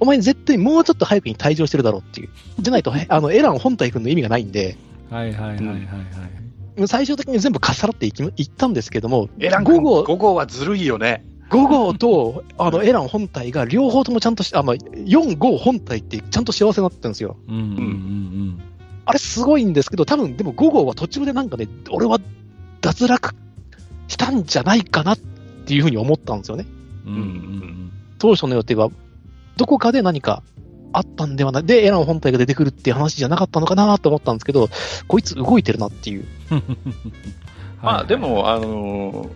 お前絶対もうちょっと早くに退場してるだろうっていう。じゃないと、へあの、エラン本体君の意味がないんで、うん。はいはいはいはいはい。最終的に全部かっさらっていきいったんですけども、エラン5号、5号はずるいよね。5号と、あの、エラン本体が両方ともちゃんとし、あ、まあ、4、5本体ってちゃんと幸せになってるんですよ。うんうんうんあれすごいんですけど、多分でも5号は途中でなんかね、俺は脱落したんじゃないかなっていうふうに思ったんですよね。うん。うんうん当初の予定は、どこかで何かあったんではない。で、エラン本体が出てくるっていう話じゃなかったのかなと思ったんですけど、こいつ動いてるなっていう。うん。まあでも、あのー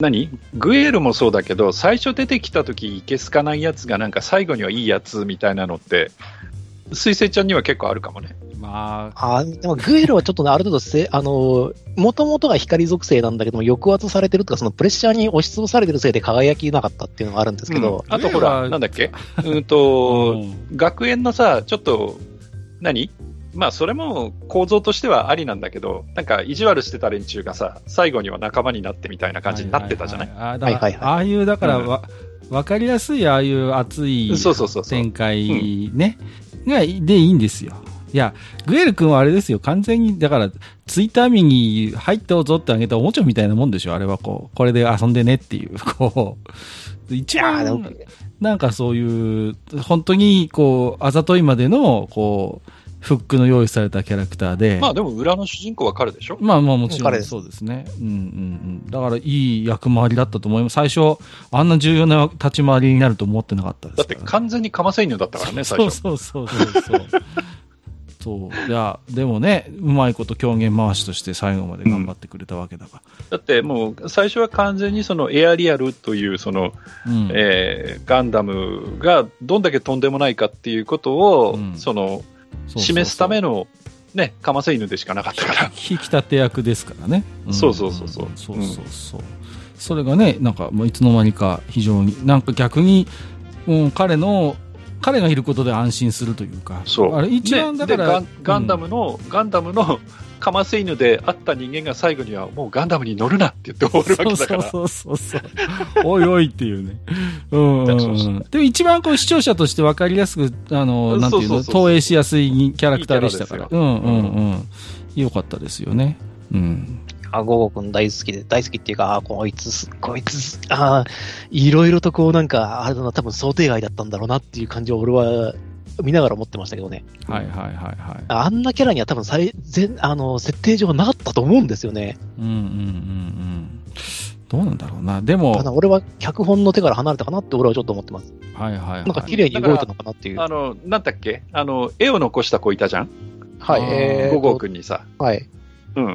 何？グエールもそうだけど、最初出てきた時いけすかないやつがなんか最後にはいいやつみたいなのって、水星ちゃんには結構あるかもね。まあ、あーでもグエルはちょっとね、ある程度せ、あのー、もともとが光属性なんだけども、抑圧されてるとか、そのプレッシャーに押しつぶされてるせいで輝きなかったっていうのがあるんですけど、あとほら、なんだっけ？うん。と、うん学園のさ、ちょっと、何？まあそれも構造としてはありなんだけど、なんか意地悪してた連中がさ、最後には仲間になってみたいな感じになってたじゃない,、はははあだからはいはいはい。ああいう、だからうん。わ、わかりやすい、ああいう熱いそうそうそうそう。展開ね、が、でいいんですよ。いや、グエル君はあれですよ、完全に、だから、ツイッター民に入っておぞってあげたおもちゃみたいなもんでしょ、あれはこう、これで遊んでねっていう、こう、一番、なんかそういう、本当に、こう、あざといまでの、こう、フックの用意されたキャラクターで、まあでも裏の主人公は彼でしょ？まあまあもちろん彼ですそうですね。うんうんうん。だからいい役回りだったと思います。最初、あんな重要な立ち回りになると思ってなかったですだって完全にカマセイヌだったからね、最そう初。そうそうそうそう。そう。いや、でもね、うまいこと狂言回しとして最後まで頑張ってくれたわけだかだってもう最初は完全にそのエアリアルというその、ら。うん。えーガンダムがどんだけとんでもないかっていうことを、うんそのそうそうそう示すためのね、カマセイヌでしかなかったから。引き立て役ですからね。んそうそうそうそうそうそうそう。それがね、なんかもういつの間にか非常に、なんか逆に、うん、彼の、彼がいることで安心するというか。そう。あれ一番だから、ででガンガンダムの、ガンダムのカマセイヌであった人間が最後にはもうガンダムに乗るなって言って終わるわけだから。そうそうそうそう。おいおいっていうね。うん。でも一番こう視聴者として分かりやすく、あの、なんていうの、投影しやすいキャラクターでしたから。いいキうんうんうん。よかったですよね。うん。あ、ゴーゴ君大好きで、大好きっていうか、あ、こいつす、こいつす、あいろいろとこうなんか、あれだな、多分想定外だったんだろうなっていう感じを俺は見ながら思ってましたけどね。はいはいはいはい。あんなキャラには多分最、全、あの、設定上なかったと思うんですよね。うんうんうんうん。どうなんだろうな。でも、ただ俺は脚本の手から離れたかなって俺はちょっと思ってます。はいはいはい。なんか綺麗に動いたのかなっていう。あの、なんだっけ？あの、絵を残した子いたじゃん？はい、え五号くんにさ。はい。うん。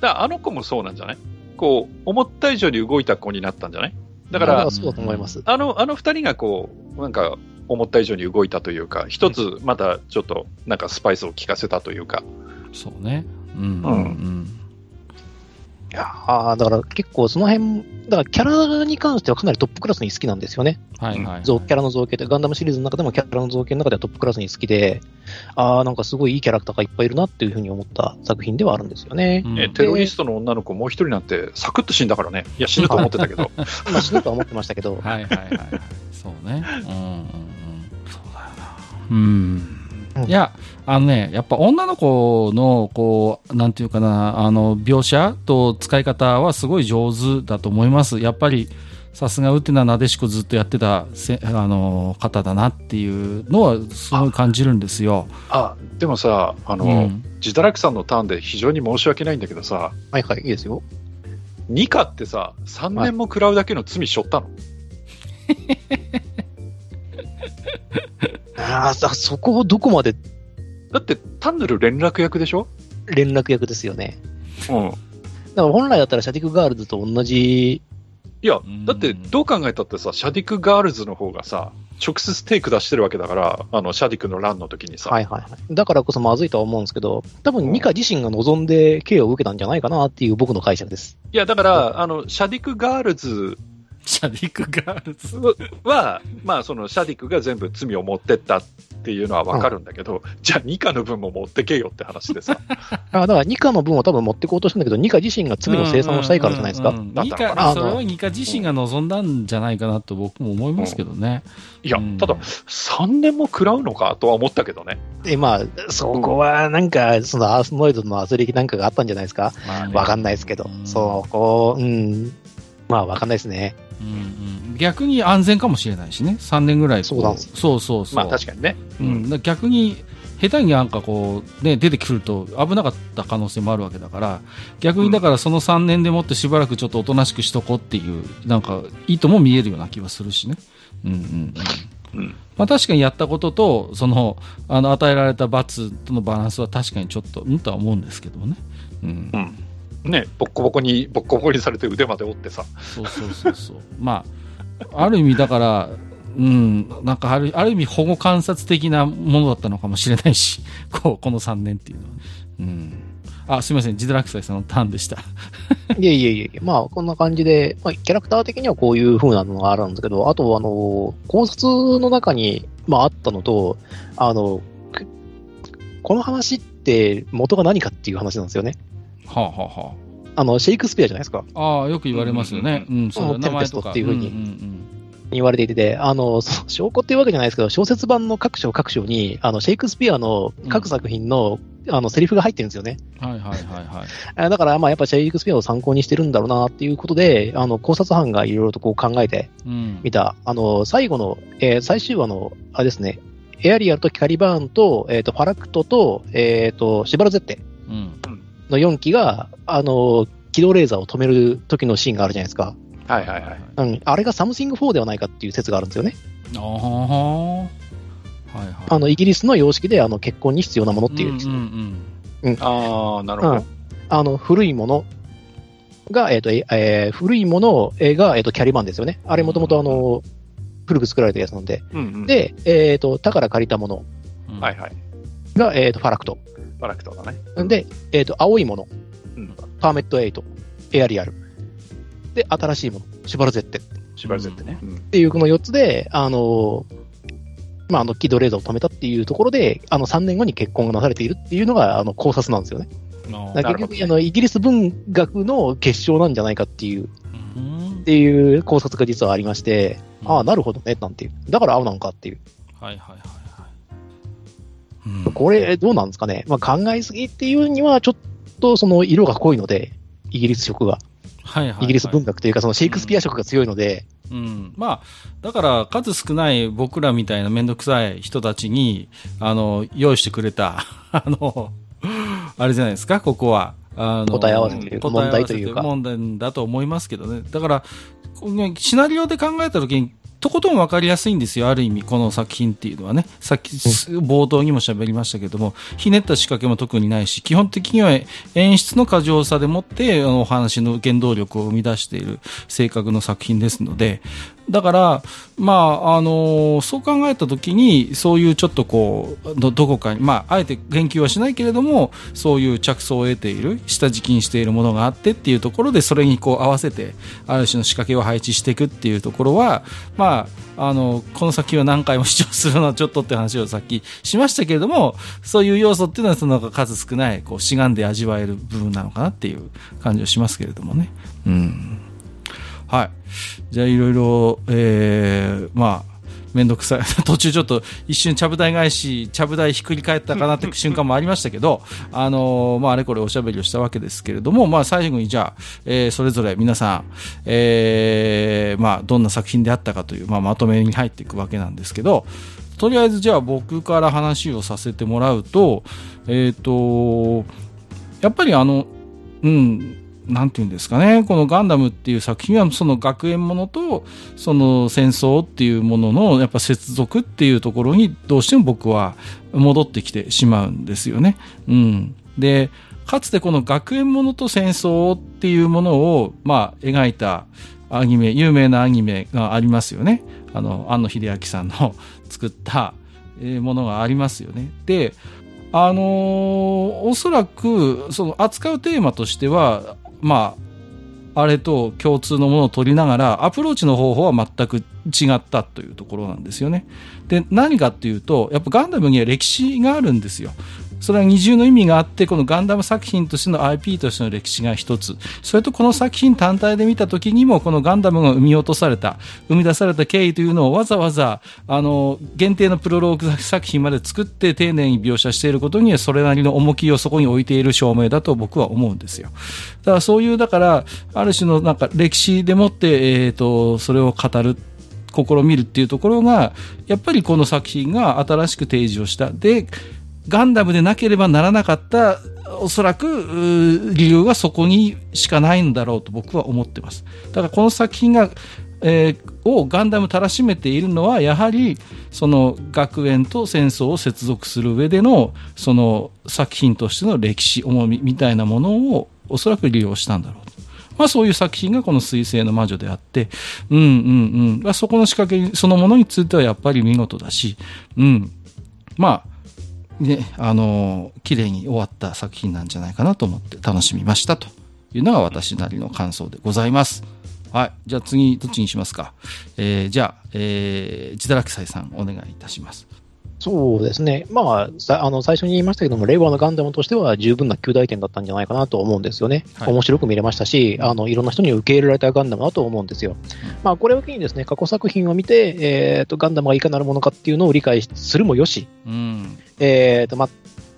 だからあの子もそうなんじゃない？こう、思った以上に動いた子になったんじゃない？だからだから、そうだと思います。あの、あの二人がこう、なんか、思った以上に動いたというか、一つまたちょっと、なんかスパイスを効かせたというか。そうね。うんうんうん。いやーだから結構その辺、だからキャラに関してはかなりトップクラスに好きなんですよね。はいはいはい。造キャラの造形で、ガンダムシリーズの中でもキャラの造形の中ではトップクラスに好きで、ああ、なんかすごいいいキャラクターがいっぱいいるなっていうふうに思った作品ではあるんですよね。うんえテロリストの女の子もう一人なんて、サクッと死んだからね。いや、死ぬと思ってたけど。まあ死ぬとは思ってましたけど、はいはいはいはい。そうね。うんうん。うん。いや、あのね、やっぱ女の子の、こう、なんていうかな、あの、描写と使い方はすごい上手だと思います。やっぱり、さすがウテナなでしこずっとやってたせ、あの、方だなっていうのは、すごい感じるんですよ。あ、でもさ、あの、うんジダラクさんのターンで非常に申し訳ないんだけどさ、はいはい、いいですよ。ニカってさ、3年も食らうだけの罪しょったの、ああ、さそこをどこまでだって単なる連絡役でしょ？連絡役ですよね。うん。だから本来だったらシャディクガールズと同じ、いやうん、だってどう考えたってさ、シャディクガールズの方がさ、直接手ぇ下してるわけだから、あの、シャディクの乱の時にさ、はいはいはい。だからこそまずいとは思うんですけど、多分ニカ自身が望んで刑を受けたんじゃないかなっていう僕の解釈です。いや、だから、あの、シャディクガールズシャディクガールズ。は、まあ、そのシャディクが全部罪を持ってったっていうのはわかるんだけど、じゃあ、ニカの分も持ってけよって話でさ、あだからニカの分を多分持ってこうとしたんだけど、ニカ自身が罪の清算をしたいからじゃないですか。うんうんうんそれはニカ自身が望んだんじゃないかなと僕も思いますけどね。いやうん、ただ、3年も食らうのかとは思ったけどね。で、まあ、そこはなんか、そのアースノイドの圧力なんかがあったんじゃないですか。まあねわかんないですけどう。んそう、こう、うん。まあ、わかんないですね。うんうん逆に安全かもしれないしね。3年ぐらいこそうなんですそうそうそう。まあ、確かにね。うん、逆に、下手になんかこう、ね、出てくると危なかった可能性もあるわけだから、逆にだからその3年でもってしばらくちょっとおとなしくしとこうっていう、なんか、意図も見えるような気はするしね。うんうんうん。うん。まあ確かにやったことと、その、あの、与えられた罰とのバランスは確かにちょっと、うんとは思うんですけどもね。うん。うん。ね、ボッコボコに、ボッコボコにされて腕まで折ってさ。そうそうそうそう。まあ、ある意味だから、うん、なんかある、ある意味保護観察的なものだったのかもしれないし、こう、この3年っていうのは。うん。あ、すみません、ジドラクサイさんのターンでした。いえいえいえいえ、まあ、こんな感じで、まあ、キャラクター的にはこういう風なのがあるんですけど、あと、あの、考察の中に、まあ、あったのと、あの、くこの話って元が何かっていう話なんですよね。はあ、はあはあの、シェイクスピアじゃないですか。あ、ああ、よく言われますよね。うん、そう。テンペストっていうふうにんん言われていて、あの、証拠っていうわけじゃないですけど、小説版の各章各章に、あの、シェイクスピアの各作品の、あの、セリフが入ってるんですよね。うんはいはいはいはい。あだから、まあ、やっぱシェイクスピアを参考にしてるんだろうなっていうことで、あの、考察班がいろいろとこう考えてうん。みた、あの、最後の、えー最終話の、あれですね、エアリアルとキャリバーンと、えっ、と、ファラクトと、えっ、と、シュバルゼッテうん。の4機が、あの、軌道レーザーを止める時のシーンがあるじゃないですか。はいはいはい。うん、あれがサムシング4ではないかっていう説があるんですよね。ああ、はいはい。あの、イギリスの様式で、あの、結婚に必要なものっていう、うんうんああ、なるほど。あの、古いものが、えっ、と、ええー古いものが、えっ、と、キャリバーンですよね。あれもともとあの、古く作られたやつなんで。うんうん、で、えっ、と、他から借りたものうん。はいはい。が、えっ、と、ファラクト。バラクトだね。で、えっ、と、青いもの、うん。パーメット8、エアリアル。で、新しいもの、シュバルゼッテっ縛られてね。うん。ていうこの4つで、あのまあ、あの、軌道レーザーを止めたっていうところで、あの、3年後に結婚がなされているっていうのが、あの、考察なんですよね。結局、あの、イギリス文学の結晶なんじゃないかっていう、うんっていう考察が実はありまして、うんああ、なるほどね、なんていう。だから青なんかっていう。はいはいはいはい。うんこれ、どうなんですかね。まあ、考えすぎっていうには、ちょっとその色が濃いので、イギリス色が。はいはいはいイギリス文学というか、そのシェイクスピア色が強いので、うん。まあ、だから数少ない僕らみたいなめんどくさい人たちに、あの、用意してくれた、あの、あれじゃないですか、ここは。あの答え合わせという問題というか問題だと思いますけどね。だから、シナリオで考えたときに、とことん分かりやすいんですよ、ある意味、この作品っていうのはね。さっき、冒頭にも喋りましたけども、ひねった仕掛けも特にないし、基本的には演出の過剰さでもって、お話の原動力を生み出している性格の作品ですので、だから、まあ、あのそう考えたときに、そういうちょっとこう、ど、こかに、まあ、あえて言及はしないけれども、そういう着想を得ている、下敷きにしているものがあってっていうところで、それにこう合わせて、ある種の仕掛けを配置していくっていうところは、まあ、あの、この作品を何回も視聴するのはちょっとって話をさっきしましたけれども、そういう要素っていうのはその数少ない、こう、しがんで味わえる部分なのかなっていう感じはしますけれどもね。うん。はい。じゃあ、いろいろ、えー、まあ、めんどくさい。途中ちょっと一瞬ちゃぶ台返し、ちゃぶ台ひっくり返ったかなって瞬間もありましたけど、あのーまあ、あれこれおしゃべりをしたわけですけれども、まあ、最後にじゃあ、えーそれぞれ皆さん、えーまあ、どんな作品であったかという、まあ、まとめに入っていくわけなんですけど、とりあえずじゃあ僕から話をさせてもらうと、えっ、と、やっぱりあの、うん、なんていうんですかね、このガンダムっていう作品はその学園ものとその戦争っていうもののやっぱ接続っていうところにどうしても僕は戻ってきてしまうんですよね。うん。で、かつてこの学園ものと戦争っていうものをまあ描いたアニメ、有名なアニメがありますよね。あの、庵野秀明さんの作ったものがありますよね。で、あのーおそらく、その扱うテーマとしては、まあ、あれと共通のものを取りながら、アプローチの方法は全く違ったというところなんですよね。で、何かっていうと、やっぱガンダムには歴史があるんですよ。それは二重の意味があって、このガンダム作品としての IP としての歴史が一つ。それとこの作品単体で見たときにも、このガンダムが生み落とされた、生み出された経緯というのをわざわざ、あの、限定のプロローグ作品まで作って丁寧に描写していることには、それなりの重きをそこに置いている証明だと僕は思うんですよ。だからそういう、だから、ある種のなんか歴史でもって、えっ、と、それを語る。試みるっていうところが、やっぱりこの作品が新しく提示をした。で、ガンダムでなければならなかった、おそらく、理由はそこにしかないんだろうと僕は思ってます。だからこの作品が、えーをガンダムたらしめているのは、やはり、その学園と戦争を接続する上での、その作品としての歴史、重みみたいなものをおそらく利用したんだろうと。まあそういう作品がこの水星の魔女であって、うんうんうん。まあそこの仕掛けそのものについてはやっぱり見事だし、うん。まあ、ね、あのー綺麗に終わった作品なんじゃないかなと思って楽しみましたというのが私なりの感想でございます。はい。じゃあ次、どっちにしますか？えー、じゃあ、えー、自堕落斎さん、お願いいたします。そうですね。まあ、さあの、最初に言いましたけども、令和のガンダムとしては十分な旧大点だったんじゃないかなと思うんですよね。はい面白く見れましたし、あの、いろんな人に受け入れられたガンダムだと思うんですよ。まあ、これを機にですね、過去作品を見て、えっ、と、ガンダムがいかなるものかっていうのを理解するもよし、うん。えっ、と、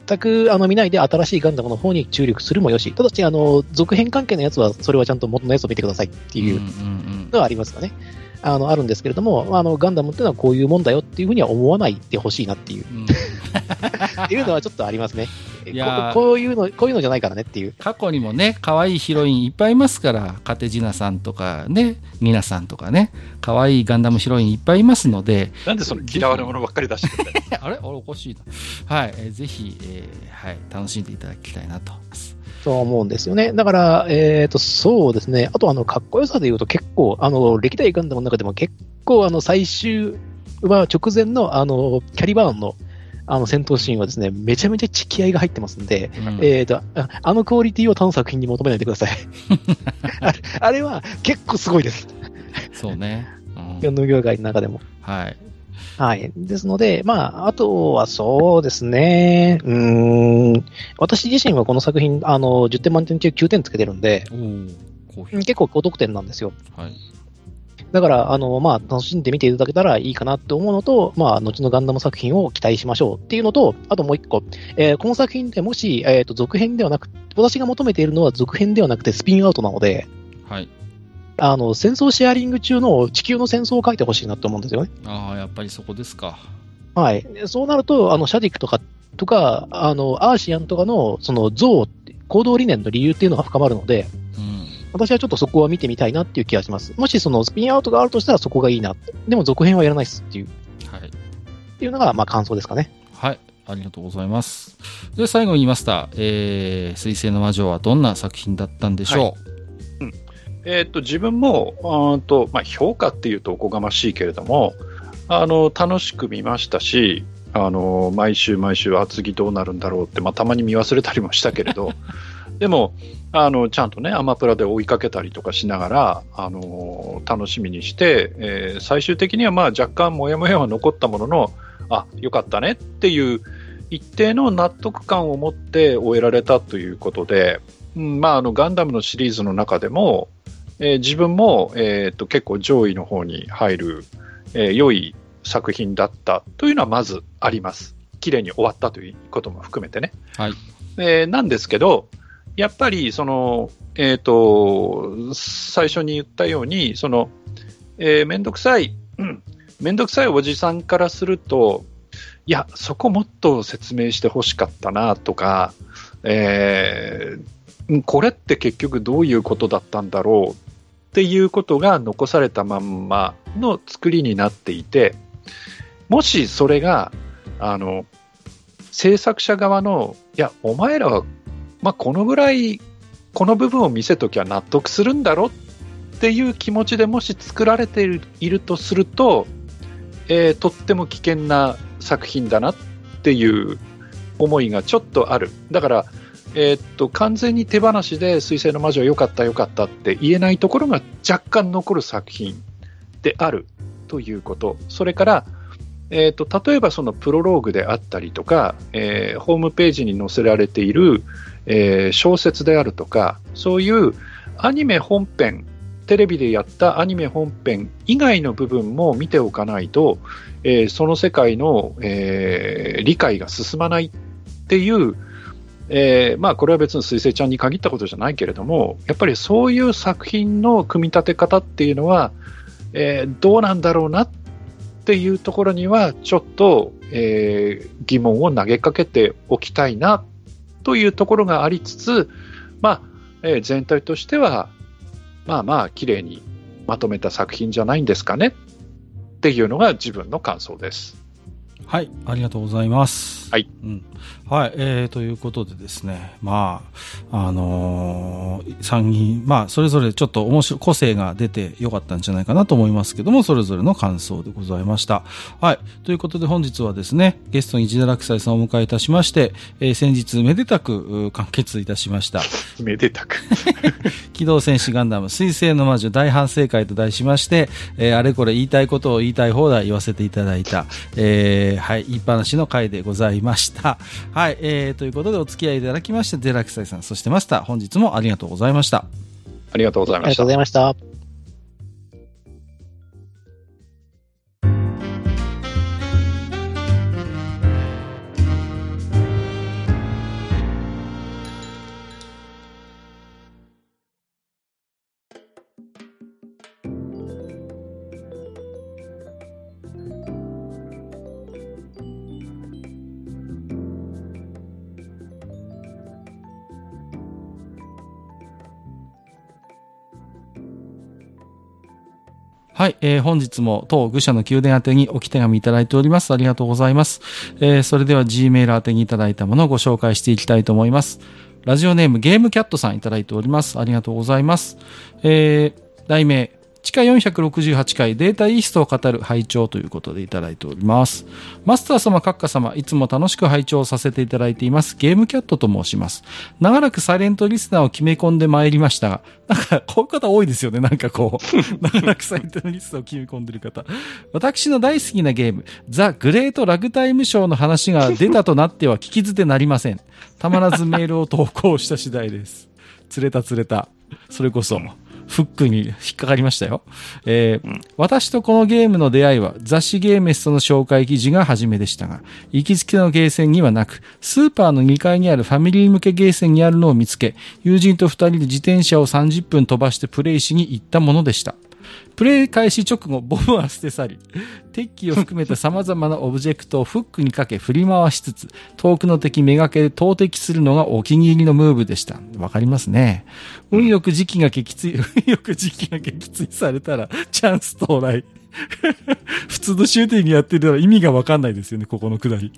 全くあの見ないで新しいガンダムの方に注力するもよし、ただし、あの、続編関係のやつは、それはちゃんと元のやつを見てくださいっていうのはありますかね。あの、あるんですけれども、あの、ガンダムっていうのはこういうもんだよっていうふうには思わないでほしいなっていう、うんうんっていうのはちょっとありますね。いやーここういうの、こういうのじゃないからねっていう。過去にもね、可愛いヒロインいっぱいいますから、カテジナさんとかね、ニナさんとかね、可愛いガンダムヒロインいっぱいいますので、なんでその嫌われ者ばっかり出してくる あれ？あれ？おかしいな。はい、えーぜひ、えーはい、楽しんでいただきたいなと思います。そう思うんですよね。だから、えっ、と、そうですね。あと、あの、かっこよさで言うと結構、あの、歴代ガンダムの中でも結構、あの、最終は直前の、あの、キャリバーンの、あの、戦闘シーンはですね、めちゃめちゃ知気合いが入ってますんで、うんえっ、とあ、あのクオリティを他の作品に求めないでください。あれは結構すごいです。そうね。うん農業界の中でも。はい。はい。ですので、まあ、あとはそうですね。うーん。私自身はこの作品、あの、10点満点中9点つけてるんで、うん結構高得点なんですよ。ー。はい。だから、あの、まあ、楽しんで見ていただけたらいいかなって思うのと、まあ、後のガンダム作品を期待しましょうっていうのと、あともう一個、えーこの作品でもし、えっ、と、続編ではなく、私が求めているのは続編ではなくてスピンアウトなので、はい。あの、戦争シェアリング中の地球の戦争を書いてほしいなと思うんですよね。ああ、やっぱりそこですか。はい。そうなると、あの、シャディクとか、とか、あの、アーシアンとかの、その、像、行動理念の理由っていうのが深まるので、うん。私はちょっとそこは見てみたいなっていう気がします。もしそのスピンアウトがあるとしたらそこがいいな。でも続編はやらないっすっていう、はい。っていうのが、まあ感想ですかね。はい。ありがとうございます。で、最後に言いました、えー、水星の魔女はどんな作品だったんでしょえーっと、自分も、あーと、まあ、評価っていうとおこがましいけれども、あの、楽しく見ましたし、あの、毎週毎週、あ、次どうなるんだろうって、まあ、たまに見忘れたりもしたけれど、でも、あの、ちゃんとね、アマプラで追いかけたりとかしながら、あの、楽しみにして、えー最終的にはまあ若干モヤモヤは残ったものの、あ、よかったねっていう一定の納得感を持って終えられたということで、うんまあ、あのガンダムのシリーズの中でも、えー自分も、えー、と結構上位の方に入る、えー良い作品だったというのはまずあります。綺麗に終わったということも含めてね。はいえーなんですけど、やっぱりその、えっ、と、最初に言ったように、その、えーめんどくさい、うんめんどくさいおじさんからすると、いや、そこもっと説明してほしかったなとか、えーこれって結局どういうことだったんだろうっていうことが残されたまんまの作りになっていて、もしそれが、あの、制作者側の、いや、お前らは、まあ、このぐらい、この部分を見せときゃ納得するんだろうっていう気持ちでもし作られているとすると、えーとっても危険な作品だなっていう思いがちょっとある。だから、えーっと、完全に手放しで水星の魔女良かった良かったって言えないところが若干残る作品であるということ。それから、えっと、例えばそのプロローグであったりとか、えーホームページに載せられている、えー小説であるとか、そういうアニメ本編、テレビでやったアニメ本編以外の部分も見ておかないと、えーその世界の、えー理解が進まないっていう、えーまあ、これは別に水星ちゃんに限ったことじゃないけれども、やっぱりそういう作品の組み立て方っていうのは、えーどうなんだろうなっていうところには、ちょっと、えー疑問を投げかけておきたいなというところがありつつ、まあえー全体としては、まあまあ、綺麗にまとめた作品じゃないんですかねっていうのが自分の感想です。はい、ありがとうございます。はい。うん。はい、えー、ということでですね、まあ、あのー参議院、まあ、それぞれちょっと面白い、個性が出てよかったんじゃないかなと思いますけども、それぞれの感想でございました。はい。ということで本日はですね、ゲストにジダラクサイさんをお迎えいたしまして、えー先日めでたくう完結いたしました。めでたく。機動戦士ガンダム水星の魔女大反省会と題しまして、えーあれこれ言いたいことを言いたい放題言わせていただいた、えーはい、言いっぱなしの回でございました。はい、えー、ということでお付き合いいただきまして、デラクサイさん、そしてマスター、本日もありがとうございました。ありがとうございましたありがとうご。ざいました。はい、えー本日も当愚者の宮殿宛てにおき手紙いただいております。ありがとうございます。えーそれでは G メール宛てにいただいたものをご紹介していきたいと思います。ラジオネームゲームキャットさんいただいております。ありがとうございます。えー題名、地下468回データイーストを語る拝聴ということでいただいております。マスター様、閣下様、いつも楽しく拝聴させていただいています。ゲームキャットと申します。長らくサイレントリスナーを決め込んでまいりましたが、なんか、こういう方多いですよね。なんかこう、長らくサイレントリスナーを決め込んでる方。私の大好きなゲーム、ザ・グレート・ラグタイムショーの話が出たとなっては聞き捨てなりません。たまらずメールを投稿した次第です。釣れた釣れた。それこそ、フックに引っかかりましたよ。えーうん私とこのゲームの出会いは雑誌ゲーメストの紹介記事が初めでしたが、行きつけのゲーセンにはなく、スーパーの2階にあるファミリー向けゲーセンにあるのを見つけ、友人と2人で自転車を30分飛ばしてプレイしに行ったものでした。プレイ開始直後、ボムは捨て去り、鉄器を含めた様々なオブジェクトをフックにかけ振り回しつつ、遠くの敵めがけで投擲するのがお気に入りのムーブでした。わかりますね。運よく時期が撃墜、運よく時期が撃墜されたら、チャンス到来。普通のシューティングやってるら意味がわかんないですよね、ここのくだり。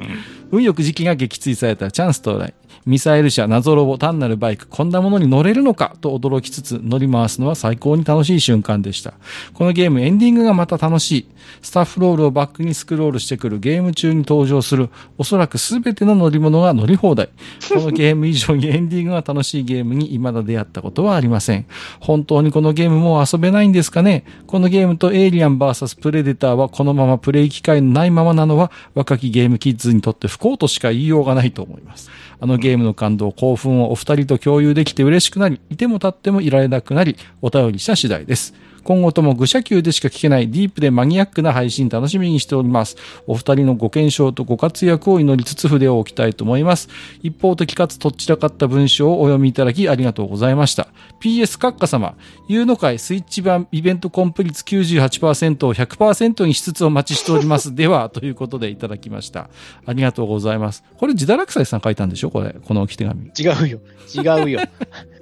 運よく時期が撃墜されたらチャンス到来。ミサイル車、謎ロボ、単なるバイク、こんなものに乗れるのか？と驚きつつ乗り回すのは最高に楽しい瞬間でした。このゲームエンディングがまた楽しい。スタッフロールをバックにスクロールしてくるゲーム中に登場するおそらくすべての乗り物が乗り放題。このゲーム以上にエンディングが楽しいゲームに未だ出会ったことはありません。本当にこのゲームもう遊べないんですかね？このゲームとエイリアン VS プレデターはこのままプレイ機会のないままなのは若きゲームキッズにとって不幸としか言いようがないと思います。あのゲームの感動、興奮をお二人と共有できて嬉しくなり、いても立ってもいられなくなり、お便りした次第です。今後とも愚者級でしか聞けないディープでマニアックな配信楽しみにしております。お二人のご健勝とご活躍を祈りつつ筆を置きたいと思います。一方的かつとっちらかった文章をお読みいただきありがとうございました。PS 閣下様、有の会スイッチ版イベントコンプ率98%を100%にしつつお待ちしております。では、ということでいただきました。ありがとうございます。これ、自堕落斎さん書いたんでしょ？これ、この置き手紙。違うよ。違うよ。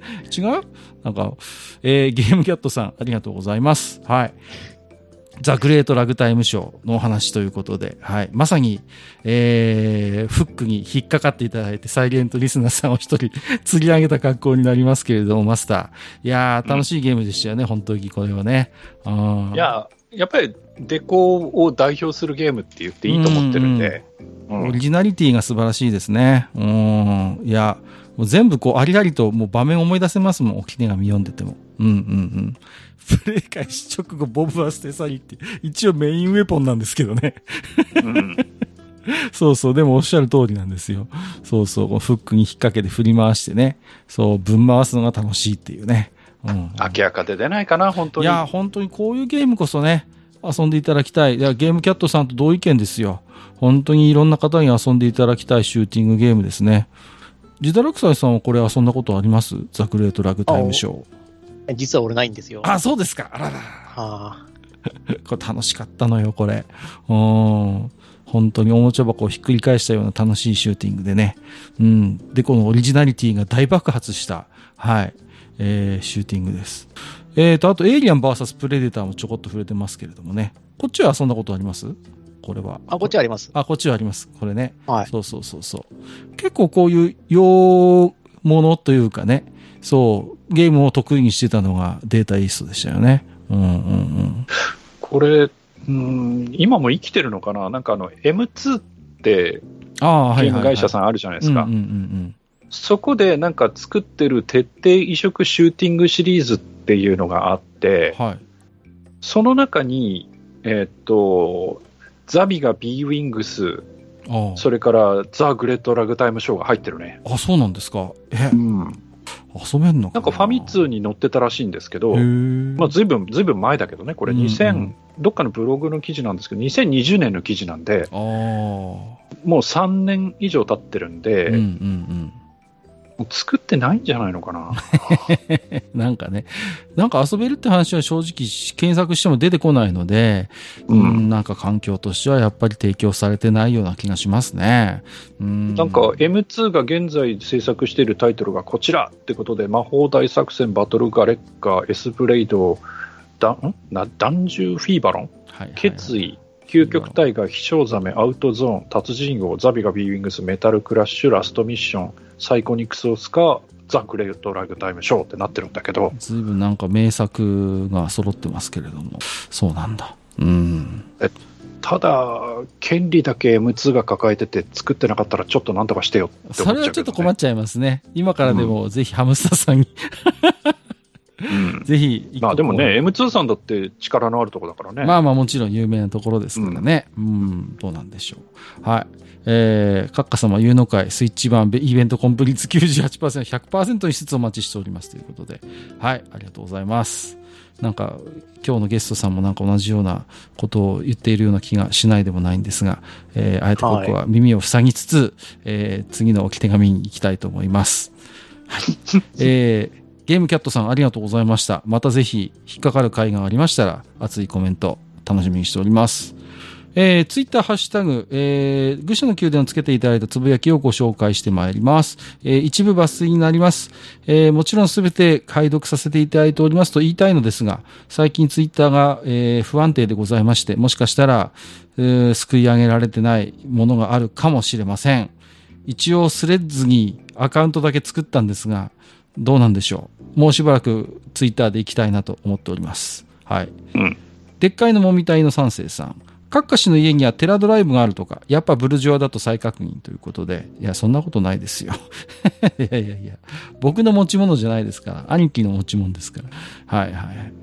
違う？なんか、えーゲームキャットさん、ありがとうございます。はい。ザ・グレート・ラグタイムショーのお話ということで、はい。まさに、えー、フックに引っかかっていただいて、サイレントリスナーさんを一人 釣り上げた格好になりますけれども、マスター。いやー、楽しいゲームでしたよね、本当にこれはね。うんいや、やっぱりデコを代表するゲームって言っていいと思ってるんで、うんオリジナリティが素晴らしいですね。うん。いや、もう全部こう、ありありともう場面思い出せますもん、置き手紙読んでても。うんうんうん。プレイ開始直後、ボブは捨て去りって、一応メインウェポンなんですけどね。うんそうそう、でもおっしゃる通りなんですよ。そうそう、こうフックに引っ掛けて振り回してね、そう、ぶん回すのが楽しいっていうね。うん。明らかで出ないかな、本当に。いや、本当にこういうゲームこそね、遊んでいただきたい。いや、ゲームキャットさんと同意見ですよ。本当にいろんな方に遊んでいただきたいシューティングゲームですね。ジダラクサイさんはこれ遊んだことあります？ザ・グレート・ラグタイムショー。実は俺ないんですよ。あ、そうですか。あらら。あ これ楽しかったのよ、これ。うん。本当におもちゃ箱をひっくり返したような楽しいシューティングでね。うん。で、このオリジナリティが大爆発した、はい、えー、シューティングです。えーと、あと、エイリアン VS プレデターもちょこっと触れてますけれどもね。こっちは遊んだことあります？これは。あ。あ、こっちあります。あ、こっちはあります。これね。はい。そうそうそうそう。結構こういう洋物というかね、そう、ゲームを得意にしてたのがデータイーストでしたよね。うんうんうん。これ、うん、今も生きてるのかな？なんかあの、M2 ってあ。ゲーム会社さんあるじゃないですか。うんうんうんそこでなんか作ってる徹底移植シューティングシリーズっていうのがあってうん。、はい。その中に、えーっと、ザビが B ウィングス、ああそれからザ・グレート・ラグタイムショーが入ってるね。あ、そうなんですか。えう、ん。遊べんのかなんかファミ通に載ってたらしいんですけど、まあ、ずいぶん、ずいぶん前だけどね、これうんうん2000、どっかのブログの記事なんですけど、2020年の記事なんで。もう3年以上経ってるんで、うんうんもう作ってないんじゃないのかな。うん。なんかね、なんか遊べるって話は正直検索しても出てこないので、ううんん、なんか環境としてはやっぱり提供されてないような気がしますね。うん。なんか M2 が現在制作しているタイトルがこちらってことで、魔法大作戦、バトルガレッカ、エスブレイド、だん？なダンジュフィーバロン、はいはいはい決意、究極タイガー、飛翔ザメ、アウトゾーン、達人王、ザビがビーウィングス、メタルクラッシュ、ラストミッション、サイコニクスオスカ、ザ・グレート・ラグタイム・ショーってなってるんだけど、ずいぶんなんか名作が揃ってますけれども。そうなんだ。うん。ただ、権利だけ M2 が抱えてて作ってなかったらちょっとなんとかしてよってそれはちょっ。と困っちゃいますね。今からでもぜひハムスターさんにうんぜひまあでもね、M2 さんだって力のあるとこだからね。まあまあもちろん有名なところですからね。うん、どうなんでしょう。はい。えー、カッカ様、有能会、スイッチ版、イベントコンプリート98%、100%にしつつお待ちしておりますということで。はい、ありがとうございます。なんか、今日のゲストさんもなんか同じようなことを言っているような気がしないでもないんですが、えー、あえて僕は耳を塞ぎつつ、えー、次の置き手紙に行きたいと思います。はい。えー、ゲームキャットさんありがとうございました。またぜひ引っかかる回がありましたら、熱いコメント楽しみにしております。えー、ツイッターハッシュタグ、えー、愚者の宮殿をつけていただいたつぶやきをご紹介してまいります。えー、一部抜粋になります。えー、もちろんすべて解読させていただいておりますと言いたいのですが、最近ツイッターが、えー、不安定でございまして、もしかしたら、えー、救い上げられてないものがあるかもしれません。一応スレッズにアカウントだけ作ったんですが、どうなんでしょう。もうしばらくツイッターで行きたいなと思っております。はい。うんでっかいのもみたいの三世さん。各家氏の家にはテラドライブがあるとか、やっぱブルジョアだと再確認ということで、いや、そんなことないですよ。いやいやいや、僕の持ち物じゃないですから、兄貴の持ち物ですから。はいはい。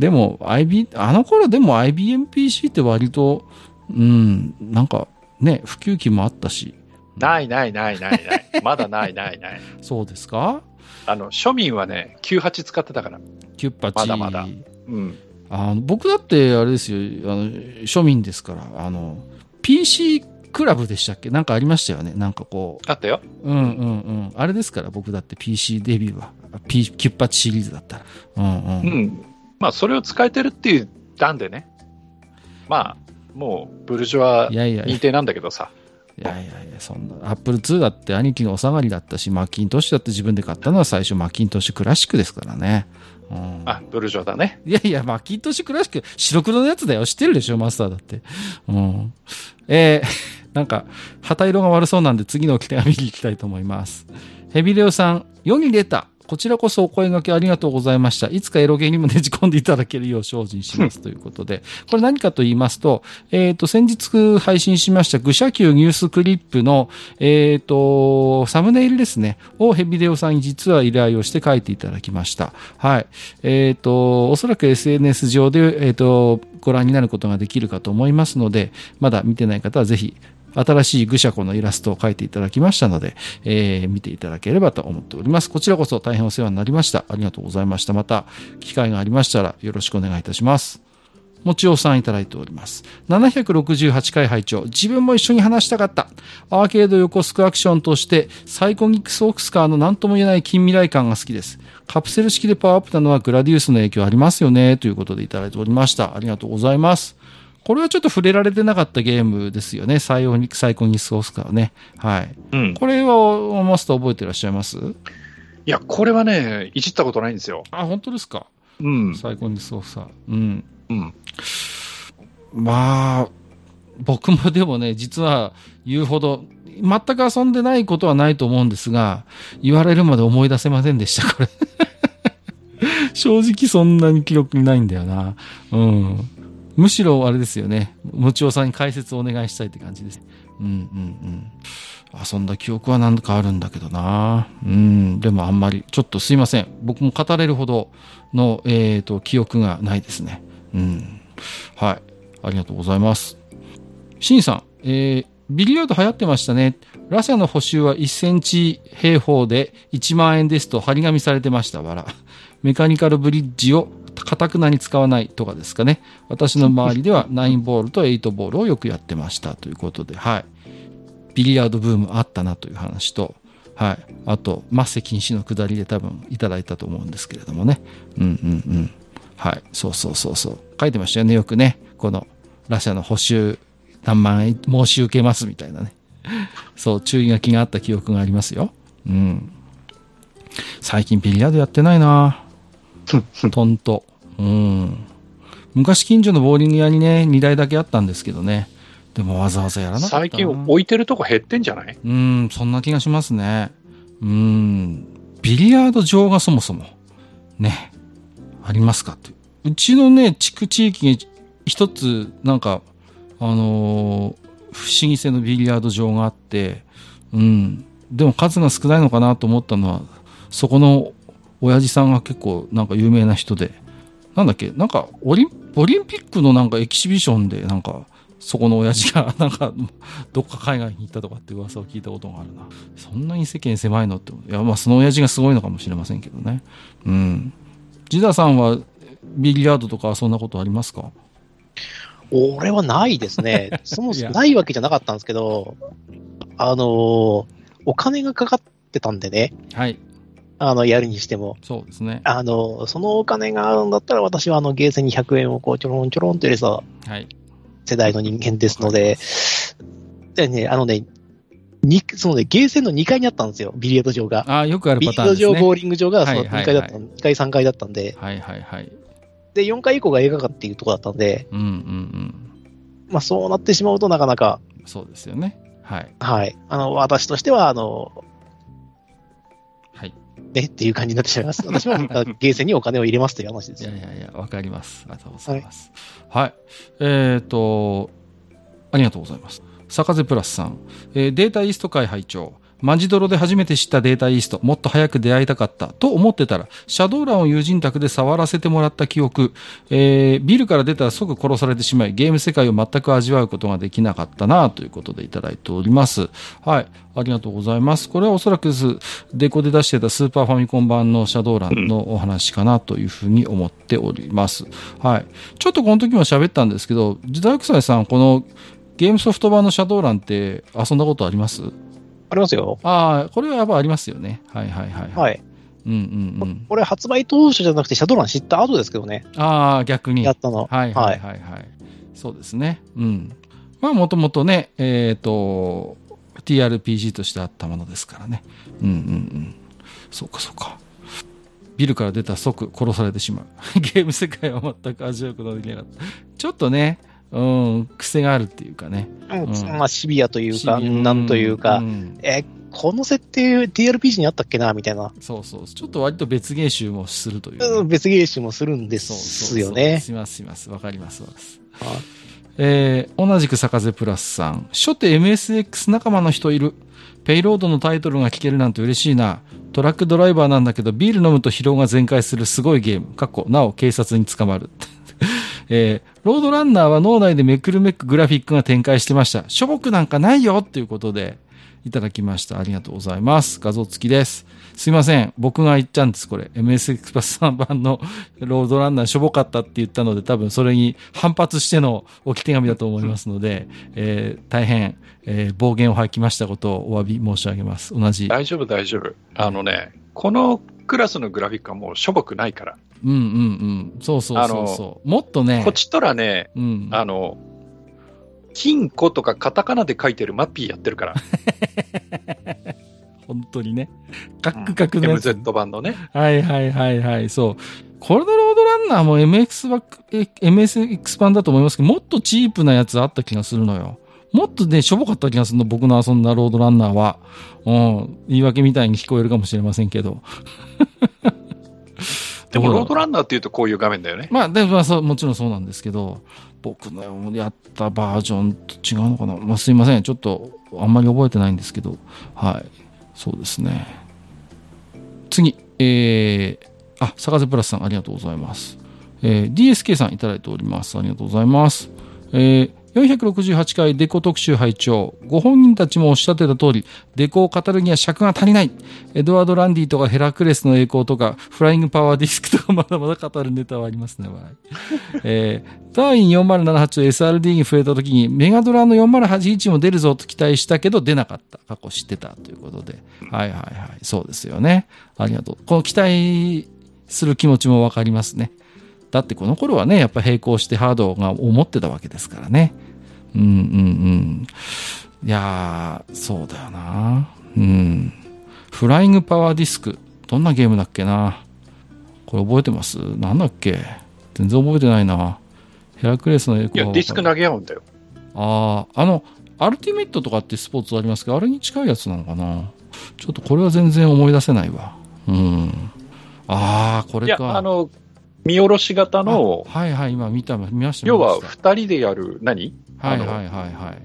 でも、IB、あの頃でも IBMPC って割と、うん、なんかね、普及期もあったし、ないないないないない。まだないないない。そうですか？あの、庶民はね、98使ってたから。キュッパチまだまだ。うん。あの僕だってあれですよ。あの庶民ですから。あの PC クラブでしたっけ？なんかありましたよね。なんかこあったよ。ううんうんうん。あれですから僕だって。PC デビューは、P、キュッパチシリーズだったら。うんうん、うん。まあ、それを使えてるっていう段でね。まあ、もう、ブルジョワいやいやいや。認定なんだけどさ。いやいやいやそんなアップル2だって兄貴のお下がりだったしマッキントッシュだって自分で買ったのは最初マッキントッシュクラシックですからねうんあ、ブルジョワだね。いやいや、マッキントッシュクラシック、白黒のやつだよ。知ってるでしょ、マスターだって。うん。えー、なんか、旗色が悪そうなんで次のおき手紙に行きたいと思います。ヘビレオさん、世に出た。こちらこそお声掛けありがとうございました。いつかエロゲーにもねじ込んでいただけるよう精進しますということで。これ何かと言いますと、えっ、と、先日配信しました愚者級ニュースクリップの、えっ、と、サムネイルですね、をヘビデオさんに実は依頼をして書いていただきました。はい。えっ、と、おそらく SNS 上で、えっ、と、ご覧になることができるかと思いますので、まだ見てない方はぜひ、新しい愚者子のイラストを描いていただきましたので、えー見ていただければと思っております。こちらこそ大変お世話になりました。ありがとうございました。また、機会がありましたらよろしくお願いいたします。もちおさんいただいております。768回拝聴自分も一緒に話したかった。アーケード横スクアクションとして、サイコニックスオークスカーの何とも言えない近未来感が好きです。カプセル式でパワーアップなのはグラディウスの影響ありますよね。ということでいただいておりました。ありがとうございます。これはちょっと触れられてなかったゲームですよね。サイオニック、サイコニクスオスカーね。はい。うん。これは、マスター覚えてらっしゃいます？いや、これはね、いじったことないんですよ。あ、本当ですか？うん。サイコニクスオスカー。うん。うん。まあ、僕もでもね、実は言うほど、全く遊んでないことはないと思うんですが、言われるまで思い出せませんでした、これ。正直そんなに記憶にないんだよな。うん。むしろあれですよね。もちおさんに解説をお願いしたいって感じです。うんうんうん。遊んだ記憶は何かあるんだけどな。うん。でもあんまり、ちょっとすいません。僕も語れるほどの、えっ、と、記憶がないですね。うん。はい。ありがとうございます。シンさん、えー、ビリヤード流行ってましたね。ラセの補修は1センチ平方で1万円ですと張り紙されてました。わら。メカニカルブリッジをかたくなに使わないとかですかね。私の周りでは9ボールと8ボールをよくやってましたということで、はい。ビリヤードブームあったなという話と、はい。あと、マッセ禁止の下りで多分いただいたと思うんですけれどもね。うんうんうん。はい。そうそうそうそう。書いてましたよね、よくね。この、ラシャの補修何万円申し受けますみたいなね。そう、注意書きがあった記憶がありますよ。うん。最近ビリヤードやってないなトント。うん。昔近所のボーリング屋にね、2台だけあったんですけどね。でもわざわざやらなかったな。最近置いてるとこ減ってんじゃない？うん、そんな気がしますね。うん。ビリヤード場がそもそも、ね、ありますかって。うちのね、地区地域に一つ、なんか、あのー不思議性のビリヤード場があって、うん。でも数が少ないのかなと思ったのは、そこの親父さんが結構なんか有名な人で、なんだっけ、なんかオリン、オリンピックのなんかエキシビションで、なんか、そこの親父が、なんか、どっか海外に行ったとかって噂を聞いたことがあるな。そんなに世間狭いのって、いや、まあその親父がすごいのかもしれませんけどね。うん。ジダさんは、ビリヤードとかそんなことありますか？俺はないですね。そもそもないわけじゃなかったんですけど、あのー、お金がかかってたんでね。はい。あの、やるにしても。そうですね。あの、そのお金があるんだったら、私はあの、ゲーセンに100円をこう、ちょろんちょろんと入れた、はい。世代の人間ですので、でね、あのね、に、そのね、ゲーセンの2階にあったんですよ、ビリヤード場が。ああ、よくあるパターンですね。ビリヤード場、ボーリング場がその2階だった、はいはいはい、2階、3階だったんで。はいはいはい。で、4階以降が映画館っていうところだったんで。うんうんうん。まあ、そうなってしまうとなかなか。そうですよね。はい。はい。あの、私としては、あの、ねっていう感じになってしまいます。私もゲーセンにお金を入れますという話です。いやいやいや、わかります。ありがとうございます。はい、はい、えっ、ー、と、ありがとうございます。坂瀬プラスさん、えー、データイースト会拝聴マジドロで初めて知ったデータイースト、もっと早く出会いたかったと思ってたら、シャドウランを友人宅で触らせてもらった記憶、えー、ビルから出たら即殺されてしまい、ゲーム世界を全く味わうことができなかったなということでいただいております。はい。ありがとうございます。これはおそらくデコで出してたスーパーファミコン版のシャドウランのお話かなというふうに思っております。はい。ちょっとこの時も喋ったんですけど、時代臭いさん、このゲームソフト版のシャドウランって遊んだことあります？ありますよ。ああ、これはやっぱありますよね。はいはいはい。はい。うんうんうん。これ発売当初じゃなくて、シャドーラン知った後ですけどね。ああ、逆に。やったの。はいはいはいはい。そうですね。うん。まあもともとね、えっ、ー、と、TRPG としてあったものですからね。うんうんうん。そうかそうか。ビルから出た即殺されてしまう。ゲーム世界は全く味わうことができなかった。ちょっとね、うん、癖があるっていうかね。うん、まあ、シビアというか、なんというか、うん、え、この設定 TRPG にあったっけなみたいな。そうそう。ちょっと割と別芸集もするという、うん、別芸集もするんですよね。しますします。わかりますわ。えー、同じく坂瀬プラスさん。初手 MSX 仲間の人いる。ペイロードのタイトルが聞けるなんて嬉しいな。トラックドライバーなんだけど、ビール飲むと疲労が全開するすごいゲーム。過去、なお警察に捕まる。えー、ロードランナーは脳内でめくるめくグラフィックが展開してました。しょぼくなんかないよっていうことで、いただきました。ありがとうございます。画像付きです。すいません。僕が言っちゃうんです、これ。MSX パス3番の ロードランナーしょぼかったって言ったので、多分それに反発しての置き手紙だと思いますので、えー、大変、えー、暴言を吐きましたことをお詫び申し上げます。同じ。大丈夫、大丈夫。あのね、このクラスのグラフィックはもうしょぼくないから。うんうんうん。そうそうそうそう。もっとね。こっちとらね、うん、あの、金庫とかカタカナで書いてるマッピーやってるから。本当にね。カックカクの、うん、MZ 版のね。はいはいはいはい、そう。これのロードランナーも MX バ MSX 版だと思いますけど、もっとチープなやつあった気がするのよ。もっとね、しょぼかった気がするの、僕の遊んだロードランナーは。うん、言い訳みたいに聞こえるかもしれませんけど。でも、ロードランナーっていうとこういう画面だよね。まあ、でも、もちろんそうなんですけど、僕のやったバージョンと違うのかな？まあ、すいません。ちょっと、あんまり覚えてないんですけど、はい。そうですね。次、えー、あ、坂瀬プラスさん、ありがとうございます。えー、DSK さんいただいております。ありがとうございます。えー、468回デコ特集拝聴ご本人たちもおっしゃってた通り、デコを語るには尺が足りない。エドワード・ランディとかヘラクレスの栄光とか、フライングパワーディスクとかまだまだ語るネタはありますね、えー、ターイン4078と SRD に増えた時に、メガドラの4081も出るぞと期待したけど出なかった。過去知ってたということで。はいはいはい。そうですよね。ありがとう。この期待する気持ちもわかりますね。だってこの頃はね、やっぱ並行してハードが思ってたわけですからね。うんうんうん。いやー、そうだよな。うん。フライングパワーディスク。どんなゲームだっけな。これ覚えてます？なんだっけ？全然覚えてないな。ヘラクレスの栄光いや、ディスク投げ合うんだよ。ああ、あの、アルティメットとかってスポーツありますけど、あれに近いやつなのかな。ちょっとこれは全然思い出せないわ。うん。ああ、これか。いや、あの、見下ろし型の、はいはい、今見た、見ました。要は、二人でやる、何？はいはいはいはい。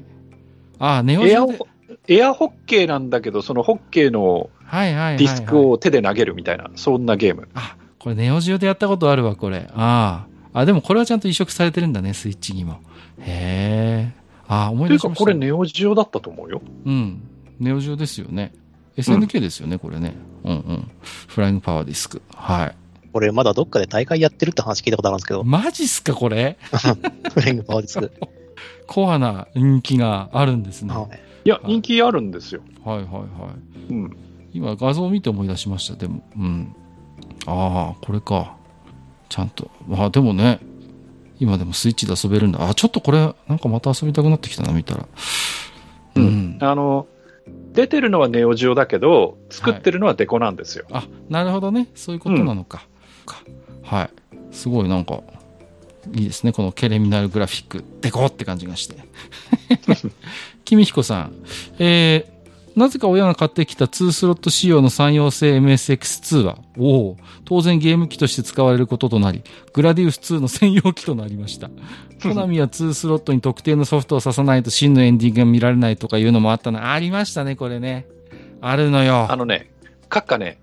ああ、ネオジオで。エアホッケーなんだけど、そのホッケーの。ディスクを手で投げるみたいな、そんなゲーム。あ、これネオジオでやったことあるわ、これ。ああ。あ、でもこれはちゃんと移植されてるんだね、スイッチにも。へえ。あ、思いというか、出しました。これネオジオだったと思うよ。うん。ネオジオですよね。SNK ですよね、これね。うんうん。フライングパワーディスク。はい。これまだどっかで大会やってるって話聞いたことあるんですけど、マジっすか、これ？フレングパワーディスク。コアな人気があるんですね。はいはいいや、はい人気あるんですよ。はいはい。うん。今画像を見て思い出しました、でも。うん。ああ、これか。ちゃんと。あでもね、今でもスイッチで遊べるんだ。あ、ちょっとこれ、なんかまた遊びたくなってきたな、見たら。ううんん。あの、出てるのはネオジオだけど、作ってるのはデコなんですよ。あ、なるほどね。そういうことなのか。かはい。すごいなんか、いいですね。このケレミナルグラフィック。デコって感じがして。君彦さん。えーなぜか親が買ってきた2スロット仕様の汎用性 MSX2 は、おお、当然ゲーム機として使われることとなり、グラディウス2の専用機となりました。コナミは2スロットに特定のソフトを挿さないと真のエンディングが見られないとかいうのもあったな。ありましたね、これね。あるのよ。あのね、閣下ね、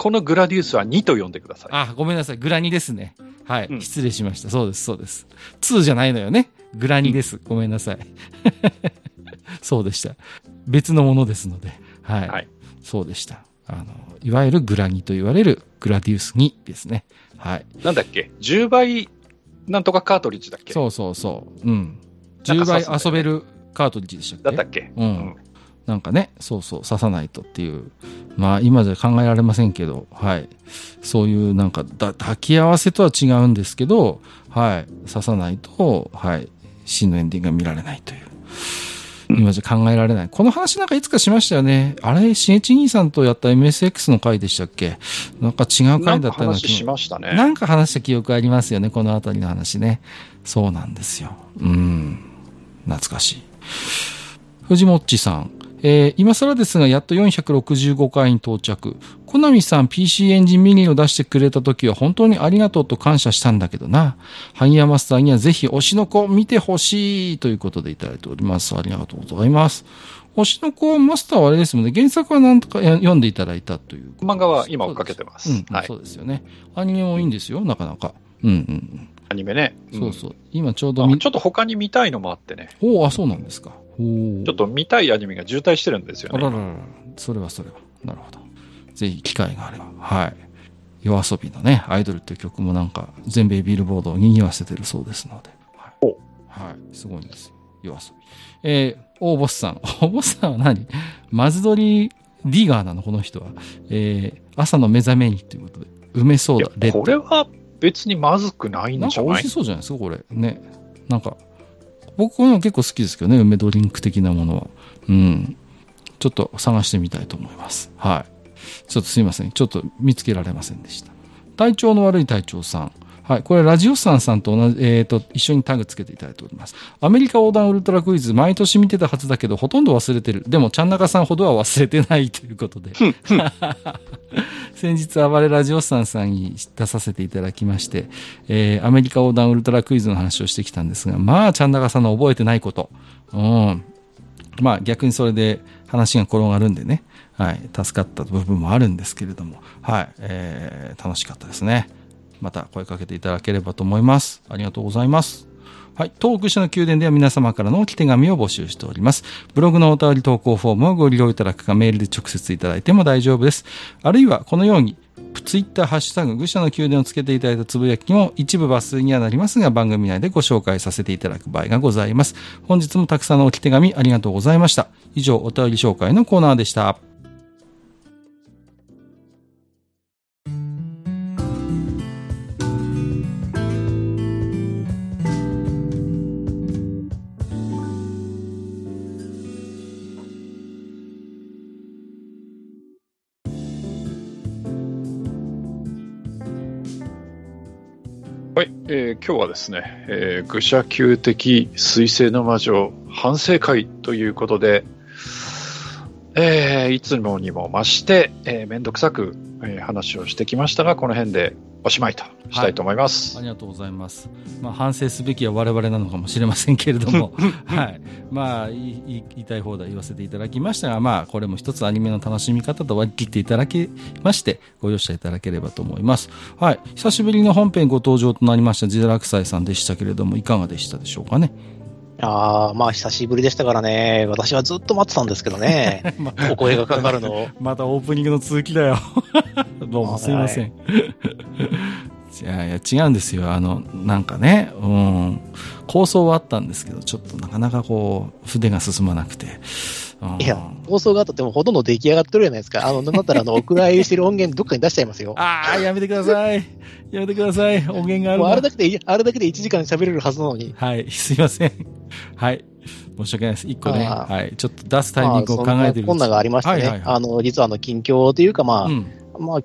このグラディウスは2と呼んでください。あ、ごめんなさい。グラニですね。はい。うん失礼しました。そうです、そうです。2じゃないのよね。グラニです。ごめんなさい。そうでした。別のものですので。はい。はいそうでした。あの、いわゆるグラニと言われるグラディウス2ですね。はい。なんだっけ ?10 倍なんとかカートリッジだっけ？そうそうそう。うん。10なんか倍遊べるカートリッジでしたっけ？だったっけ？うん。なんかね、そうそう、刺さないとっていう。まあ、今じゃ考えられませんけど、はい。そういうなんか、だ抱き合わせとは違うんですけど、はい。刺さないと、はい。真のエンディングが見られないという。今じゃ考えられない。この話なんかいつかしましたよね。あれ、しげち兄さんとやった MSX の回でしたっけ？なんか違う回だったような話しましたね。なんか話した記憶ありますよね、この辺りの話ね。そうなんですよ。うん。懐かしい。藤もっちさん。えー今更ですが、やっと465回に到着。コナミさん PC エンジンミニを出してくれた時は本当にありがとうと感謝したんだけどな。ハイヤーマスターにはぜひ推しの子を見てほしいということでいただいております。ありがとうございます。推しの子はマスターはあれですもんね。原作はなんとかや読んでいただいたという。漫画は今追っかけてます。うん、はいそ。うですよね。アニメもいいんですよ、なかなか。うんうんアニメね。うん。んそうそう。今ちょうどちょっと他に見たいのもあってね。おお、あ、そうなんですか。ちょっと見たいアニメが渋滞してるんですよね。あらら。それはそれは。なるほど。ぜひ機会があれば。はい。夜遊びのね、アイドルっていう曲もなんか、全米ビルボードを賑わせてるそうですので。はい。はい。すごいんですよ。夜遊び。えー、大ボスさん。大ボスさんは何？マズドリディガーなのこの人は。えー、朝の目覚めにということで。梅ソーダ、レッド。これは別にまずくないんなんじゃない？か美味しそうじゃないですか、これ。ね。なんか、僕も結構好きですけどね、梅ドリンク的なものは。うん。ちょっと探してみたいと思います。はい。ちょっとすいません。ちょっと見つけられませんでした。体調の悪い隊長さん。はい。これ、ラジオさんさんと同じ、えっ、と、一緒にタグつけていただいております。アメリカ横断ウルトラクイズ、毎年見てたはずだけど、ほとんど忘れてる。でも、ちゃんなかさんほどは忘れてないということで。先日、暴れラジオさんさんに出させていただきまして、えーアメリカ横断ウルトラクイズの話をしてきたんですが、まあ、ちゃんなかさんの覚えてないこと。うん。まあ、逆にそれで話が転がるんでね、はい、助かった部分もあるんですけれども、はい、えー楽しかったですね。また声かけていただければと思います。ありがとうございます。はい。東北市の宮殿では皆様からの置き手紙を募集しております。ブログのお便り投稿フォームをご利用いただくか、メールで直接いただいても大丈夫です。あるいは、このように、ツイッター、ハッシュタグ、愚者の宮殿をつけていただいたつぶやきも一部抜粋にはなりますが、番組内でご紹介させていただく場合がございます。本日もたくさんの置き手紙ありがとうございました。以上、お便り紹介のコーナーでした。えー今日はですね、えー愚者級的彗星の魔女反省会ということで、えーいつもにも増して、えーめんどくさく、えー話をしてきましたが、この辺でおしまいとしたいと思います。ありがとうございます。まあ、反省すべきは我々なのかもしれませんけれども、はい。まあ、言いたい放題言わせていただきましたが、まあ、これも一つアニメの楽しみ方と割り切っていただきまして、ご容赦いただければと思います。はい。久しぶりの本編ご登場となりましたジダラクサイさんでしたけれども、いかがでしたでしょうかね？ああ、まあ久しぶりでしたからね。私はずっと待ってたんですけどね。お声がかかるのを。またオープニングの続きだよ。どうもすいません。いやいや、違うんですよ。あの、なんかね、うん、構想はあったんですけど、ちょっとなかなかこう、筆が進まなくて。うんいや、放送があったってもほとんど出来上がってるじゃないですか。あの、なんだったらあの、お蔵入りしてる音源どっかに出しちゃいますよ。ああ、やめてください。やめてください。音源があるのもうあれだけで、あれだけで1時間喋れるはずなのに。はい、すいません。はい。申し訳ないです。一個ね、はい。ちょっと出すタイミングを考えてるんなこんながありましてね。はいはいはいあの、実はあの、近況というかまあ、うん。まあ、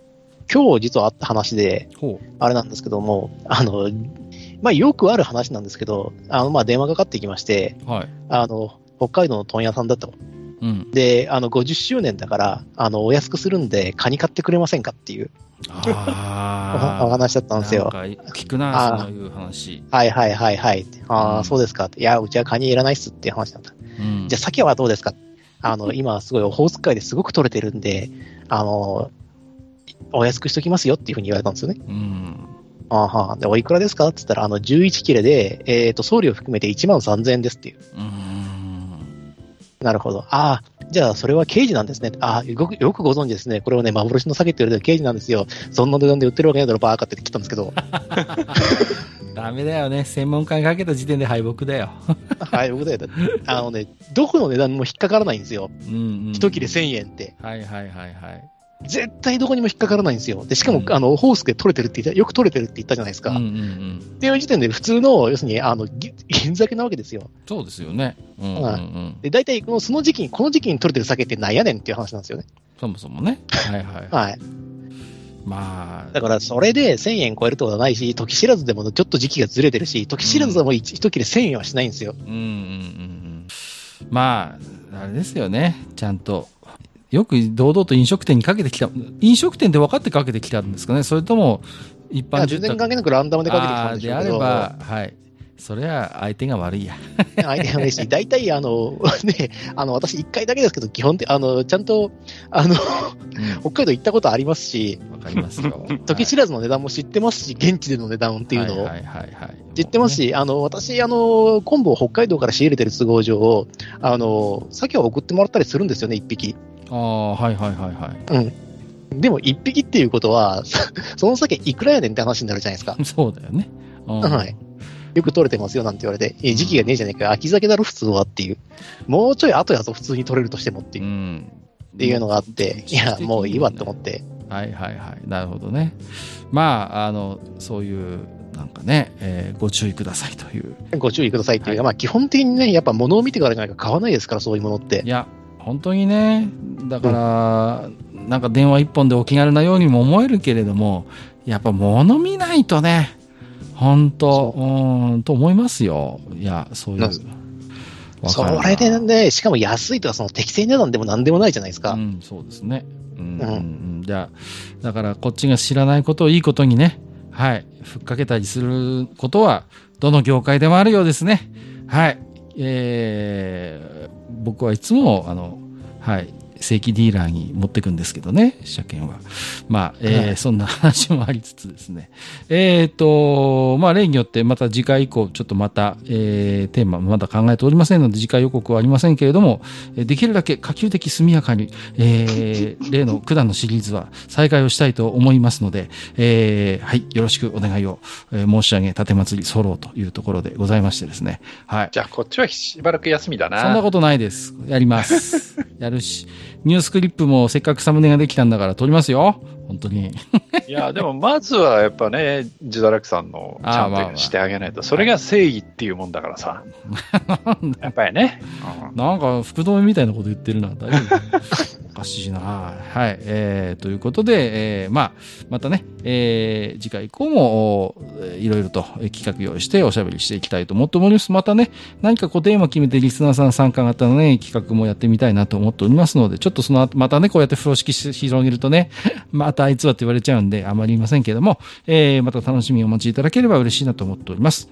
今日実はあった話で、ほあれなんですけども、あの、まあ、よくある話なんですけど、あの、まあ、電話かかってきまして、う。はい。あの、北海道の問屋さんだと。うん。で、あの、50周年だから、あの、お安くするんで、カニ買ってくれませんかっていうおああ。お話だったんですよ。聞くな、そういう話。はいはいはいはい。ああ、うんそうですか。いや、うちはカニいらないっすっていう話だった。うん。じゃあ、鮭はどうですか？あの、今すごいオホーツク海ですごく取れてるんで、あの、お安くしときますよっていうふうに言われたんですよね。うん。あーはーで、おいくらですか？って言ったら、あの、11切れで、えっ、と、送料含めて1万3000円ですっていう。うん。なるほど。ああ、じゃあ、それは刑事なんですね。ああ、よく、よくご存知ですね。これをね、幻の鮭って言われてる刑事なんですよ。そんな値段で売ってるわけないだろ、バーカって言ってたんですけど。ダメだよね。専門家にかけた時点で敗北だよ。はい、僕だよ。あのね、どこの値段も引っかからないんですよ。うん、うん。一切れ1000円って。はいはいはいはい。絶対どこにも引っかからないんですよ。で、しかも、うんあの、ホースで取れてるって言った、よく取れてるって言ったじゃないですか。うんうっんうん。ていう時点で普通の、要するに、あの、ぎ 銀鮭なわけですよ。そうですよね。うんうんはうん。で、大体、この、その時期に、この時期に取れてる鮭ってなんやねんっていう話なんですよね。そもそもね。はいはい。はい。まあ、だから、それで1000円超えるってことはないし、時知らずでもちょっと時期がずれてるし、時知らずでも一一切れ1000円はしないんですよ。うんうんうんうん。まあ、あれですよね。ちゃんと。よく堂々と飲食店にかけてきた。飲食店で分かってかけてきたんですかねそれとも、一般全然関係なくランダムでかけてきたんでしょうけど。であれば、はい。それは相手が悪いや。相手がないし、大体、あの、ね、あの、私一回だけですけど、基本的、あの、ちゃんと、あの、うん北海道行ったことありますし、わかりますよ。時知らずの値段も知ってますし、現地での値段っていうのをはいはいはいはい。知ってますし、あの、私、あの、昆布を北海道から仕入れてる都合上、あの、鮭を送ってもらったりするんですよね、一匹。ああ、はいはいはいはい。でも、一匹っていうことは、その鮭いくらやねんって話になるじゃないですか。そうだよね。うんはい。よく取れてますよなんて言われて、え時期がねえじゃねえか、秋鮭だろ、普通はっていう。もうちょい後やと普通に取れるとしてもっていうう。ん。っていうのがあって、いや、もういいわって思って。はいはいはい。なるほどね。まあ、あの、そういう、なんかね、えーご注意くださいという。ご注意くださいっていうか、はいまあ基本的にね、やっぱ物を見てからじゃないか買わないですから、そういうものってい。や、本当にね、だから、なんか電話一本でお気軽なようにも思えるけれども、やっぱ物見ないとね、本当、うーん、と思いますよ。いや、そういう。それでね、しかも安いとか、その適正値段でも何でもないじゃないですか。うん、そうですね。うん、うんうんうん。じゃあ、だからこっちが知らないことをいいことにね、はい、ふっかけたりすることは、どの業界でもあるようですね。はい。えー、僕はいつも、あの、はい、正規ディーラーに持ってくんですけどね、車検は。まあ、えーはいそんな話もありつつですね。えっ、と、まあ、例によって、また次回以降、ちょっとまた、えー、テーマ、まだ考えておりませんので、次回予告はありませんけれども、えーできるだけ可及的速やかに、えー、例の九段のシリーズは再開をしたいと思いますので、えー、はい、よろしくお願いを、えー申し上げ、盾祭り揃うというところでございましてですね。はい。じゃあ、こっちはしばらく休みだな。そんなことないです。やります。やるし。ニュースクリップもせっかくサムネができたんだから撮りますよ。本当に。いや、でもまずはやっぱね、自堕落さんのちゃんあーまあまあとしてあげないと、それが正義っていうもんだからさ。やっぱりね。うんなんか、福留みたいなこと言ってるな。大丈夫 おかしいな。はい。えー、ということで、えー、まあ、またね、えー、次回以降も、いろいろとえー企画用意しておしゃべりしていきたいと思っております。またね、何かこうテーマ決めてリスナーさん参加型のね、企画もやってみたいなと思っておりますので、ちょっとその後、またね、こうやって風呂敷し広げるとね、またあいつはって言われちゃうんで、あまり言いませんけども、えー、また楽しみをお持ちいただければ嬉しいなと思っております。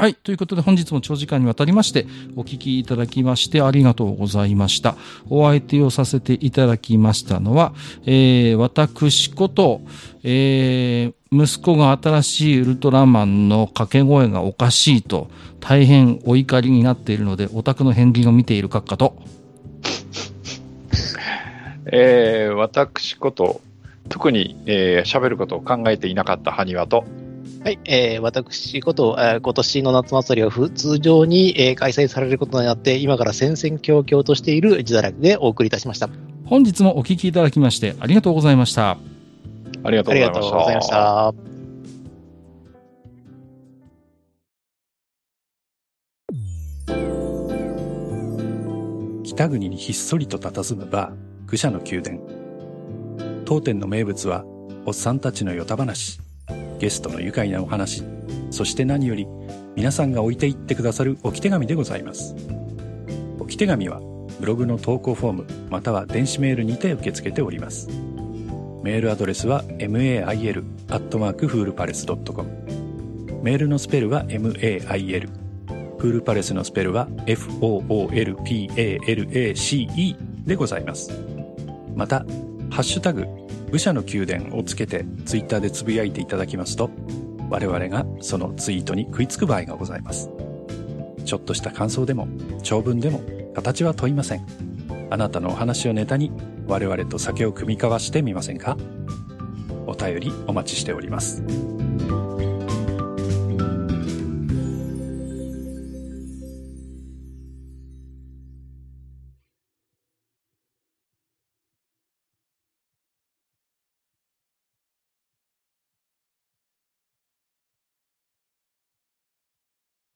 はい。ということで本日も長時間にわたりましてお聞きいただきましてありがとうございました。お相手をさせていただきましたのは、えー、私こと、えー、息子が新しいウルトラマンの掛け声がおかしいと大変お怒りになっているので、お宅の片鱗を見ている閣下と。えー、私こと、特に喋、えー、ることを考えていなかった埴輪と、はい、えー、私こと、えー、今年の夏祭りは通常に、えー、開催されることになって、今から戦々恐々としている自堕落でお送りいたしました。本日もお聞きいただきましてありがとうございました。ありがとうございました。北国にひっそりと佇むバー、愚者の宮殿。当店の名物は、おっさんたちのよた話。ゲストの愉快なお話、そして何より皆さんが置いていってくださる置き手紙でございます。置き手紙はブログの投稿フォームまたは電子メールにて受け付けております。メールアドレスは mail.foolpalace.com メールのスペルは mail フールパレスのスペルは foolpalace でございます。また、ハッシュタグ武者の宮殿をつけてツイッターでつぶやいていただきますと、我々がそのツイートに食いつく場合がございます。ちょっとした感想でも、長文でも、形は問いません。あなたのお話をネタに、我々と酒を酌み交わしてみませんか？お便りお待ちしております。